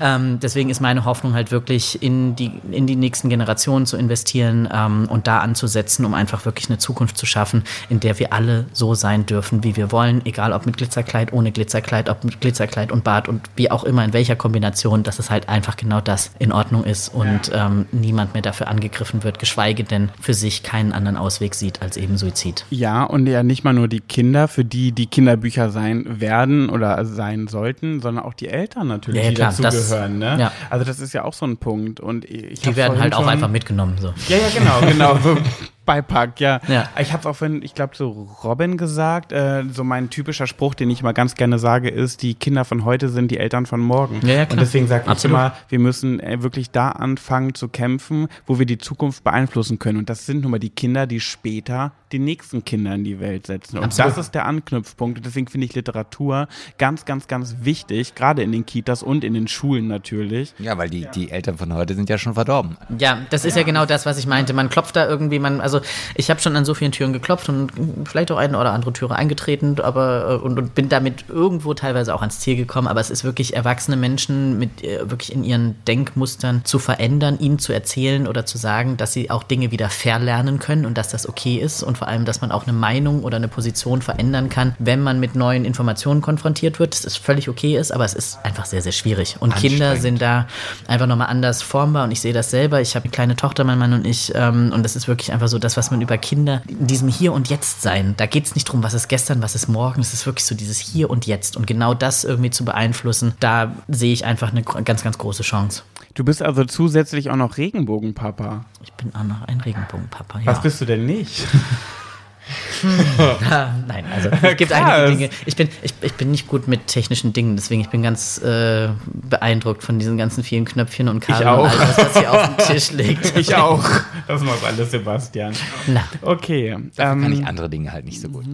Ähm, deswegen ist meine Hoffnung halt wirklich in die, in die nächsten Generationen zu investieren ähm, und da anzusetzen, um einfach wirklich eine Zukunft zu schaffen, in der wir alle so sein dürfen, wie wir wollen, egal ob mit Glitzerkleid, ohne Glitzerkleid, ob mit Glitzerkleid und Bart und wie auch immer, in welcher Kombination, dass es halt einfach genau das in Ordnung ist und ähm, niemand mehr dafür angegriffen wird, geschweige denn für sich keinen anderen Ausweg sieht als eben Suizid. Ja, und ja nicht mal nur die Kinder, für die die Kinderbücher sein werden oder sein sollten, sondern auch die Eltern natürlich, Ja, ja, die klar, dazu das- gehören. Ne? ja. Also das ist ja auch so ein Punkt. Und ich Die werden halt auch einfach mitgenommen. So. Ja, ja, genau, genau. Beipack, ja. Ja. Ich habe auch vorhin, ich glaube, so Robin gesagt, äh, so mein typischer Spruch, den ich mal ganz gerne sage, ist, die Kinder von heute sind die Eltern von morgen. Ja, ja, klar. Und deswegen sage ich immer, wir müssen äh, wirklich da anfangen zu kämpfen, wo wir die Zukunft beeinflussen können. Und das sind nun mal die Kinder, die später die nächsten Kinder in die Welt setzen. Und Absolut. das ist der Anknüpfpunkt. Und deswegen finde ich Literatur ganz, ganz, ganz wichtig, gerade in den Kitas und in den Schulen natürlich. Ja, weil die, die Eltern von heute sind ja schon verdorben. Ja, das ist ja genau das, was ich meinte. Man klopft da irgendwie, man, also ich habe schon an so vielen Türen geklopft und vielleicht auch eine oder andere Türe eingetreten, aber äh, und, und bin damit irgendwo teilweise auch ans Ziel gekommen. Aber es ist wirklich erwachsene Menschen mit äh, wirklich in ihren Denkmustern zu verändern, ihnen zu erzählen oder zu sagen, dass sie auch Dinge wieder verlernen können und dass das okay ist und vor allem, dass man auch eine Meinung oder eine Position verändern kann, wenn man mit neuen Informationen konfrontiert wird. Das ist völlig okay ist, aber es ist einfach sehr, sehr schwierig. Und Kinder sind da einfach nochmal anders formbar und ich sehe das selber. Ich habe eine kleine Tochter, mein Mann und ich, ähm, und das ist wirklich einfach so das, was man über Kinder in diesem Hier und Jetzt sein, da geht es nicht drum, was ist gestern, was ist morgen, es ist wirklich so dieses Hier und Jetzt und genau das irgendwie zu beeinflussen, da sehe ich einfach eine ganz, ganz große Chance. Du bist also zusätzlich auch noch Regenbogenpapa. Ich bin auch noch ein Regenbogenpapa, ja. Was bist du denn nicht? Ah, Nein, also es gibt Krass. einige Dinge. Ich bin, ich, ich bin nicht gut mit technischen Dingen, deswegen ich bin ganz äh, beeindruckt von diesen ganzen vielen Knöpfchen und Kabeln und alles, was hier auf dem Tisch liegt. Ich auch. Das macht alles Sebastian. Na, Okay. Dafür kann ich Ähm, andere Dinge halt nicht so gut.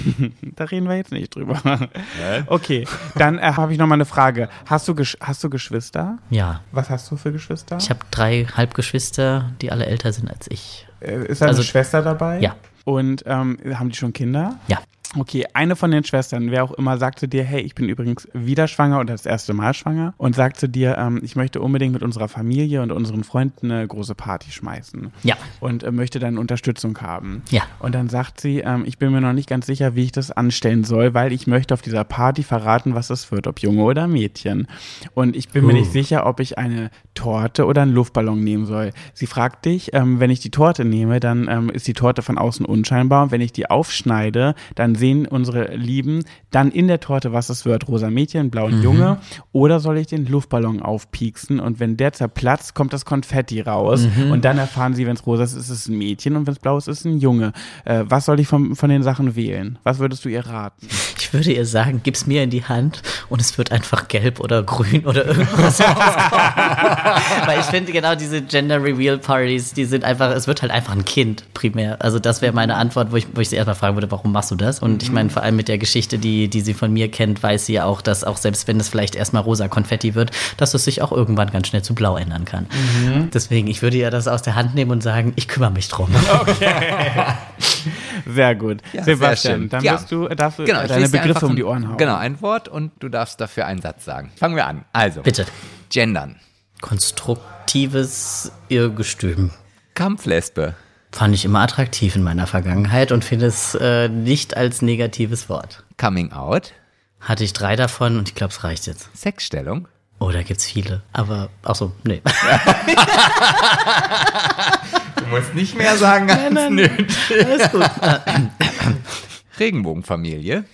da reden wir jetzt nicht drüber. Okay, dann äh, habe ich noch mal eine Frage. Hast du, hast du Geschwister? ja. Was hast du für Geschwister? Ich habe drei Halbgeschwister, die alle älter sind als ich. Äh, Ist da also- eine Schwester dabei? Ja. Und ähm, haben die schon Kinder? Ja. Okay, eine von den Schwestern, wer auch immer, sagt zu dir, hey, ich bin übrigens wieder schwanger oder das erste Mal schwanger und sagt zu dir, ähm, ich möchte unbedingt mit unserer Familie und unseren Freunden eine große Party schmeißen. Ja. Und äh, möchte deine Unterstützung haben. Ja. Und dann sagt sie, ähm, ich bin mir noch nicht ganz sicher, wie ich das anstellen soll, weil ich möchte auf dieser Party verraten, was es wird, ob Junge oder Mädchen. Und ich bin mir nicht sicher, ob ich eine Torte oder einen Luftballon nehmen soll. Sie fragt dich, ähm, wenn ich die Torte nehme, dann ähm, ist die Torte von außen unscheinbar und wenn ich die aufschneide, dann sehen unsere Lieben dann in der Torte, was es wird, rosa Mädchen, blauen Junge oder soll ich den Luftballon aufpieksen und wenn der zerplatzt, kommt das Konfetti raus und dann erfahren sie, wenn es rosa ist, ist es ein Mädchen und wenn es blau ist, ist es ein Junge. Äh, was soll ich von, von den Sachen wählen? Was würdest du ihr raten? Ich würde ihr sagen, gib's mir in die Hand und es wird einfach gelb oder grün oder irgendwas rauskommen. Weil ich finde genau diese Gender Reveal Parties, die sind einfach, es wird halt einfach ein Kind primär. Also das wäre meine Antwort, wo ich, wo ich sie erstmal fragen würde, warum machst du das? Und ich meine, vor allem mit der Geschichte, die, die sie von mir kennt, weiß sie ja auch, dass auch selbst wenn es vielleicht erstmal rosa Konfetti wird, dass es sich auch irgendwann ganz schnell zu blau ändern kann. Deswegen, ich würde ihr das aus der Hand nehmen und sagen, ich kümmere mich drum. Sehr gut. Ja, sehr Sebastian, schön. dann Ja. wirst du, darfst du Genau, äh, deine Begriffe um die ein- Ohren hauen. Genau, ein Wort und du darfst dafür einen Satz sagen. Fangen wir an. Also, Bitte. Gendern. Konstruktives Irrgestüm. Kampflesbe. Fand ich immer attraktiv in meiner Vergangenheit und finde es äh, nicht als negatives Wort. Coming out. Hatte ich drei davon und ich glaube, es reicht jetzt. Sexstellung. Oh, da gibt's viele. Aber, ach so, nee. Du musst nicht mehr sagen als nötig. Alles gut. Regenbogenfamilie.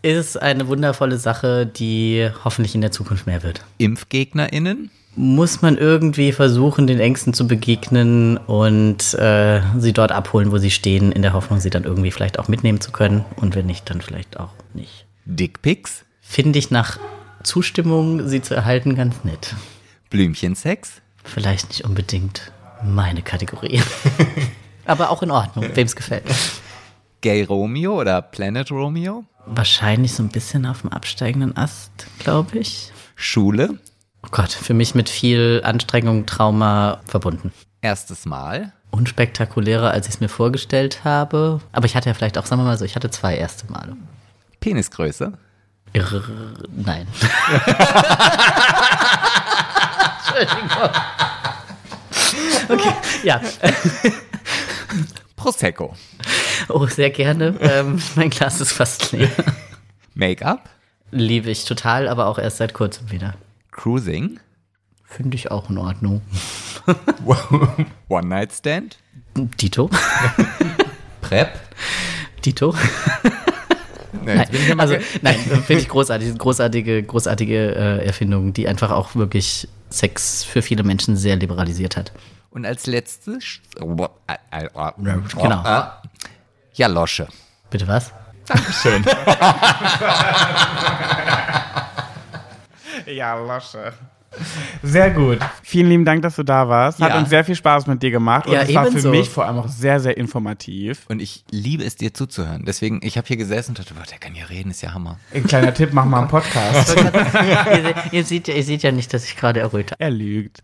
Ist eine wundervolle Sache, die hoffentlich in der Zukunft mehr wird. ImpfgegnerInnen. Muss man irgendwie versuchen, den Ängsten zu begegnen und äh, sie dort abholen, wo sie stehen, in der Hoffnung, sie dann irgendwie vielleicht auch mitnehmen zu können. Und wenn nicht, dann vielleicht auch nicht. Dickpics. Finde ich nach Zustimmung, sie zu erhalten, ganz nett. Blümchensex. Vielleicht nicht unbedingt meine Kategorie. Aber auch in Ordnung, wem es gefällt. Gay Romeo oder Planet Romeo. Wahrscheinlich so ein bisschen auf dem absteigenden Ast, glaube ich. Schule. Oh Gott, für mich mit viel Anstrengung, Trauma verbunden. Erstes Mal. Unspektakulärer, als ich es mir vorgestellt habe. Aber ich hatte ja vielleicht auch, sagen wir mal so, ich hatte zwei erste Male. Penisgröße. Irr, nein. Entschuldigung. Okay, ja. Prosecco. Oh, sehr gerne. Ähm, mein Glas ist fast leer. Make-up. Liebe ich total, aber auch erst seit kurzem wieder. Cruising. Finde ich auch in Ordnung. One-Night-Stand. Dito? Prep. Dito? Nee, jetzt bin ich ja Also, nein, finde ich großartig. Großartige, großartige äh, Erfindung, die einfach auch wirklich Sex für viele Menschen sehr liberalisiert hat. Und als letztes. Genau. Ja, Losche. Bitte was? Ja, Lasche. Sehr gut. Vielen lieben Dank, dass du da warst. Hat Ja. uns sehr viel Spaß mit dir gemacht. Und Ja, es war für mich vor allem auch sehr, sehr informativ. Und ich liebe es, dir zuzuhören. Deswegen, ich habe hier gesessen und dachte, boah, der kann ja reden, ist ja Hammer. Ein kleiner Tipp, mach mal einen Podcast. ihr, ihr, seht, ja- ihr seht ja nicht, dass ich gerade erröte. Er lügt.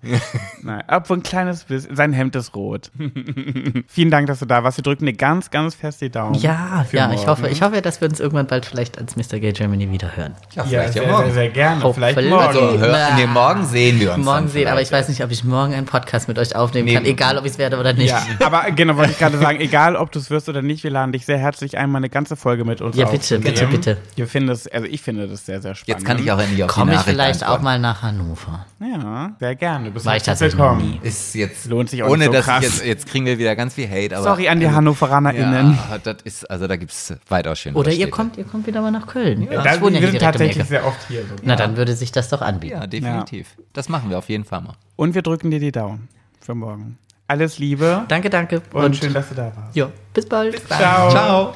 Nein, aber ein kleines bisschen. Sein Hemd ist rot. Vielen Dank, dass du da warst. Wir drücken dir ganz, ganz fest die Daumen. Ja, ja, ich morgen. hoffe, ich hoffe, dass wir uns irgendwann bald vielleicht als Mr. Gay Germany wieder hören. Ja, Ja, sehr, sehr, sehr gerne. Vielleicht Hoffentlich. morgen. Also, hör, nee, morgen sehen wir uns. Morgen sehen, aber ich weiß nicht, ob ich morgen einen Podcast mit euch aufnehmen Nee. kann, egal ob ich es werde oder nicht. Ja, aber genau, wollte ich gerade sagen, egal ob du es wirst oder nicht, wir laden dich sehr herzlich ein, mal eine ganze Folge mit uns Ja, bitte, bitte, bitte. Wir finden es, also ich finde das sehr, sehr spannend. Jetzt kann ich auch endlich auf Komme die ich vielleicht auch mal nach Hannover. Ja, sehr gerne. Du bist War ich tatsächlich noch willkommen. nie. Ist jetzt Lohnt sich auch ohne nicht so dass krass. jetzt, jetzt kriegen wir wieder ganz viel Hate. Aber, Sorry an die also, HannoveranerInnen. Ja, das ist, also da gibt es weitaus schön. Oder ihr kommt, ihr kommt wieder mal nach Köln. Wohne ja wir sind um tatsächlich sehr oft hier. sogar. Na, dann würde sich das doch anbieten. Ja, definitiv. Das machen wir auf jeden Fall mal. Und wir drücken dir die Daumen für morgen. Alles Liebe Danke, danke. und, schön, dass du da warst. ja, bis bald. Ciao. Ciao.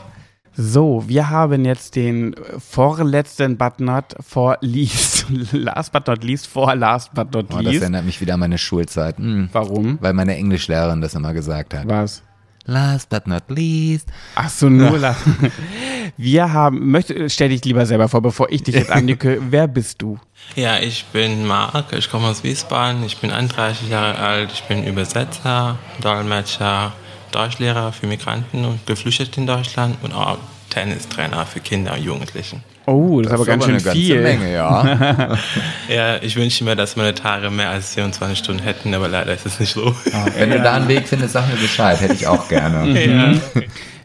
So, wir haben jetzt den äh, vorletzten but not for least. Last but not least, vor last but not Oh, das least. erinnert mich wieder an meine Schulzeit. Hm. Warum? Weil meine Englischlehrerin das immer gesagt hat. Was? Last but not least. Ach so, nur la- Wir haben, möchte, stell dich lieber selber vor, bevor ich dich jetzt ankündige. Wer bist du? Ja, ich bin Marc, ich komme aus Wiesbaden, ich bin 31 Jahre alt, ich bin Übersetzer, Dolmetscher, Deutschlehrer für Migranten und Geflüchtete in Deutschland und auch Tennistrainer für Kinder und Jugendlichen. Oh, das, ist aber ganz schön eine ganze viel. Menge, ja. Ja, ich wünsche mir, dass meine Tage mehr als 24 Stunden hätten, aber leider ist es nicht so. Wenn du da einen Weg findest, sag mir Bescheid. Hätte ich auch gerne.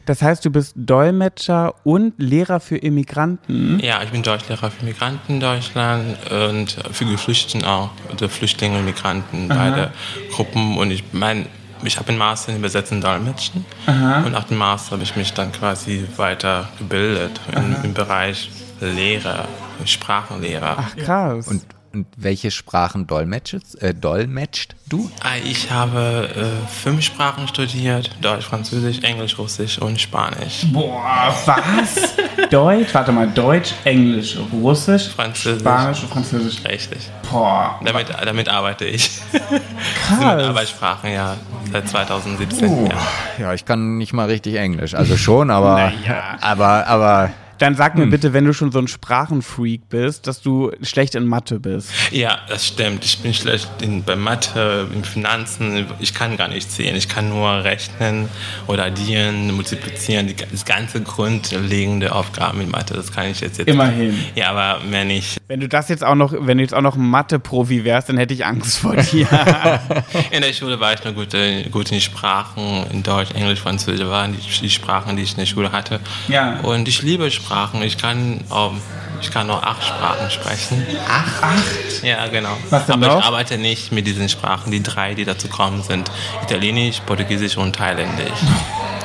Das heißt, du bist Dolmetscher und Lehrer für Immigranten. Ja, ich bin Deutschlehrer für Migranten in Deutschland und für Geflüchteten auch, oder Flüchtlinge und Migranten, beide Gruppen. Und ich meine, ich habe einen Master in Übersetzen und Dolmetschen und nach dem Master habe ich mich dann quasi weitergebildet im, im Bereich Lehrer, Sprachenlehrer. Ach, krass. Und Und welche Sprachen dolmetschst, äh, dolmetscht du? Ah, Ich habe äh, fünf Sprachen studiert: Deutsch, Französisch, Englisch, Russisch und Spanisch. Boah, was? Deutsch? Warte mal, Deutsch, Englisch, Russisch, Französisch. Spanisch und Französisch. Richtig. Boah, Damit, damit arbeite ich. Krass. Arbeitssprachen, ja, seit 2017. Ja. Ja, ich kann nicht mal richtig Englisch. Also schon, aber, Naja. aber, aber Dann sag mir bitte, wenn du schon so ein Sprachenfreak bist, dass du schlecht in Mathe bist. ja, das stimmt. Ich bin schlecht in, bei Mathe, in Finanzen. Ich kann gar nicht zählen. Ich kann nur rechnen oder addieren, multiplizieren. Die, das ganze grundlegende Aufgaben in Mathe, das kann ich jetzt, jetzt Immerhin. Ja, aber mehr nicht. Wenn du das jetzt auch noch, wenn du jetzt auch noch Mathe-Profi wärst, dann hätte ich Angst vor dir. In der Schule war ich nur gut, äh, gut in Sprachen, in Deutsch, Englisch, Französisch waren die, die Sprachen, die ich in der Schule hatte. Ja. Und ich liebe Sprachen. Ich kann, ähm, ich kann nur acht Sprachen sprechen. Acht? Acht? Ja, genau. Was denn Aber noch? ich arbeite nicht mit diesen Sprachen. Die drei, die dazu kommen, sind Italienisch, Portugiesisch und Thailändisch.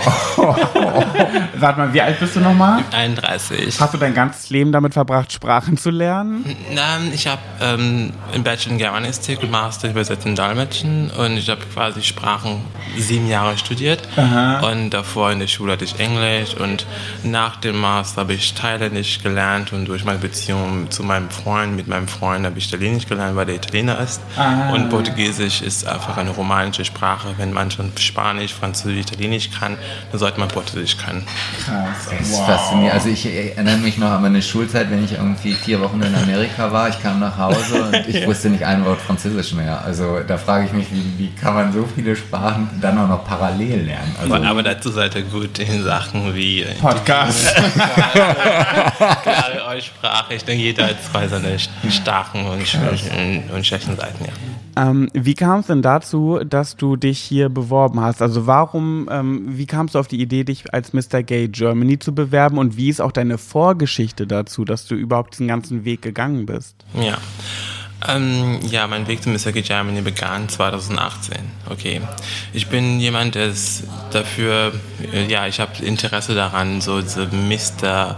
Warte mal, wie alt bist du nochmal? 31. Hast du dein ganzes Leben damit verbracht, Sprachen zu lernen? Nein, ich habe ähm, im Bachelor in Germanistik und Master Übersetzen und Dolmetschen und ich habe quasi Sprachen sieben Jahre studiert und davor in der Schule hatte ich Englisch und nach dem Master habe ich Thailändisch gelernt und durch meine Beziehung zu meinem Freund, mit meinem Freund habe ich Italienisch gelernt, weil der Italiener ist und Portugiesisch ist einfach eine romanische Sprache. Wenn man schon Spanisch, Französisch, Italienisch kann, dann sollte man Portugiesisch können. Das ist faszinierend. Also ich erinnere mich noch an meine Schulzeit, wenn ich irgendwie vier Wochen in Amerika war. Ich kam nach Hause und ich wusste nicht ein Wort Französisch mehr. Also da frage ich mich, wie, wie kann man so viele Sprachen dann auch noch parallel lernen? Also, Aber dazu seid ihr gut in Sachen wie Podcast. klare Aussprache. Ich denke, jeder hat zwei seine starken und und schwächen Seiten, ja. Ähm, wie kam es denn dazu, dass du dich hier beworben hast? Also warum, ähm, wie kamst du auf die Idee, dich als Mr. Gay Germany zu bewerben und wie ist auch deine Vorgeschichte dazu, dass du überhaupt diesen ganzen Weg gegangen bist? Ja. Ähm, ja, mein Weg zu Mr. Gay Germany begann 2018. Okay. Ich bin jemand, der ist dafür, äh, ja, ich habe Interesse daran, so diese Mr-Wahlen,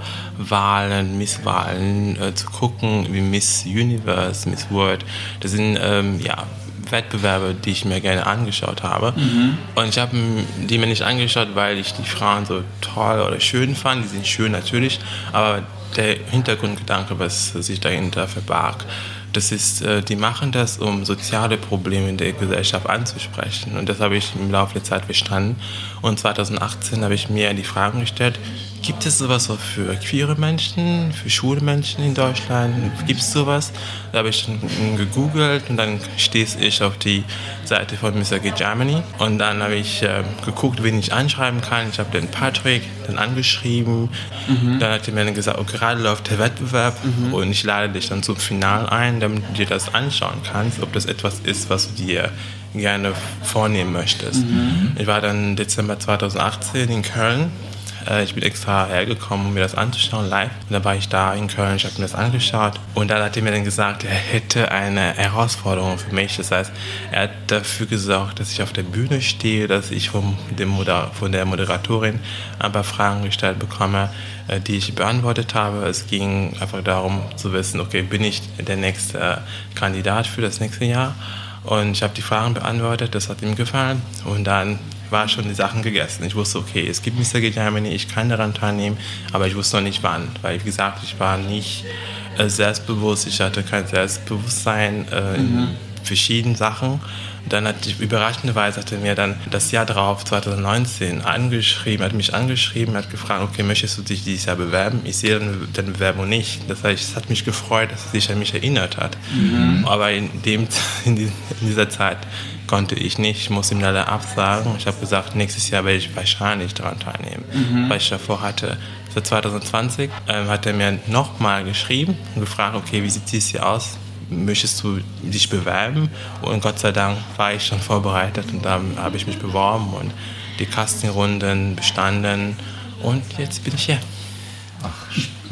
Misswahlen äh, zu gucken, wie Miss Universe, Miss World. Das sind, ähm, ja, Wettbewerbe, die ich mir gerne angeschaut habe. Und ich habe die mir nicht angeschaut, weil ich die Frauen so toll oder schön fand. Die sind schön natürlich, aber der Hintergrundgedanke, was sich dahinter verbarg, das ist, äh, die machen das, um soziale Probleme in der Gesellschaft anzusprechen. Und das habe ich im Laufe der Zeit verstanden. Und 2018 habe ich mir die Fragen gestellt, gibt es sowas so für queere Menschen, für schwule Menschen in Deutschland? Gibt es sowas? Da habe ich dann gegoogelt und dann stieß ich auf die Seite von Mr. Gay Germany. Und dann habe ich äh, geguckt, wen ich anschreiben kann. Ich habe den Patrick dann angeschrieben. Dann hat er mir dann gesagt, oh, gerade läuft der Wettbewerb und ich lade dich dann zum Final ein, damit du dir das anschauen kannst, ob das etwas ist, was du dir gerne vornehmen möchtest. Ich war dann Dezember 2018 in Köln. Äh, Ich bin extra hergekommen, um mir das anzuschauen, live. Und dann war ich da in Köln, ich habe mir das angeschaut. Und dann hat er mir dann gesagt, er hätte eine Herausforderung für mich. Das heißt, er hat dafür gesorgt, dass ich auf der Bühne stehe, dass ich vom, dem Moder von der Moderatorin ein paar Fragen gestellt bekomme, äh, die ich beantwortet habe. Es ging einfach darum zu wissen, okay, bin ich der nächste äh, Kandidat für das nächste Jahr? Und ich habe die Fragen beantwortet, das hat ihm gefallen. Und dann war schon die Sachen gegessen. Ich wusste, okay, es gibt Mr. Germany, ich kann daran teilnehmen, aber ich wusste noch nicht wann. Weil, wie gesagt, ich war nicht äh, selbstbewusst, ich hatte kein Selbstbewusstsein äh, in verschiedenen Sachen. Dann hat ich, überraschenderweise hat er mir dann das Jahr darauf, 2019, angeschrieben, hat mich angeschrieben, hat gefragt, okay, möchtest du dich dieses Jahr bewerben? Ich sehe deine Bewerbung nicht. Das heißt, es hat mich gefreut, dass er sich an mich erinnert hat. Aber in, dem, in, die, in dieser Zeit konnte ich nicht, ich musste ihm leider absagen. Ich habe gesagt, nächstes Jahr werde ich wahrscheinlich daran teilnehmen, weil ich davor hatte. Für 2020 ähm, hat er mir nochmal geschrieben und gefragt, okay, wie sieht dieses Jahr aus? Möchtest du dich bewerben? Und Gott sei Dank war ich schon vorbereitet und dann habe ich mich beworben und die Castingrunden bestanden und jetzt bin ich hier.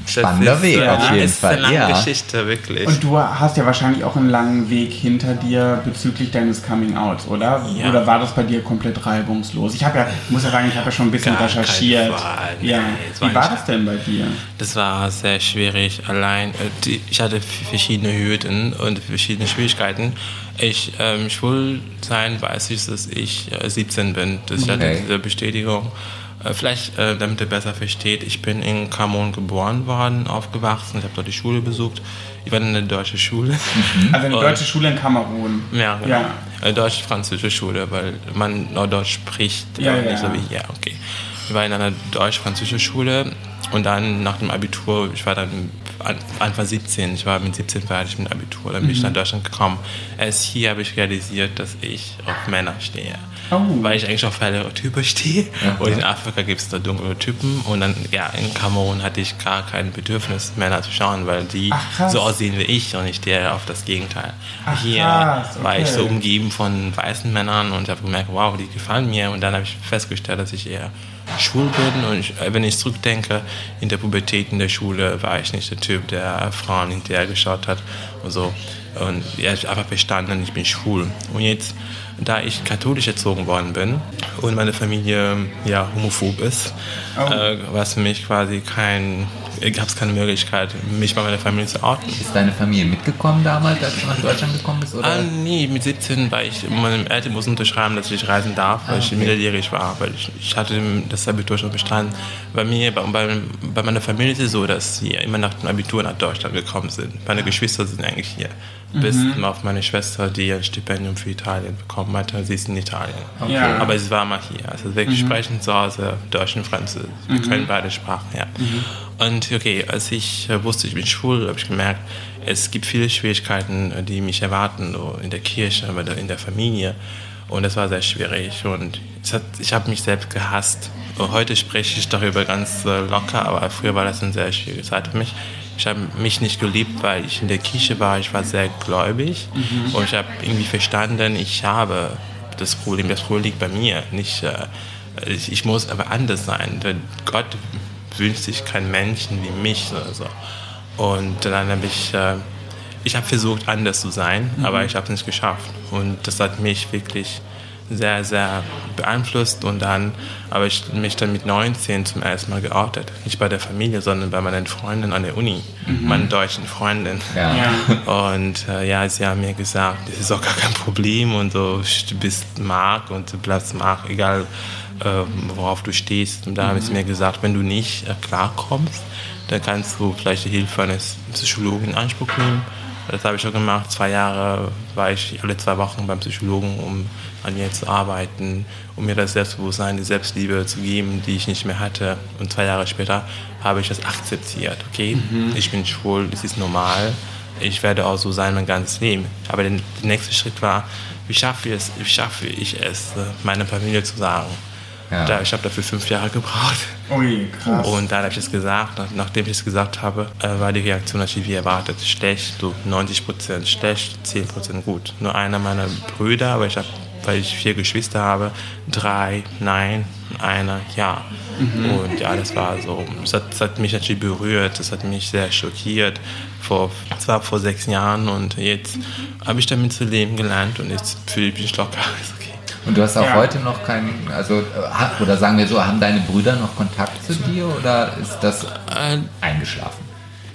Spannender Weg äh, auf jeden ist Fall. eine lange Ja. Geschichte, wirklich. Und du hast ja wahrscheinlich auch einen langen Weg hinter dir bezüglich deines Coming-Outs, oder? Ja. Oder war das bei dir komplett reibungslos? Ich habe ja, muss ja sagen, ich habe ja schon ein bisschen Gar recherchiert. Fall. Ja. Nee, es war Wie war das denn bei dir? Das war sehr schwierig. Allein, äh, ich hatte verschiedene Hürden und verschiedene Schwierigkeiten. Ich ähm, schwul sein weiß ich, dass ich äh, 17 bin. Das ich hatte Okay. diese Bestätigung. Äh, vielleicht, äh, damit ihr besser versteht, ich bin in Kamon geboren worden, aufgewachsen. Ich habe dort die Schule besucht. Ich war in eine deutsche Schule. Also eine deutsche Schule in Kamerun. Ja, genau. Ja. Eine deutsch-französische Schule, weil man Norddeutsch spricht, Ja, äh, ja. nicht so wie hier. Okay. Ich war in einer deutsch-französischen Schule und dann nach dem Abitur, ich war dann an- Anfang 17, ich war mit 17 fertig mit dem Abitur, dann bin Mhm. ich nach Deutschland gekommen. Erst hier habe ich realisiert, dass ich auf Männer stehe. Oh. Weil ich eigentlich auf hellere Typen stehe. Und in Afrika gibt es da dunkle Typen. Und dann, ja, in Kamerun hatte ich gar kein Bedürfnis, Männer zu schauen, weil die Ach, so aussehen wie ich und ich stehe auf das Gegenteil. Ach, Hier krass, war ich so okay. umgeben von weißen Männern und habe gemerkt, wow, die gefallen mir. Und dann habe ich festgestellt, dass ich eher schwul bin. Und ich, äh, wenn ich zurückdenke, in der Pubertät in der Schule war ich nicht der Typ, der Frauen hinterher geschaut hat und so. Und ja, ich habe einfach verstanden, ich bin schwul. Und jetzt, da ich katholisch erzogen worden bin und meine Familie ja homophob ist, Oh. äh, für mich quasi kein, gab es keine Möglichkeit, mich bei meiner Familie zu outen. Ist deine Familie mitgekommen damals, als du nach Deutschland gekommen bist? Oder? Ah, nee, mit 17 war ich, meine Eltern mussten unterschreiben, dass ich reisen darf, weil ich minderjährig war, weil ich, ich hatte das Abitur schon bestanden. Bei mir, bei, bei, bei meiner Familie ist es so, dass sie immer nach dem Abitur nach Deutschland gekommen sind. Meine Geschwister sind eigentlich hier. Bis auf meine Schwester, die ein Stipendium für Italien bekommen hatte. Sie ist in Italien. Ja. Aber sie war mal hier. Also wir sprechen zu Hause Deutsch und Französisch. Wir können beide Sprachen, ja. Und okay, als ich äh, wusste, ich bin schwul, habe ich gemerkt, es gibt viele Schwierigkeiten, äh, die mich erwarten, so in der Kirche, aber in der Familie. Und das war sehr schwierig. Und hat, ich habe mich selbst gehasst. Und heute spreche ich darüber ganz äh, locker, aber früher war das eine sehr schwierige Zeit für mich. Ich habe mich nicht geliebt, weil ich in der Kirche war. Ich war sehr gläubig und ich habe irgendwie verstanden, ich habe das Problem. Das Problem liegt bei mir, nicht. Ich, ich muss aber anders sein. Denn Gott wünscht sich keinen Menschen wie mich oder so. Und dann habe ich, äh, ich habe versucht, anders zu sein, aber ich habe es nicht geschafft. Und das hat mich wirklich sehr, sehr beeinflusst. Und dann habe ich mich dann mit 19 zum ersten Mal geoutet. Nicht bei der Familie, sondern bei meinen Freunden an der Uni, meinen deutschen Freunden. Ja. Und äh, ja, sie haben mir gesagt, das ist auch gar kein Problem und so, du bist Mark und du bleibst Mark, egal worauf du stehst. Und da haben sie mir gesagt, wenn du nicht äh, klarkommst, dann kannst du vielleicht die Hilfe eines Psychologen in Anspruch nehmen. Das habe ich auch gemacht. Zwei Jahre war ich alle zwei Wochen beim Psychologen, um an mir zu arbeiten, um mir das Selbstbewusstsein, die Selbstliebe zu geben, die ich nicht mehr hatte. Und zwei Jahre später habe ich das akzeptiert. Okay, ich bin schwul, das ist normal. Ich werde auch so sein mein ganzes Leben. Aber der, der nächste Schritt war, wie schaffe ich es, wie schaffe ich es äh, meiner Familie zu sagen? Ja. Da, ich habe dafür fünf Jahre gebraucht. Ui, krass. Und dann habe ich es gesagt, nach, nachdem ich es gesagt habe, äh, war die Reaktion natürlich wie erwartet. Schlecht, so 90 Prozent schlecht, 10 Prozent gut. Nur einer meiner Brüder, aber ich habe, weil ich vier Geschwister habe, drei nein, einer ja. Und ja, das war so, das hat, das hat mich natürlich berührt, das hat mich sehr schockiert. Vor, das war vor sechs Jahren und jetzt habe ich damit zu leben gelernt und jetzt fühle ich mich locker. Und du hast auch Ja. heute noch keinen, also, oder sagen wir so, haben deine Brüder noch Kontakt zu dir oder ist das Äh, eingeschlafen?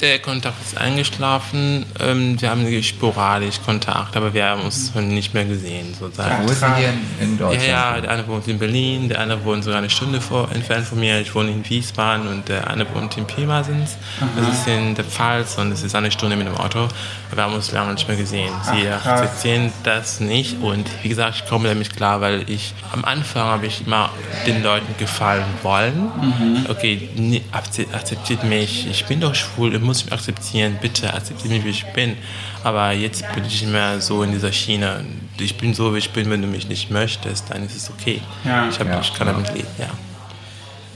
Der Kontakt ist eingeschlafen. Ähm, wir haben sporadisch Kontakt, aber wir haben uns nicht mehr gesehen, sozusagen. Wo ist sie hier in, in Ja, Deutschland? ja, der eine wohnt in Berlin, der andere wohnt sogar eine Stunde vor, entfernt von mir. Ich wohne in Wiesbaden und der eine wohnt in Pirmasens. Das ist in der Pfalz und es ist eine Stunde mit dem Auto. Wir haben uns lange nicht mehr gesehen. Sie akzeptieren das nicht und wie gesagt, ich komme damit klar, weil ich am Anfang habe ich immer den Leuten gefallen wollen. Okay, nee, akze- akzeptiert mich, ich bin doch schwul, müsst mich akzeptieren, bitte akzeptiert mich, wie ich bin. Aber jetzt bin ich nicht mehr so in dieser Schiene. Ich bin so, wie ich bin, wenn du mich nicht möchtest, dann ist es okay. Ja. ich, hab, Ja, ich kann ja. damit leben, ja.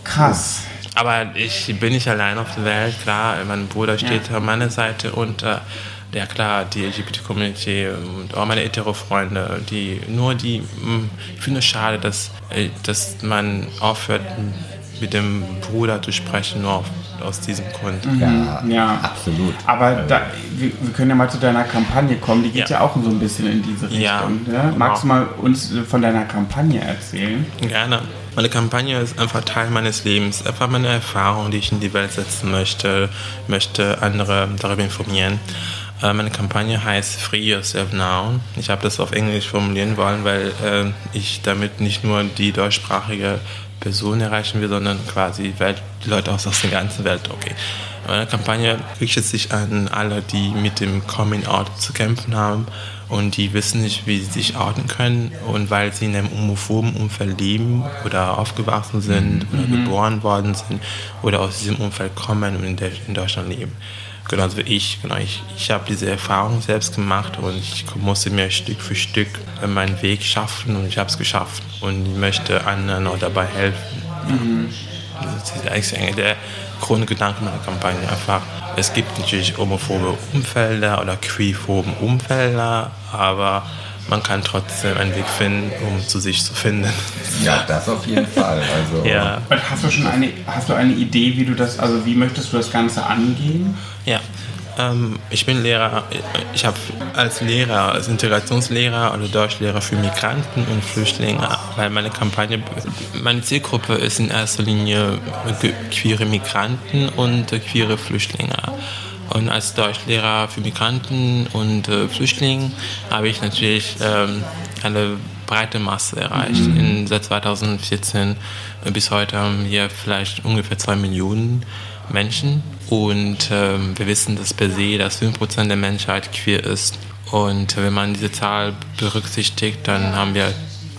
Krass. Aber ich bin nicht allein auf der Welt, klar. Mein Bruder steht an meiner Seite und äh, ja klar, die LGBT-Community und auch meine Hetero-Freunde, die nur die, mh, ich finde es schade, dass, äh, dass man aufhört, mit dem Bruder zu sprechen, nur auf, aus diesem Grund. Ja, Ja. absolut. Aber da, wir, wir können ja mal zu deiner Kampagne kommen. Die geht ja, Ja. auch so ein bisschen in diese Richtung. Ja, Ja, Magst du genau. mal uns von deiner Kampagne erzählen? Gerne. Meine Kampagne ist einfach Teil meines Lebens, einfach meine Erfahrung, die ich in die Welt setzen möchte, möchte andere darüber informieren. Äh, Meine Kampagne heißt Free Yourself Now. Ich habe das auf Englisch formulieren wollen, weil äh, ich damit nicht nur die deutschsprachige Person erreichen will, sondern quasi Welt, die Leute aus, aus der ganzen Welt. Okay. Meine Kampagne richtet sich an alle, die mit dem Coming Out zu kämpfen haben und die wissen nicht, wie sie sich outen können und weil sie in einem homophoben Umfeld leben oder aufgewachsen sind oder geboren worden sind oder aus diesem Umfeld kommen und in, in Deutschland leben. Genauso wie ich. Genau, ich, ich habe diese Erfahrung selbst gemacht und ich musste mir Stück für Stück meinen Weg schaffen und ich habe es geschafft und ich möchte anderen auch dabei helfen. Das ist eigentlich eigentlich der Grundgedanke meiner Kampagne. Einfach, es gibt natürlich homophobe Umfelder oder queerphobe Umfelder, aber man kann trotzdem einen Weg finden, um zu sich zu finden. Ja, das auf jeden Fall. Also, Ja, Und hast du schon eine, hast du eine Idee, wie du das, also wie möchtest du das Ganze angehen? ja. Ähm, ich bin Lehrer, ich habe als Lehrer, als Integrationslehrer oder Deutschlehrer für Migranten und Flüchtlinge, weil meine Kampagne, meine Zielgruppe ist in erster Linie queere Migranten und queere Flüchtlinge. Und als Deutschlehrer für Migranten und äh, Flüchtlinge habe ich natürlich ähm, eine breite Masse erreicht. In, seit 2014 bis heute haben wir vielleicht ungefähr zwei Millionen Menschen. Und ähm, wir wissen, dass per se, dass 5% der Menschheit queer ist. Und wenn man diese Zahl berücksichtigt, dann haben wir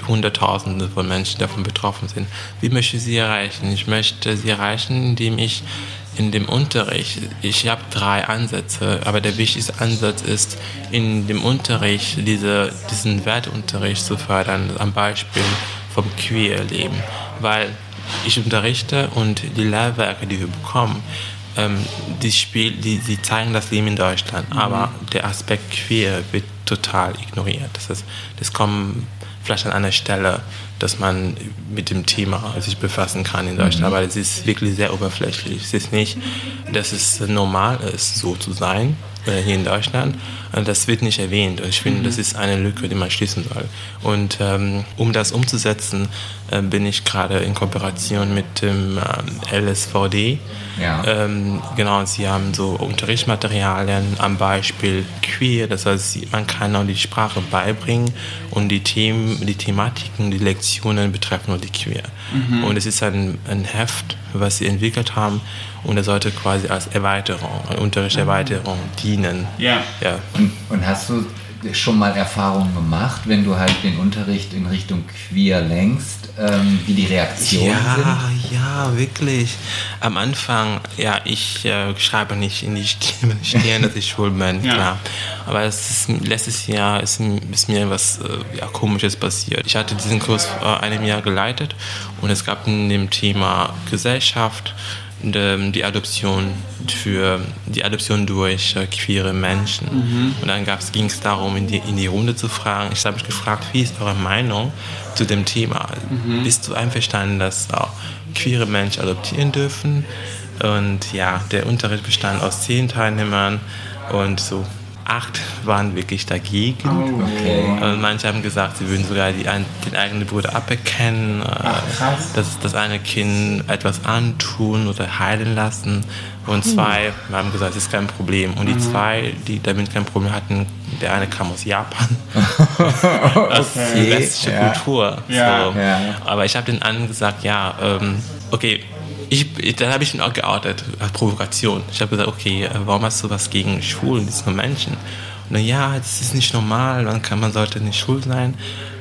Hunderttausende von Menschen, die davon betroffen sind. Wie möchte ich sie erreichen? Ich möchte sie erreichen, indem ich in dem Unterricht, ich habe drei Ansätze, aber der wichtigste Ansatz ist, in dem Unterricht diese, diesen Wertunterricht zu fördern, am Beispiel vom Queer-Leben. Weil ich unterrichte und die Lehrwerke, die wir bekommen, ähm, die, spiel, die, die zeigen das Leben in Deutschland, aber der Aspekt queer wird total ignoriert. Das, ist, das kommt vielleicht an einer Stelle, dass man mit dem Thema sich befassen kann in Deutschland, aber es ist wirklich sehr oberflächlich. Es ist nicht, dass es normal ist, so zu sein hier in Deutschland. Äh, Das wird nicht erwähnt. Und ich finde, das ist eine Lücke, die man schließen soll. Und ähm, um das umzusetzen, äh, bin ich gerade in Kooperation mit dem ähm, LSVD. Ja. Ähm, genau, sie haben so Unterrichtsmaterialien am Beispiel queer, das heißt, man kann auch die Sprache beibringen und die Themen, die Thematiken, die Lektionen betreffen nur die queer. Und es ist ein, ein Heft, was sie entwickelt haben und das sollte quasi als Erweiterung, eine Unterrichtserweiterung dienen. Ja. Ja. Und, und hast du schon mal Erfahrungen gemacht, wenn du halt den Unterricht in Richtung queer lenkst, ähm, wie die Reaktionen Ja, sind? ja, wirklich. Am Anfang, ja, ich äh, schreibe nicht in die Stirn, Stirn dass ich schwul bin, Ja. klar. Aber ist, letztes Jahr ist, ist mir was äh, ja, Komisches passiert. Ich hatte diesen Kurs vor einem Jahr geleitet und es gab in dem Thema Gesellschaft die, die Adoption für die Adoption durch äh, queere Menschen. Und dann ging es darum, in die, in die Runde zu fragen. Ich habe mich gefragt, wie ist eure Meinung zu dem Thema? Bist du einverstanden, dass auch queere Menschen adoptieren dürfen? Und ja, der Unterricht bestand aus zehn Teilnehmern und so acht waren wirklich dagegen. Und manche haben gesagt, sie würden sogar die, den eigenen Bruder aberkennen, äh, krass. dass das eine Kind etwas antun oder heilen lassen. Und zwei haben gesagt, das ist kein Problem. Und die zwei, die damit kein Problem hatten, der eine kam aus Japan. aus Okay. westliche Ja. Kultur. Ja. So. Ja. Aber ich habe den anderen gesagt, ja, ähm, okay, ich, dann habe ich ihn auch geoutet als Provokation. Ich habe gesagt, okay, äh, warum hast du was gegen Schwulen? Das sind nur Menschen. Und dann, ja, das ist nicht normal, man, kann, man sollte nicht schwul sein.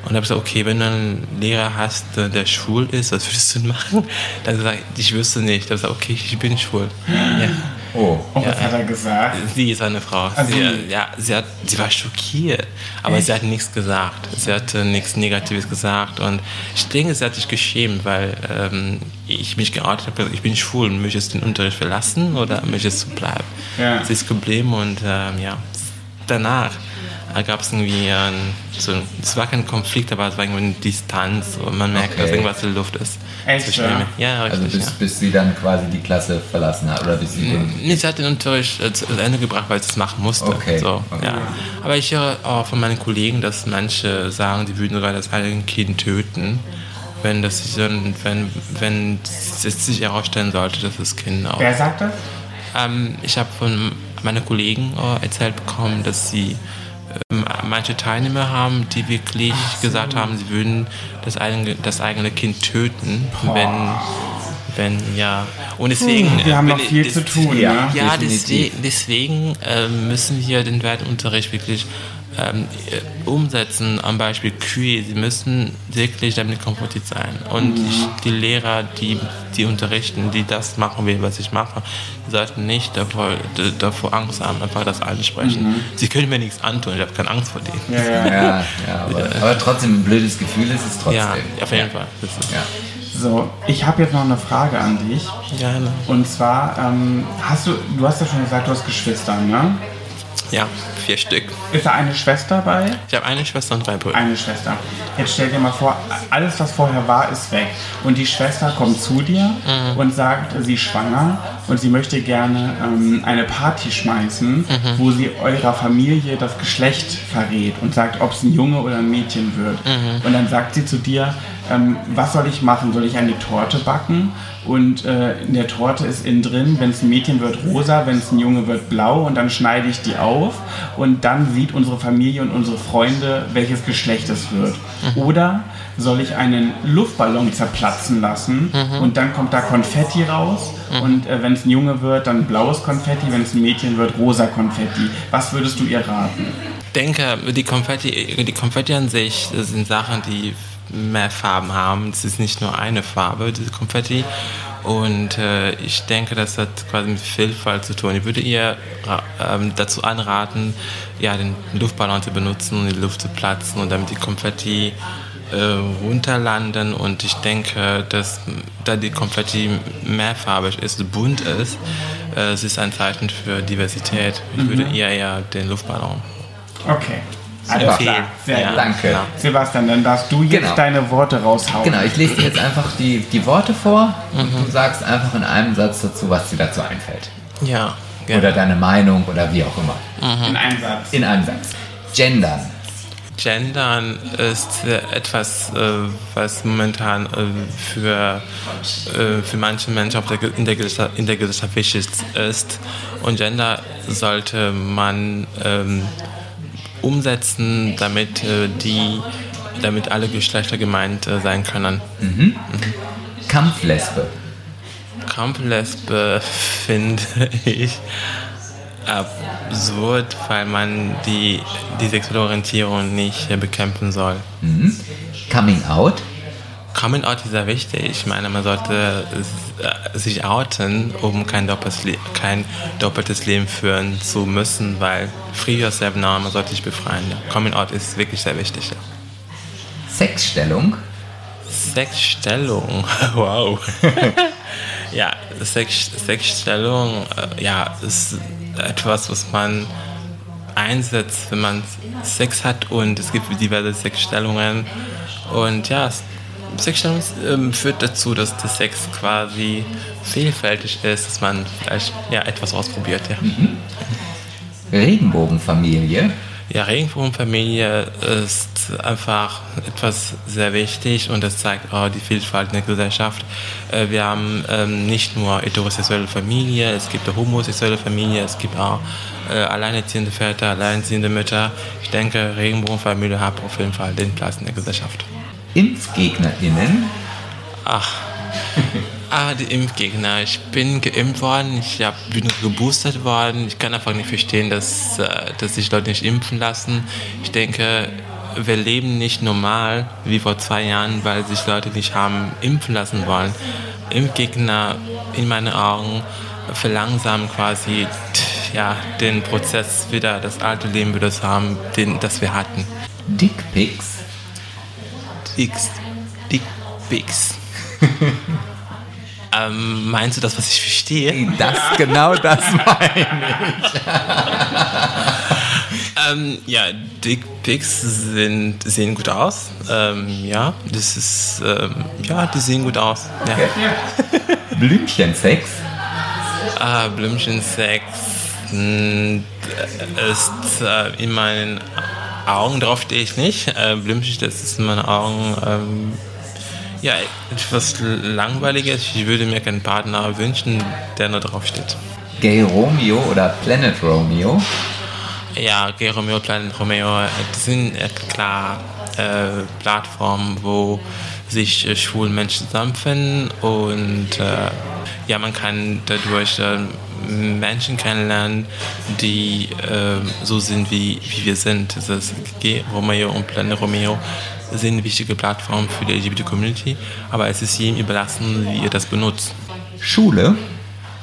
Und dann habe ich gesagt, okay, wenn du einen Lehrer hast, der, der schwul ist, was würdest du machen? Dann gesagt, ich wüsste nicht. Dann habe ich gesagt, okay, ich bin schwul. Ja. Oh, Und was hat er gesagt? Sie ist eine Frau. Also- sie, ja, sie, hat, sie war schockiert, aber sie hat nichts gesagt. Sie hat äh, nichts Negatives gesagt und ich denke, sie hat sich geschämt, weil ähm, ich mich geoutet habe, ich bin schwul, möchtest du den Unterricht verlassen oder möchtest du bleiben? Ja. Sie ist geblieben und ähm, ja, danach da gab es irgendwie ein, so, es war kein Konflikt, aber es war irgendwie eine Distanz und man merkt, Okay. dass irgendwas in der Luft ist. Echt, zwischen ja? Ja, richtig. Also bis, ja. bis sie dann quasi die Klasse verlassen hat oder bis sie Nee, sie hat den Unterricht äh, zu Ende gebracht, weil sie es machen musste. Okay, So, okay. Ja. Aber ich höre auch von meinen Kollegen, dass manche sagen, die würden sogar das eigene Kind töten, wenn, das sich dann, wenn, wenn es sich herausstellen sollte, dass das Kind auch. Wer sagt das? Ähm, ich habe von meinen Kollegen äh, erzählt bekommen, dass sie manche Teilnehmer haben, die wirklich gesagt haben, sie würden das eigene, das eigene Kind töten, wenn, wenn, ja. Und deswegen. Wir haben äh, noch wenn- viel das- zu tun, ja. ne? ja, deswegen, deswegen ähm, müssen wir den Wertunterricht wirklich ähm, äh, umsetzen. Am Beispiel Kühe. Sie müssen wirklich damit konfrontiert sein. Und Mhm. ich, die Lehrer, die, die unterrichten, die das machen will, was ich mache, die sollten nicht davor, davor Angst haben, einfach das ansprechen. Sie können mir nichts antun. Ich habe keine Angst vor denen. Mhm. Ja, ja. Ja, ja aber, aber trotzdem ein blödes Gefühl ist es trotzdem. Ja, auf jeden Fall. So, ich habe jetzt noch eine Frage an dich. Gerne. Und zwar, ähm, hast du, du hast ja schon gesagt, du hast Geschwister, ne? Ja, vier Stück. Ist da eine Schwester bei? Ich habe eine Schwester und drei Brüder. Eine Schwester. Jetzt stell dir mal vor, alles, was vorher war, ist weg. Und die Schwester kommt zu dir und sagt, sie ist schwanger und sie möchte gerne ähm, eine Party schmeißen, wo sie eurer Familie das Geschlecht verrät und sagt, ob es ein Junge oder ein Mädchen wird. Und dann sagt sie zu dir, ähm, was soll ich machen? Soll ich eine Torte backen? Und äh, in der Torte ist innen drin, wenn es ein Mädchen wird, rosa, wenn es ein Junge wird, blau. Und dann schneide ich die auf. Und dann sieht unsere Familie und unsere Freunde, welches Geschlecht es wird. Oder soll ich einen Luftballon zerplatzen lassen und dann kommt da Konfetti raus. Und äh, wenn es ein Junge wird, dann blaues Konfetti. Wenn es ein Mädchen wird, rosa Konfetti. Was würdest du ihr raten? denke, die Konfetti, die Konfetti an sich, das sind Sachen, die mehr Farben haben. Es ist nicht nur eine Farbe, diese Konfetti. Und äh, ich denke, das hat quasi mit Vielfalt zu tun. Ich würde ihr ähm, dazu anraten, ja, den Luftballon zu benutzen, um die Luft zu platzen und damit die Konfetti äh, runterlanden. Und ich denke, dass da die Konfetti mehrfarbig ist, bunt ist, äh, es ist ein Zeichen für Diversität. Ich würde ihr ja den Luftballon Okay. Alles Super. klar. Sehr Ja. Danke. Ja. Sebastian, dann darfst du jetzt Genau. deine Worte raushauen. Genau, ich lese dir jetzt einfach die, die Worte vor und du sagst einfach in einem Satz dazu, was dir dazu einfällt. Ja, Oder gerne. deine Meinung oder wie auch immer. In einem Satz. In einem Satz. Gendern. Gendern ist etwas, äh, was momentan äh, für, äh, für manche Menschen auf der, Ge- in, der Gesellschaft, in der Gesellschaft wichtig ist. Und Gender sollte man ähm, umsetzen, damit, äh, die, damit alle Geschlechter gemeint äh, sein können. Kampflesbe. Kampflesbe finde ich absurd, weil man die, die sexuelle Orientierung nicht äh, bekämpfen soll. Coming out. Coming out ist sehr wichtig. Ich meine, man sollte äh, sich outen, um kein doppeltes, Le kein doppeltes Leben führen zu müssen, weil free yourself now, man sollte sich befreien. Coming out ist wirklich sehr wichtig. Sexstellung. Sexstellung, wow. ja, Sex, Sexstellung, äh, ja, ist etwas, was man einsetzt, wenn man Sex hat und es gibt diverse Sexstellungen und ja, Sexstellung ähm, führt dazu, dass der Sex quasi vielfältig ist, dass man vielleicht ja, etwas ausprobiert. Ja. Regenbogenfamilie. Ja, Regenbogenfamilie ist einfach etwas sehr wichtig und das zeigt auch die Vielfalt in der Gesellschaft. Äh, Wir haben ähm, nicht nur heterosexuelle Familie, es gibt auch homosexuelle Familie, es gibt auch äh, alleinerziehende Väter, alleinerziehende Mütter. Ich denke, Regenbogenfamilie hat auf jeden Fall den Platz in der Gesellschaft. ImpfgegnerInnen. Ach. Ah, die Impfgegner. Ich bin geimpft worden, ich hab, bin geboostert worden. Ich kann einfach nicht verstehen, dass, äh, dass sich Leute nicht impfen lassen. Ich denke, wir leben nicht normal wie vor zwei Jahren, weil sich Leute nicht haben impfen lassen wollen. Impfgegner in meinen Augen verlangsamen quasi ja, den Prozess wieder, das alte Leben wieder zu haben, den, das wir hatten. Dickpics. X, Dick Pics. ähm, meinst du das, was ich verstehe? Das, genau das meine ich. Ähm, ja, Dickpics sind, sehen gut aus. Ähm, ja, das ist, ähm, ja, die sehen gut aus. Ja. Blümchensex? Ah, Blümchensex mh, ist äh, in meinen Augen, darauf stehe ich nicht. Äh, Blümchen, das ist in meinen Augen ähm, ja, etwas langweiliges. Ich würde mir keinen Partner wünschen, der nur drauf steht. Gay Romeo oder Planet Romeo? Ja, Gay Romeo, Planet Romeo, das sind äh, klar äh, Plattformen, wo sich äh, schwule Menschen zusammenfinden und äh, ja, man kann dadurch äh, Menschen kennenlernen, die äh, so sind, wie, wie wir sind. Das ist Gay Romeo und Planet Romeo sind wichtige Plattformen für die LGBT-Community, aber es ist jedem überlassen, wie ihr das benutzt. Schule?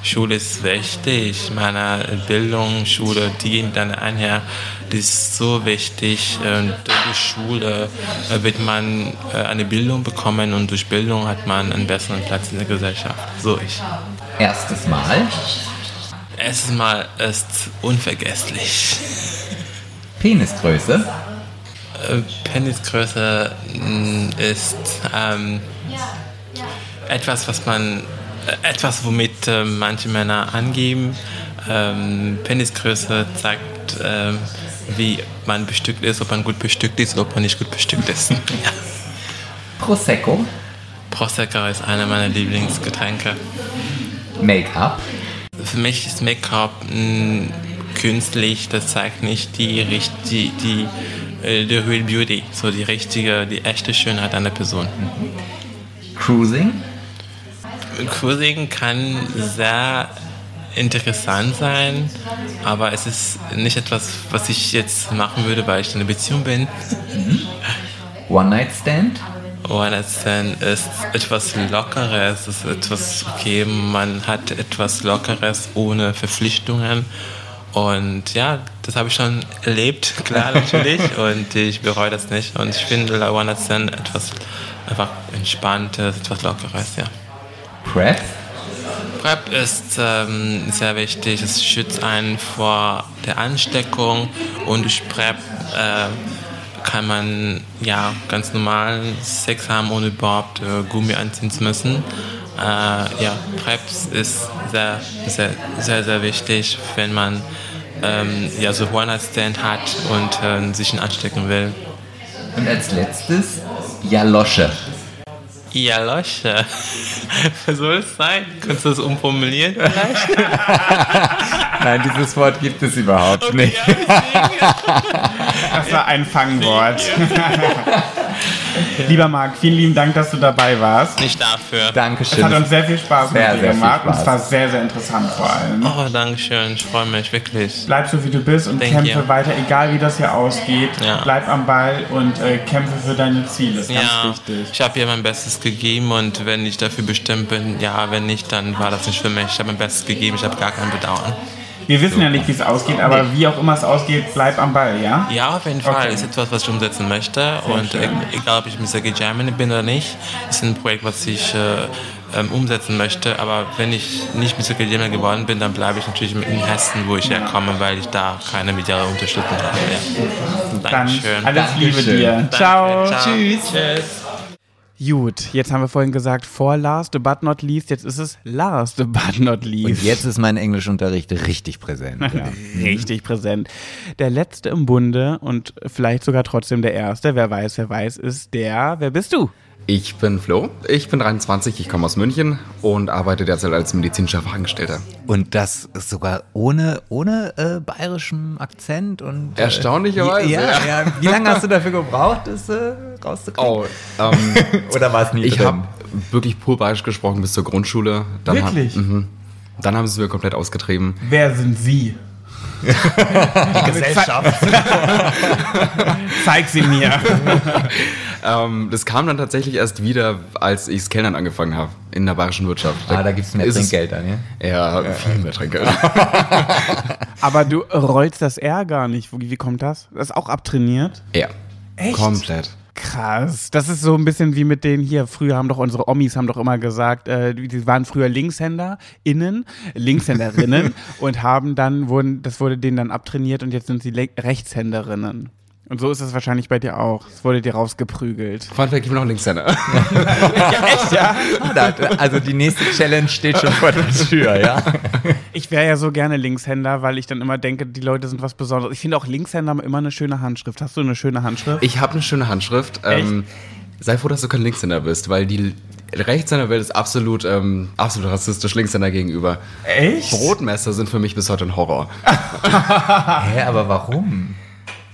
Schule ist wichtig, meine Bildung, Schule, die gehen dann einher, das ist so wichtig. Und durch Schule äh, wird man äh, eine Bildung bekommen und durch Bildung hat man einen besseren Platz in der Gesellschaft. So ich. Erstes Mal? Erstes Mal ist unvergesslich. Penisgröße? Äh, Penisgröße mh, ist ähm, etwas, was man etwas, womit äh, manche Männer angeben. Ähm, Penisgröße zeigt, ähm, wie man bestückt ist, ob man gut bestückt ist oder ob man nicht gut bestückt ist. ja. Prosecco? Prosecco ist einer meiner Lieblingsgetränke. Make-up? Für mich ist Make-up künstlich, das zeigt nicht die, die, die, äh, die Real Beauty, so die richtige, die echte Schönheit einer Person. Cruising? Cruising kann sehr interessant sein, aber es ist nicht etwas, was ich jetzt machen würde, weil ich in einer Beziehung bin. Mhm. One-Night-Stand? One-Night-Stand ist etwas Lockeres, ist etwas, okay, man hat etwas Lockeres ohne Verpflichtungen. Und ja, das habe ich schon erlebt, klar natürlich, und ich bereue das nicht. Und ich finde One-Night-Stand etwas einfach Entspanntes, etwas Lockeres, ja. PrEP? PrEP ist ähm, sehr wichtig. Es schützt einen vor der Ansteckung und durch PrEP äh, kann man ja ganz normal Sex haben, ohne überhaupt äh, Gummi anziehen zu müssen. Äh, ja, PrEP ist sehr, sehr, sehr, sehr wichtig, wenn man ähm, ja, so One-Night-Stand hat und äh, sich anstecken will. Und als letztes Jalosche. Ja, Leute. Was soll es sein? Kannst du das umformulieren vielleicht? Nein, dieses Wort gibt es überhaupt okay, nicht. Ja, das war ein Fangwort. Lieber Marc, vielen lieben Dank, dass du dabei warst. Nicht dafür. Dankeschön. Es hat uns sehr viel Spaß sehr, mit dir gemacht und es war sehr, sehr interessant vor allem. Oh, Dankeschön. Ich freue mich wirklich. Bleib so, wie du bist und Thank kämpfe you. weiter, egal wie das hier ausgeht. Ja. Bleib am Ball und äh, kämpfe für deine Ziele. Das ist Ja, ganz wichtig. ich habe hier mein Bestes gegeben und wenn ich dafür bestimmt bin, ja, wenn nicht, dann war das nicht für mich. Ich habe mein Bestes gegeben, ich habe gar kein Bedauern. Wir wissen ja nicht, wie es ausgeht, aber wie auch immer es ausgeht, bleib am Ball, ja? Ja, auf jeden Fall. Okay. Ist etwas, was ich umsetzen möchte. und schön. egal, ob ich Mr. Gay Germany bin oder nicht, ist ein Projekt, was ich äh, ähm, umsetzen möchte. Aber wenn ich nicht Mr. Gay Germany geworden bin, dann bleibe ich natürlich in Hessen, wo ich herkomme, weil ich da keine mediale Unterstützung habe. Ja. Dann Dankeschön. alles Liebe Dankeschön. dir. Danke, Ciao. Tschüss. Tschüss. Gut, jetzt haben wir vorhin gesagt, vor last but not least, jetzt ist es last but not least. Und jetzt ist mein Englischunterricht richtig präsent. Ja. Richtig präsent. Der letzte im Bunde und vielleicht sogar trotzdem der erste, wer weiß, wer weiß, ist der, wer bist du? Ich bin Flo, ich bin 23, ich komme aus München und arbeite derzeit als medizinischer Fachangestellter. Und das sogar ohne, ohne äh, bayerischem Akzent und. Äh, Erstaunlicherweise, Ja, ja. ja. Wie lange hast du dafür gebraucht, das äh, rauszukriegen? Oh, ähm, Oder war es nie ich habe wirklich pur bayerisch gesprochen bis zur Grundschule. Dann Wirklich? Hab, mhm. Dann haben sie es mir komplett ausgetrieben. Wer sind Sie? Die Gesellschaft. Zeig sie mir. Ähm, das kam dann tatsächlich erst wieder, als ich das Kellnern angefangen habe in der bayerischen Wirtschaft. Ah, da gibt es mehr es- Trinkgeld dann, ja? Ja, viel mehr Trinkgeld. Aber du rollst das R gar nicht. Wie, wie kommt das? Das ist auch abtrainiert? ja, Echt? komplett. Krass. Das ist so ein bisschen wie mit den hier. Früher haben doch unsere Omis haben doch immer gesagt, äh, die waren früher LinkshänderInnen, Linkshänderinnen und haben dann, wurden, das wurde denen dann abtrainiert und jetzt sind sie Le Rechtshänderinnen. Und so ist es wahrscheinlich bei dir auch. Es wurde dir rausgeprügelt. Fun Fact, ich bin noch Linkshänder. ja, echt, ja? Also die nächste Challenge steht schon vor der Tür, ja? Ich wäre ja so gerne Linkshänder, weil ich dann immer denke, die Leute sind was Besonderes. Ich finde auch Linkshänder haben immer eine schöne Handschrift. Hast du eine schöne Handschrift? Ich habe eine schöne Handschrift. Ähm, sei froh, dass du kein Linkshänder bist, weil die Rechtshänderwelt ist absolut, ähm, absolut rassistisch Linkshänder gegenüber. Echt? Brotmesser sind für mich bis heute ein Horror. Hä, aber warum?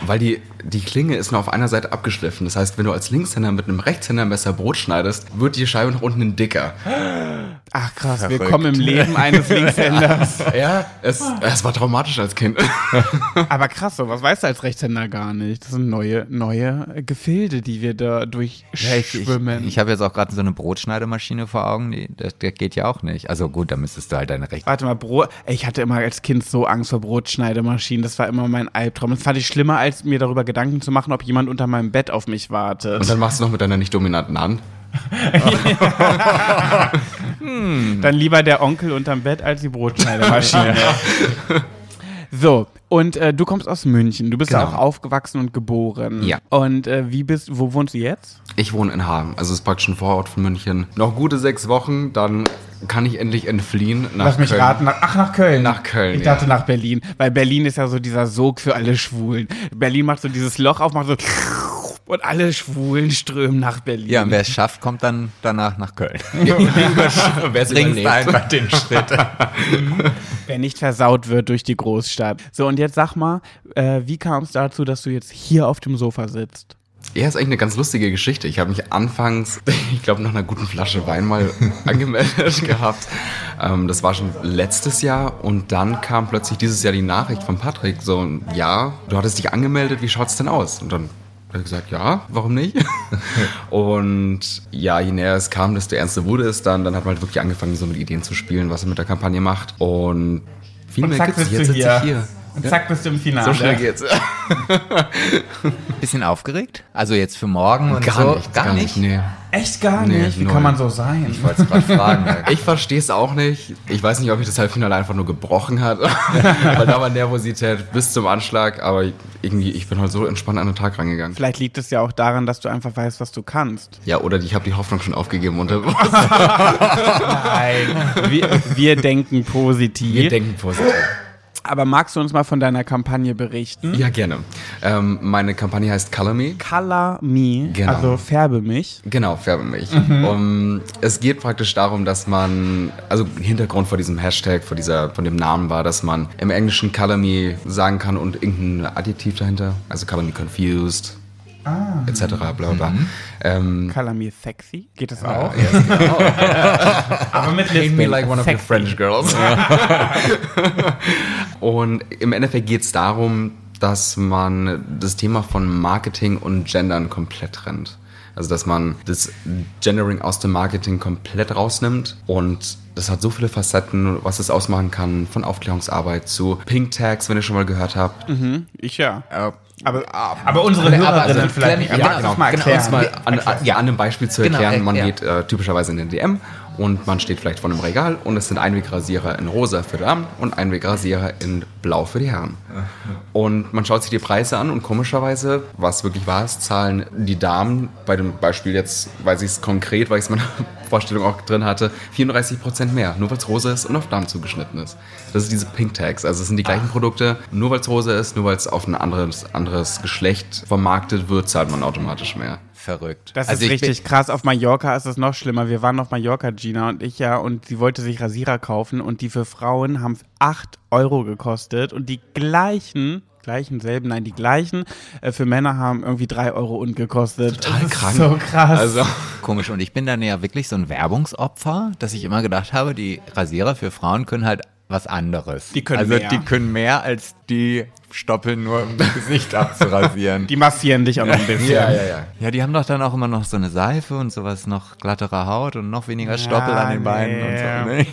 Weil die, die Klinge ist nur auf einer Seite abgeschliffen. Das heißt, wenn du als Linkshänder mit einem Rechtshändermesser Brot schneidest, wird die Scheibe nach unten dicker. Ach krass, Verrückt. willkommen im Leben eines Linkshänders. Ja, es, es war traumatisch als Kind. Aber krass, so was weißt du als Rechtshänder gar nicht. Das sind neue, neue Gefilde, die wir da Ja, ich ich, durchschwimmen. ich habe jetzt auch gerade so eine Brotschneidemaschine vor Augen, die, das, das geht ja auch nicht. Also gut, da müsstest du halt deine Rechte. Warte mal, Brot. Ich hatte immer als Kind so Angst vor Brotschneidemaschinen. Das war immer mein Albtraum. Das fand ich schlimmer, als mir darüber Gedanken zu machen, ob jemand unter meinem Bett auf mich wartet. Und dann machst du noch mit deiner nicht dominanten Hand. Dann lieber der Onkel unterm Bett als die Brotschneidemaschine. so, und äh, du kommst aus München. Du bist Genau. auch aufgewachsen und geboren. Ja. Und äh, wie bist, wo wohnst du jetzt? Ich wohne in Hagen, also es ist praktisch ein Vorort von München. Noch gute sechs Wochen, dann kann ich endlich entfliehen nach Lass mich Köln. raten. Nach, ach, nach Köln. Nach Köln, Ich ja. dachte nach Berlin. Weil Berlin ist ja so dieser Sog für alle Schwulen. Berlin macht so dieses Loch auf, macht so und alle Schwulen strömen nach Berlin. Ja, und wer es schafft, kommt dann danach nach Köln. Wer es überlebt. einfach den Schritt. Wer nicht versaut wird durch die Großstadt. So, und jetzt sag mal, äh, wie kam es dazu, dass du jetzt hier auf dem Sofa sitzt? Ja, ist eigentlich eine ganz lustige Geschichte. Ich habe mich anfangs, ich glaube, nach einer guten Flasche Wein mal angemeldet gehabt. Ähm, das war schon letztes Jahr und dann kam plötzlich dieses Jahr die Nachricht von Patrick, so, ja, du hattest dich angemeldet, wie schaut's denn aus? Und dann habe ich gesagt, ja, warum nicht? und ja, je näher es kam, desto ernster wurde es dann. Dann hat man halt wirklich angefangen, so mit Ideen zu spielen, was er mit der Kampagne macht. Und viel Und mehr nicht. du Jetzt sitze ich hier. Und zack, bist du im Finale. So schnell geht's. Bisschen aufgeregt? Also jetzt für morgen und Gar so? nicht, gar nicht. Nee. Echt gar Nee, nicht? Wie null. kann man so sein? Ich wollte es gerade fragen. Ich verstehe es auch nicht. Ich weiß nicht, ob ich das Halbfinale einfach nur gebrochen hat. Weil da war Nervosität bis zum Anschlag. Aber irgendwie, ich bin halt so entspannt an den Tag rangegangen. Vielleicht liegt es ja auch daran, dass du einfach weißt, was du kannst. Ja, oder ich habe die Hoffnung schon aufgegeben. Und Nein. wir, wir denken positiv. wir denken positiv. Aber magst du uns mal von deiner Kampagne berichten? Ja, gerne. Ähm, meine Kampagne heißt Color Me. Color Me, Genau. also färbe mich. Genau, färbe mich. Mhm. Um, es geht praktisch darum, dass man, also Hintergrund vor diesem Hashtag, vor dieser, von dem Namen war, dass man im Englischen Color Me sagen kann und irgendein Adjektiv dahinter, also Color Me Confused, Ah. etc. Bla bla. Mhm. Ähm, Color Me Sexy. Geht das auch? genau. Aber mit Paint me like one of your Sexy. French girls. und im Endeffekt geht es darum, dass man das Thema von Marketing und Gendern komplett trennt. Also dass man das Gendering aus dem Marketing komplett rausnimmt und das hat so viele Facetten, was es ausmachen kann, von Aufklärungsarbeit zu Pink Tags, wenn ihr schon mal gehört habt. Ich ja. Äh, Aber, aber unsere aber Hörerinnen also, vielleicht nicht. ja, genau, mal genau, erklären? Mal an, ja, an einem Beispiel zu Genau, erklären, man ja. geht äh, typischerweise in den DM und man steht vielleicht vor einem Regal und es sind Einwegrasierer in rosa für Damen und Einwegrasierer in blau für die Herren. Und man schaut sich die Preise an und komischerweise, was wirklich wahr ist, zahlen die Damen, bei dem Beispiel jetzt weiß ich es konkret, weil ich es in meiner Vorstellung auch drin hatte, 34% mehr, nur weil es rosa ist und auf Damen zugeschnitten ist. Das ist diese Pink Tags, also es sind die gleichen Produkte, nur weil es rosa ist, nur weil es auf ein anderes, anderes Geschlecht vermarktet wird, zahlt man automatisch mehr. Verrückt. Das Also ist richtig krass. Auf Mallorca ist es noch schlimmer. Wir waren auf Mallorca, Gina und ich ja, und sie wollte sich Rasierer kaufen und die für Frauen haben 8 Euro gekostet und die gleichen, gleichen selben, nein, die gleichen äh, für Männer haben irgendwie 3 Euro und gekostet. Total krank. So krass. Also, Komisch. Und ich bin dann ja wirklich so ein Werbungsopfer, dass ich immer gedacht habe, die Rasierer für Frauen können halt was anderes. Die können also mehr. die können mehr als die Stoppeln nur um das Gesicht abzurasieren. die massieren dich auch noch ein bisschen. ja, ja, ja. ja, die haben doch dann auch immer noch so eine Seife und sowas, noch glattere Haut und noch weniger Stoppel Ja, an den Beinen nee. und so. Ne?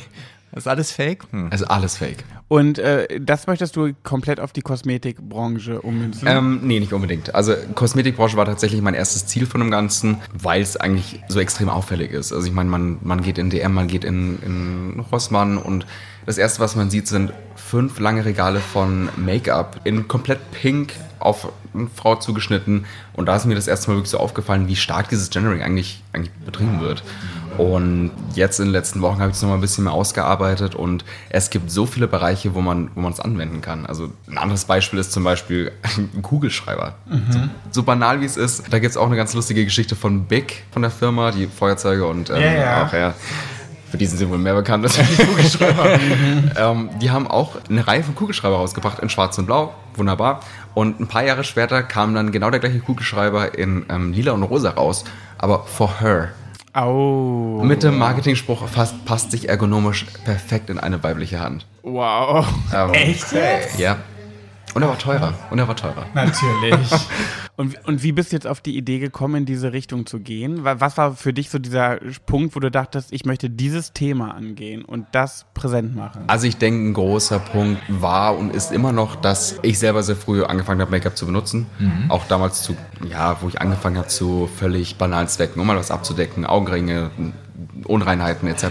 Das ist alles fake? Hm. Also alles fake. Und äh, das möchtest du komplett auf die Kosmetikbranche ummünzen? Ähm, nee, nicht unbedingt. Also Kosmetikbranche war tatsächlich mein erstes Ziel von dem Ganzen, weil es eigentlich so extrem auffällig ist. Also ich meine, man, man geht in DM, man geht in, in Rossmann und das erste, was man sieht, sind fünf lange Regale von Make-up in komplett pink auf eine Frau zugeschnitten. Und da ist mir das erste Mal wirklich so aufgefallen, wie stark dieses Gendering eigentlich, eigentlich betrieben wird. Und jetzt in den letzten Wochen habe ich es nochmal ein bisschen mehr ausgearbeitet und es gibt so viele Bereiche, wo man wo es anwenden kann. Also ein anderes Beispiel ist zum Beispiel ein Kugelschreiber. So, so banal wie es ist, da gibt es auch eine ganz lustige Geschichte von Big, von der Firma, die Feuerzeuge und ähm, Ja, ja. auch ja. Für die sind sie wohl mehr bekannt als für die Kugelschreiber. ähm, die haben auch eine Reihe von Kugelschreiber rausgebracht in Schwarz und Blau, wunderbar. Und ein paar Jahre später kam dann genau der gleiche Kugelschreiber in ähm, Lila und Rosa raus, aber for her. oh. Mit dem Marketingspruch fast, passt sich ergonomisch perfekt in eine weibliche Hand. Wow. Ähm, Echt jetzt? Ja. Und er war teurer. Und er war teurer. Natürlich. Und, und wie bist du jetzt auf die Idee gekommen, in diese Richtung zu gehen? Wa- Was war für dich so dieser Punkt, wo du dachtest, ich möchte dieses Thema angehen und das präsent machen? Also ich denke, ein großer Punkt war und ist immer noch, dass ich selber sehr früh angefangen habe, Make-up zu benutzen. Auch damals zu, ja, wo ich angefangen habe zu völlig banalen Zwecken, um mal was abzudecken, Augenringe, Unreinheiten etc.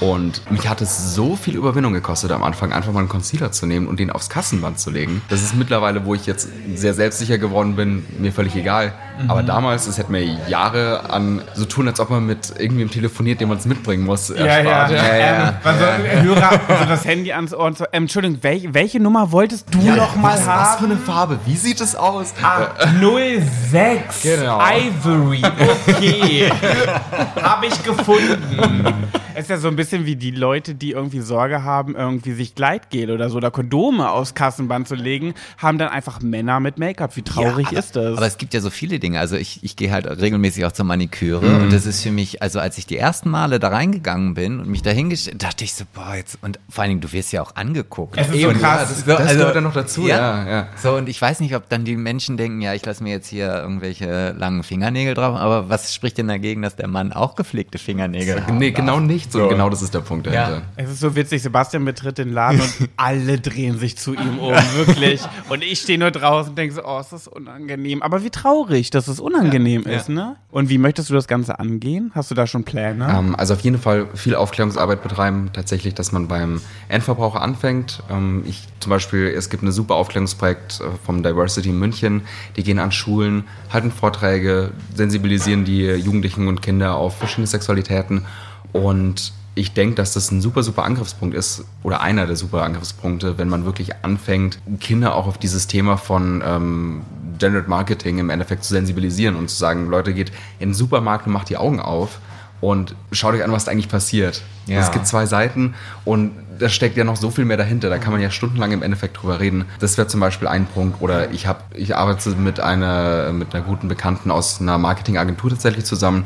Und mich hat es so viel Überwindung gekostet am Anfang, einfach mal einen Concealer zu nehmen und den aufs Kassenband zu legen. Das ist mittlerweile, wo ich jetzt sehr selbstsicher geworden bin, mir völlig egal. Aber damals, es hätte mir Jahre an so tun, als ob man mit irgendwem telefoniert, dem man es mitbringen muss, erspart. Ähm, also, Hörer, also das Handy ans Ohr und so. Ähm, Entschuldigung, welche, welche Nummer wolltest du noch mal was, was für haben? eine Farbe? Wie sieht es aus? Ah, 06 Genau. Ivory. Okay. Habe ich gefunden. Es ist ja so ein bisschen wie die Leute, die irgendwie Sorge haben, irgendwie sich Gleitgel oder so oder Kondome aufs Kassenband zu legen, haben dann einfach Männer mit Make-up. Wie traurig Ja, aber, ist das? Aber es gibt ja so viele Dinge. Also ich, ich gehe halt regelmäßig auch zur Maniküre Mhm. und das ist für mich, also als ich die ersten Male da reingegangen bin und mich da hingestellt, dachte ich so, boah, jetzt, und vor allen Dingen, du wirst ja auch angeguckt. Es ist so Und- krass. das, So, das also- gehört dann noch dazu, ja. ja, So, und ich weiß nicht, ob dann die Menschen denken, ja, ich lasse mir jetzt hier irgendwelche langen Fingernägel drauf, aber was spricht denn dagegen, dass der Mann auch gepflegte Fingernägel hat? Nee, genau nicht. So, Genau das ist der Punkt dahinter. Es ist so witzig, Sebastian betritt den Laden und alle drehen sich zu ihm um, wirklich. Und ich stehe nur draußen und denke so, oh, ist das unangenehm. Aber wie traurig, dass es unangenehm ist, ne? Und wie möchtest du das Ganze angehen? Hast du da schon Pläne? Ähm, also auf jeden Fall viel Aufklärungsarbeit betreiben, tatsächlich, dass man beim Endverbraucher anfängt. Ähm, ich zum Beispiel, es gibt ein super Aufklärungsprojekt äh, vom Diversity in München, die gehen an Schulen, halten Vorträge, sensibilisieren die Jugendlichen und Kinder auf verschiedene Sexualitäten und ich denke, dass das ein super, super Angriffspunkt ist oder einer der super Angriffspunkte, wenn man wirklich anfängt, Kinder auch auf dieses Thema von ähm, Gendered Marketing im Endeffekt zu sensibilisieren und zu sagen, Leute, geht in den Supermarkt und macht die Augen auf und schaut euch an, was da eigentlich passiert. Ja. Es gibt zwei Seiten und da steckt ja noch so viel mehr dahinter. Da kann man ja stundenlang im Endeffekt drüber reden. Das wäre zum Beispiel ein Punkt. Oder ich habe, ich arbeite mit einer, mit einer guten Bekannten aus einer Marketingagentur tatsächlich zusammen,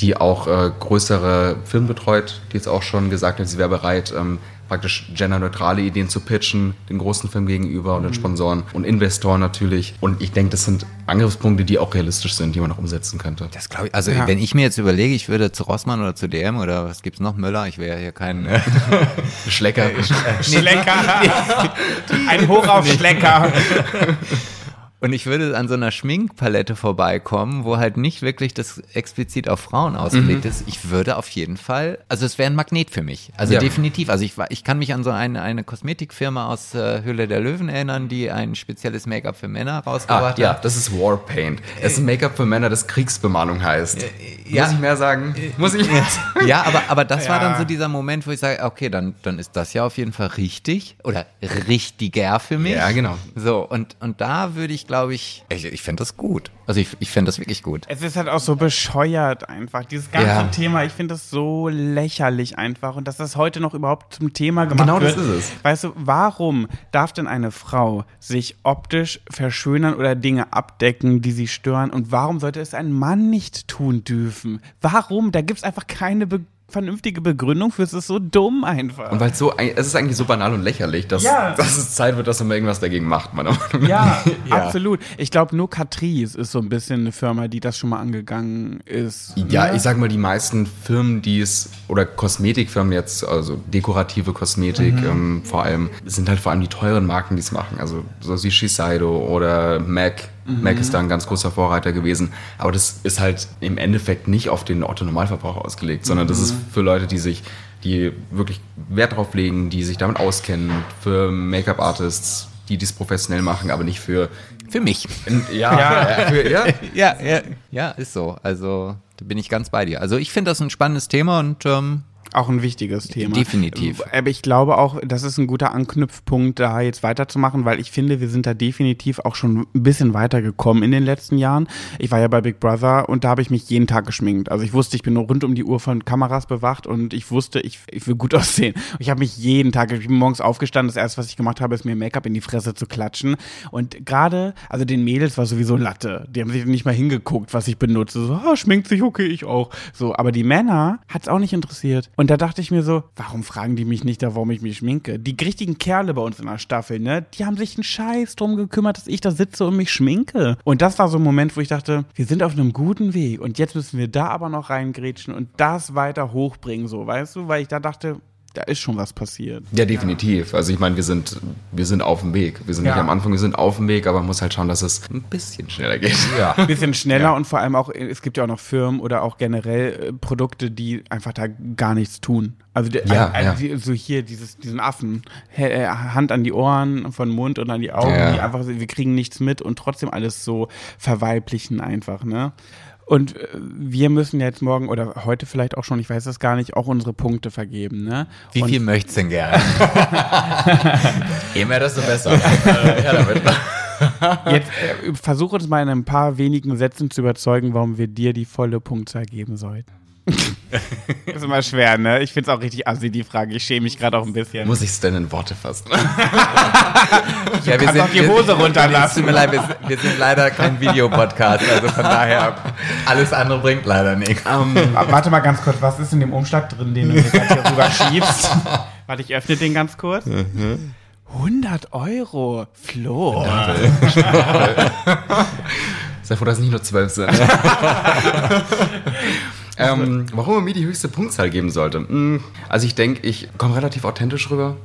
die auch äh, größere Firmen betreut, die jetzt auch schon gesagt hat, sie wäre bereit, ähm, praktisch genderneutrale Ideen zu pitchen, den großen Firmen gegenüber und den Sponsoren und Investoren natürlich. Und ich denke, das sind Angriffspunkte, die auch realistisch sind, die man auch umsetzen könnte. Das glaube ich, also Ja. wenn ich mir jetzt überlege, ich würde zu Rossmann oder zu DM oder was gibt's noch, Möller, ich wäre ja hier kein... Schlecker. Schlecker. Ein Hoch auf Schlecker. Und ich würde an so einer Schminkpalette vorbeikommen, wo halt nicht wirklich das explizit auf Frauen ausgelegt ist. Ich würde auf jeden Fall, also es wäre ein Magnet für mich. Also Ja. definitiv. Also ich, ich kann mich an so eine, eine Kosmetikfirma aus äh, Höhle der Löwen erinnern, die ein spezielles Make-up für Männer Ah, rausgebracht ja, hat. das ist Warpaint. Es ist ein Make-up für Männer, das Kriegsbemalung heißt. ja. Muss ich mehr sagen? Muss ich mehr sagen? Ja, aber, aber das war Ja. dann so dieser Moment, wo ich sage, okay, dann, dann ist das ja auf jeden Fall richtig oder richtiger für mich. Ja, genau. So, und, und da würde ich, glaube ich, ich, ich fände das gut. Also ich, ich fände das wirklich gut. Es ist halt auch so bescheuert einfach. Dieses ganze Ja. Thema, ich finde das so lächerlich einfach. Und dass das heute noch überhaupt zum Thema gemacht Genau das wird. ist es. Weißt du, warum darf denn eine Frau sich optisch verschönern oder Dinge abdecken, die sie stören? Und warum sollte es ein Mann nicht tun dürfen? Warum? Da gibt es einfach keine Begründung vernünftige Begründung für es ist so dumm einfach. Und weil es so, es ist eigentlich so banal und lächerlich, dass, Ja. dass es Zeit wird, dass man irgendwas dagegen macht, meiner Meinung nach. Ja, absolut. Ich glaube, nur Catrice ist so ein bisschen eine Firma, die das schon mal angegangen ist. Ja, Ne? ich sag mal, die meisten Firmen, die es, oder Kosmetikfirmen jetzt, also dekorative Kosmetik Mhm. ähm, vor allem, sind halt vor allem die teuren Marken, die es machen. Also so wie Shiseido oder MAC. Mhm. MAC ist da ein ganz großer Vorreiter gewesen. Aber das ist halt im Endeffekt nicht auf den Otto-Normalverbraucher ausgelegt, sondern das Mhm. ist für Leute, die sich, die wirklich Wert drauf legen, die sich damit auskennen, für Make-up-Artists, die dies professionell machen, aber nicht für, Für mich. ja, ja. Für, ja. Ja, ja. Ja, ist so. Also, da bin ich ganz bei dir. Also, ich finde das ein spannendes Thema und ähm, Auch ein wichtiges Thema. Definitiv. Aber ich glaube auch, das ist ein guter Anknüpfpunkt, da jetzt weiterzumachen, weil ich finde, wir sind da definitiv auch schon ein bisschen weitergekommen in den letzten Jahren. Ich war ja bei Big Brother und da habe ich mich jeden Tag geschminkt. Also ich wusste, ich bin nur rund um die Uhr von Kameras bewacht und ich wusste, ich, ich will gut aussehen. Ich habe mich jeden Tag, ich bin morgens aufgestanden, das erste, was ich gemacht habe, ist mir Make-up in die Fresse zu klatschen. Und gerade, also den Mädels war sowieso Latte. Die haben sich nicht mal hingeguckt, was ich benutze. So, ah, schminkt sich, okay, ich auch. So, aber die Männer hat's auch nicht interessiert. Und da dachte ich mir so, warum fragen die mich nicht da, warum ich mich schminke? Die richtigen Kerle bei uns in der Staffel, ne, die haben sich einen Scheiß drum gekümmert, dass ich da sitze und mich schminke. Und das war so ein Moment, wo ich dachte, wir sind auf einem guten Weg und jetzt müssen wir da aber noch reingrätschen und das weiter hochbringen, so, weißt du, weil ich da dachte, da ist schon was passiert. Ja, definitiv. Also ich meine, wir sind, wir sind auf dem Weg. Wir sind Ja. nicht am Anfang, wir sind auf dem Weg, aber man muss halt schauen, dass es ein bisschen schneller geht. Ja. Ein bisschen schneller und vor allem auch, es gibt ja auch noch Firmen oder auch generell äh, Produkte, die einfach da gar nichts tun. Also, der, Ja, also ja. die- so hier dieses, diesen Affen, äh, Hand an die Ohren, von Mund und an die Augen, Ja. die einfach, wir kriegen nichts mit und trotzdem alles so verweiblichen einfach, ne? Und äh, wir müssen jetzt morgen oder heute vielleicht auch schon, ich weiß das gar nicht, auch unsere Punkte vergeben, ne? wie und viel möchtest du denn gerne? Je mehr, desto besser. ja, damit. Jetzt äh, versuch uns mal in ein paar wenigen Sätzen zu überzeugen, warum wir dir die volle Punktzahl geben sollten. ist immer schwer, ne? Ich find's auch richtig assi, die Frage. Ich schäme mich gerade auch ein bisschen. Muss ich es denn in Worte fassen? Ja, kannst auch die Hose runterlassen. Es tut mir leid, wir, sind- wir sind leider kein Videopodcast, also von daher, alles andere bringt leider nichts. Ah, Warte mal ganz kurz, was ist in dem Umschlag drin, den du mir gerade hier rüber schiebst? Warte, ich öffne den ganz kurz. 100 Euro. Flo. Sei froh, dass es nicht nur zwölf sind. Ähm, warum man mir die höchste Punktzahl geben sollte? Hm, Also ich denke, ich komme relativ authentisch rüber.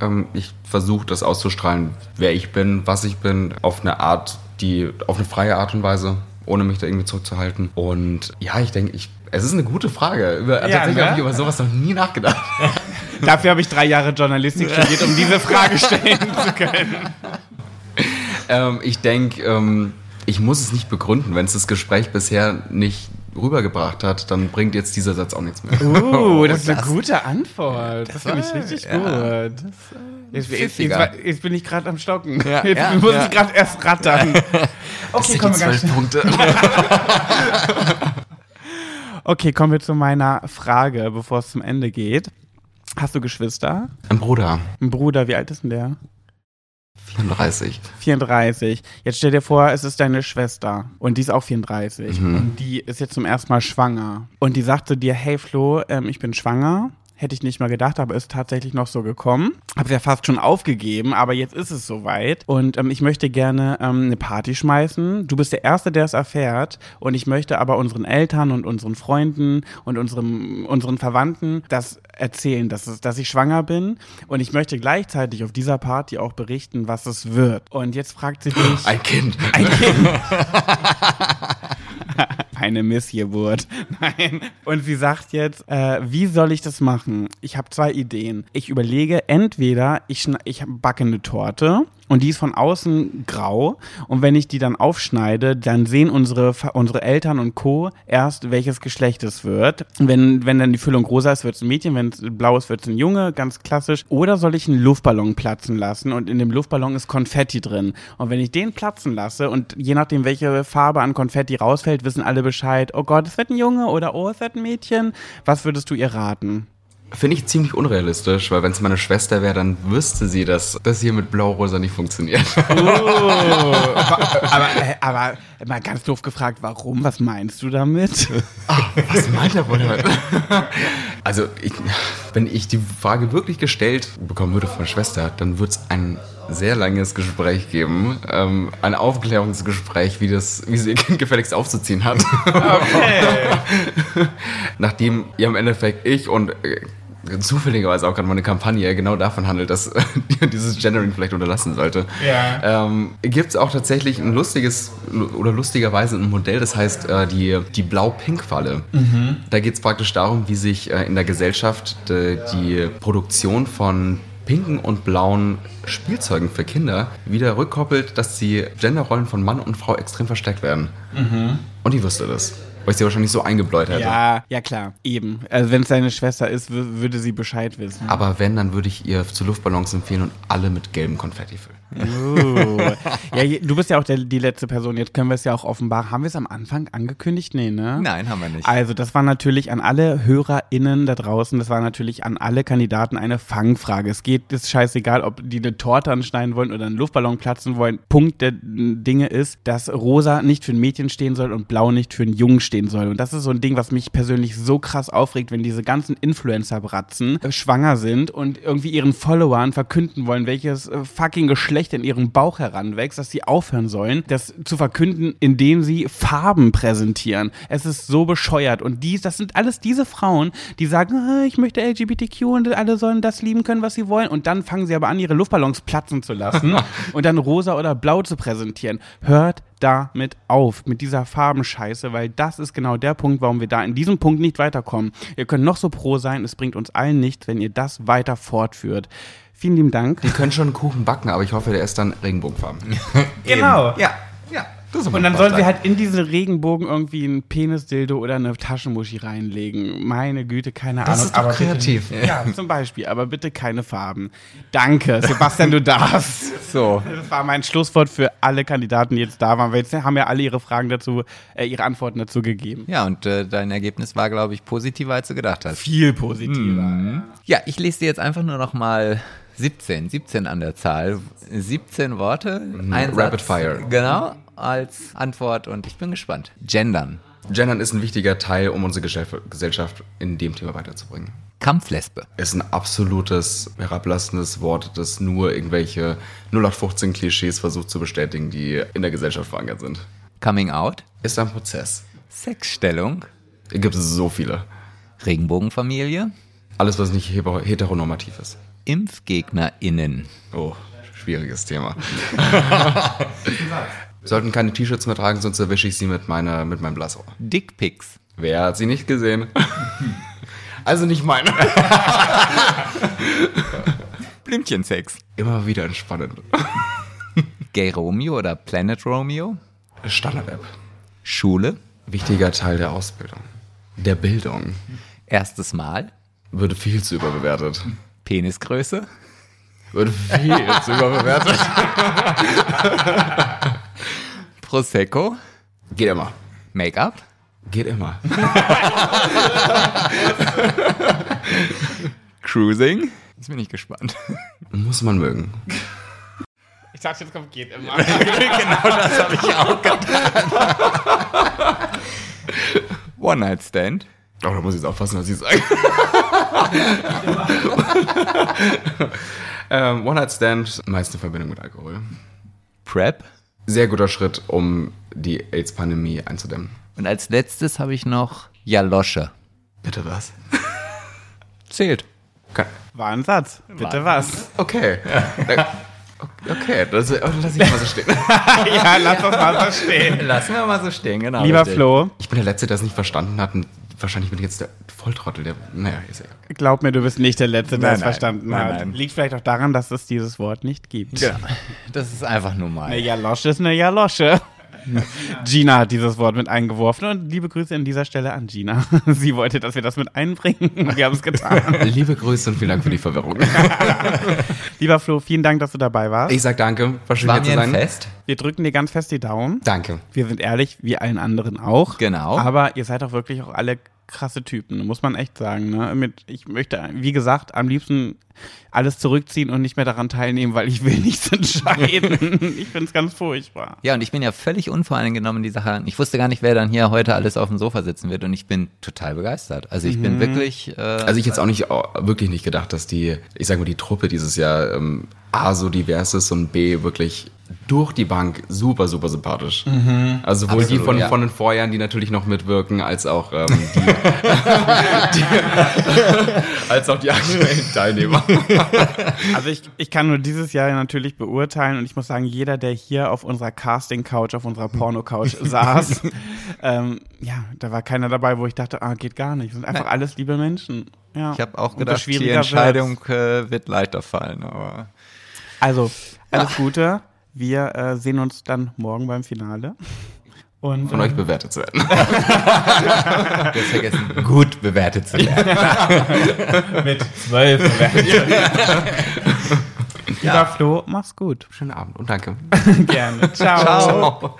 Ähm, ich versuche das auszustrahlen, wer ich bin, was ich bin, auf eine Art, die auf eine freie Art und Weise, ohne mich da irgendwie zurückzuhalten. Und ja, ich denke, ich, es ist eine gute Frage. Über, tatsächlich ne? habe ich über sowas noch nie nachgedacht. Dafür habe ich drei Jahre Journalistik studiert, um diese Frage stellen zu können. Ähm, ich denke, ähm, ich muss es nicht begründen. Wenn es das Gespräch bisher nicht rübergebracht hat, dann bringt jetzt dieser Satz auch nichts mehr. Uh, das ist eine gute Antwort. Das, finde ich richtig ja. gut. Jetzt, jetzt, jetzt, pfiffiger. jetzt bin ich gerade am Stocken. Ja, jetzt ja, muss ja. ich gerade erst rattern. Okay, kommen wir ganz. Punkte. Okay, kommen wir zu meiner Frage, bevor es zum Ende geht. Hast du Geschwister? Ein Bruder, Ein Bruder, wie alt ist denn der? 34. 34. Jetzt stell dir vor, es ist deine Schwester und die ist auch 34 und die ist jetzt zum ersten Mal schwanger und die sagt zu dir, hey Flo, ähm, ich bin schwanger. Hätte ich nicht mal gedacht, aber ist tatsächlich noch so gekommen. Hab's ja fast schon aufgegeben, aber jetzt ist es soweit. Und ähm, ich möchte gerne ähm, eine Party schmeißen. Du bist der Erste, der es erfährt. Und ich möchte aber unseren Eltern und unseren Freunden und unserem, unseren Verwandten das erzählen, dass, es, dass ich schwanger bin. Und ich möchte gleichzeitig auf dieser Party auch berichten, was es wird. Und jetzt fragt sie dich. Ein Kind. Ein Kind. Eine Missgeburt. Nein. Und sie sagt jetzt, äh, wie soll ich das machen? Ich habe zwei Ideen. Ich überlege, entweder ich, ich backe eine Torte und die ist von außen grau und wenn ich die dann aufschneide, dann sehen unsere, unsere Eltern und Co. erst, welches Geschlecht es wird. Wenn, wenn dann die Füllung rosa ist, wird es ein Mädchen, wenn es blau ist, wird es ein Junge, ganz klassisch. Oder soll ich einen Luftballon platzen lassen und in dem Luftballon ist Konfetti drin. Und wenn ich den platzen lasse und je nachdem, welche Farbe an Konfetti rausfällt, wissen alle Bescheid, oh Gott, es wird ein Junge oder oh, es wird ein Mädchen. Was würdest du ihr raten? Finde ich ziemlich unrealistisch, weil wenn es meine Schwester wäre, dann wüsste sie, dass das hier mit Blau-Rosa nicht funktioniert. aber, äh, aber mal ganz doof gefragt, warum? Was meinst du damit? Was meint er wohl damit? Also, ich, wenn ich die Frage wirklich gestellt bekommen würde von meiner Schwester, dann würde es ein sehr langes Gespräch geben. Ähm, ein Aufklärungsgespräch, wie, das, wie sie ihr Kind gefälligst aufzuziehen hat. Nachdem ihr im Endeffekt ich und äh, zufälligerweise auch gerade meine Kampagne genau davon handelt, dass dieses Gendering vielleicht unterlassen sollte. Ja. Ähm, Gibt es auch tatsächlich ein lustiges oder lustigerweise ein Modell, das heißt äh, die, die Blau-Pink-Falle. Da geht es praktisch darum, wie sich äh, in der Gesellschaft äh, die Produktion von pinken und blauen Spielzeugen für Kinder wieder rückkoppelt, dass die Genderrollen von Mann und Frau extrem verstärkt werden. Und ich wusste das, weil ich sie wahrscheinlich so eingebläut hätte. Ja, ja klar, eben. Also wenn es deine Schwester ist, wü- würde sie Bescheid wissen. Aber wenn, dann würde ich ihr zu Luftballons empfehlen und alle mit gelbem Konfetti füllen. Ja, du bist ja auch der, die letzte Person. Jetzt können wir es ja auch offenbar. Haben wir es am Anfang angekündigt? Nee, ne? Nein, haben wir nicht. Also, das war natürlich an alle HörerInnen da draußen, das war natürlich an alle Kandidaten eine Fangfrage. Es geht, ist scheißegal, ob die eine Torte anschneiden wollen oder einen Luftballon platzen wollen. Punkt der Dinge ist, dass rosa nicht für ein Mädchen stehen soll und blau nicht für einen Jungen stehen soll. Und das ist so ein Ding, was mich persönlich so krass aufregt, wenn diese ganzen Influencer-Bratzen äh, schwanger sind und irgendwie ihren Followern verkünden wollen, welches äh, fucking Geschlecht in ihrem Bauch heranwächst, dass sie aufhören sollen, das zu verkünden, indem sie Farben präsentieren. Es ist so bescheuert. Und dies, das sind alles diese Frauen, die sagen, ah, ich möchte LGBTQ und alle sollen das lieben können, was sie wollen. Und dann fangen sie aber an, ihre Luftballons platzen zu lassen und dann rosa oder blau zu präsentieren. Hört damit auf, mit dieser Farbenscheiße, weil das ist genau der Punkt, warum wir da in diesem Punkt nicht weiterkommen. Ihr könnt noch so pro sein, es bringt uns allen nichts, wenn ihr das weiter fortführt. Vielen lieben Dank. Die können schon einen Kuchen backen, aber ich hoffe, der ist dann Regenbogenfarben. Genau. Ja, ja. Das Und dann sollen sie halt in diesen Regenbogen irgendwie einen Penisdildo oder eine Taschenmuschi reinlegen. Meine Güte, keine Das Ahnung. ist doch aber bitte- kreativ. Ja, zum Beispiel, aber bitte keine Farben. Danke, Sebastian, du darfst. So. Das war mein Schlusswort für alle Kandidaten, die jetzt da waren, weil jetzt haben ja alle ihre Fragen dazu, äh, ihre Antworten dazu gegeben. Ja, und äh, dein Ergebnis war, glaube ich, positiver, als du gedacht hast. Viel positiver. Ja, ich lese dir jetzt einfach nur noch mal 17, 17 an der Zahl. 17 Worte, ein Rapid Satz, Fire. Genau, als Antwort und ich bin gespannt. Gendern. Gendern ist ein wichtiger Teil, um unsere Gesell- Gesellschaft in dem Thema weiterzubringen. Kampflesbe. Ist ein absolutes herablassendes Wort, das nur irgendwelche 0815 Klischees versucht zu bestätigen, die in der Gesellschaft verankert sind. Coming out. Ist ein Prozess. Sexstellung. Gibt es so viele. Regenbogenfamilie. Alles, was nicht heter- heteronormativ ist. ImpfgegnerInnen. Oh, schwieriges Thema. Sollten keine T-Shirts mehr tragen, sonst erwische ich sie mit, meiner, mit meinem Blasohr. Dickpics. Wer hat sie nicht gesehen? also nicht meine. Blümchensex. Immer wieder entspannend. Gay Romeo oder Planet Romeo. Standard-App. Schule. Wichtiger Teil der Ausbildung. Der Bildung. Erstes Mal. Würde viel zu überbewertet. Penisgröße. Wird viel zu überbewertet. Prosecco. Geht immer. Make-up. Geht immer. Cruising. Jetzt bin ich gespannt. Muss man mögen. Ich dachte, jetzt kommt, geht immer. genau das habe ich auch gedacht. One-Night-Stand. Oh, da muss ich jetzt aufpassen, was ich sage. ähm, One-Night-Stand, meist in Verbindung mit Alkohol. Prep. Sehr guter Schritt, um die AIDS-Pandemie einzudämmen. Und als letztes habe ich noch Jalosche. Bitte was? Zählt. Kann- War ein Satz. Bitte was? Okay. Okay, das, oh, das lasse ich mal so stehen. ja, lass das mal so stehen. Lassen wir mal so stehen, genau. Lieber richtig. Flo, Ich bin der Letzte, der es nicht verstanden hat. Und wahrscheinlich bin ich jetzt der Volltrottel, der. Naja, ist ja glaub mir, du bist nicht der Letzte, der es verstanden Nein, hat. nein. Liegt vielleicht auch daran, dass es dieses Wort nicht gibt. Ja, das ist einfach nur mal. Eine Jalosche ist eine Jalosche. Gina hat dieses Wort mit eingeworfen und liebe Grüße an dieser Stelle an Gina. Sie wollte, dass wir das mit einbringen. Wir haben es getan. Liebe Grüße und vielen Dank für die Verwirrung. Lieber Flo, vielen Dank, dass du dabei warst. Ich sag danke. War schön War hier zu sein. Fest. Wir drücken dir ganz fest die Daumen. Danke. Wir sind ehrlich, wie allen anderen auch. Genau. Aber ihr seid doch wirklich auch alle krasse Typen, muss man echt sagen. Ne? Mit, ich möchte, wie gesagt, am liebsten alles zurückziehen und nicht mehr daran teilnehmen, weil ich will nichts entscheiden. ich finde es ganz furchtbar. Ja, und ich bin ja völlig unvoreingenommen in die Sache. Ich wusste gar nicht, wer dann hier heute alles auf dem Sofa sitzen wird und ich bin total begeistert. Also ich bin wirklich. Äh, Also ich jetzt auch nicht, auch wirklich nicht gedacht, dass die, ich sage mal, die Truppe dieses Jahr ähm, A so divers ist und B wirklich durch die Bank super, super sympathisch. Also sowohl die Absolut, von, ja. von den Vorjahren, die natürlich noch mitwirken, als auch ähm, die, die als auch die aktuellen Teilnehmer. Also ich, ich kann nur dieses Jahr natürlich beurteilen und ich muss sagen, jeder, der hier auf unserer Casting-Couch, auf unserer Porno-Couch saß, ähm, ja, da war keiner dabei, wo ich dachte, ah, geht gar nicht. Das sind einfach Nein. alles liebe Menschen. Ja. ich habe auch gedacht, die Entscheidung äh, wird leichter fallen. Aber Also, alles Gute. Wir äh, sehen uns dann morgen beim Finale. Und, Von äh, euch bewertet zu werden. du hast vergessen, gut bewertet zu werden. mit zwölf Lieber Flo, mach's gut. Schönen Abend und danke. Gerne. Ciao. Ciao.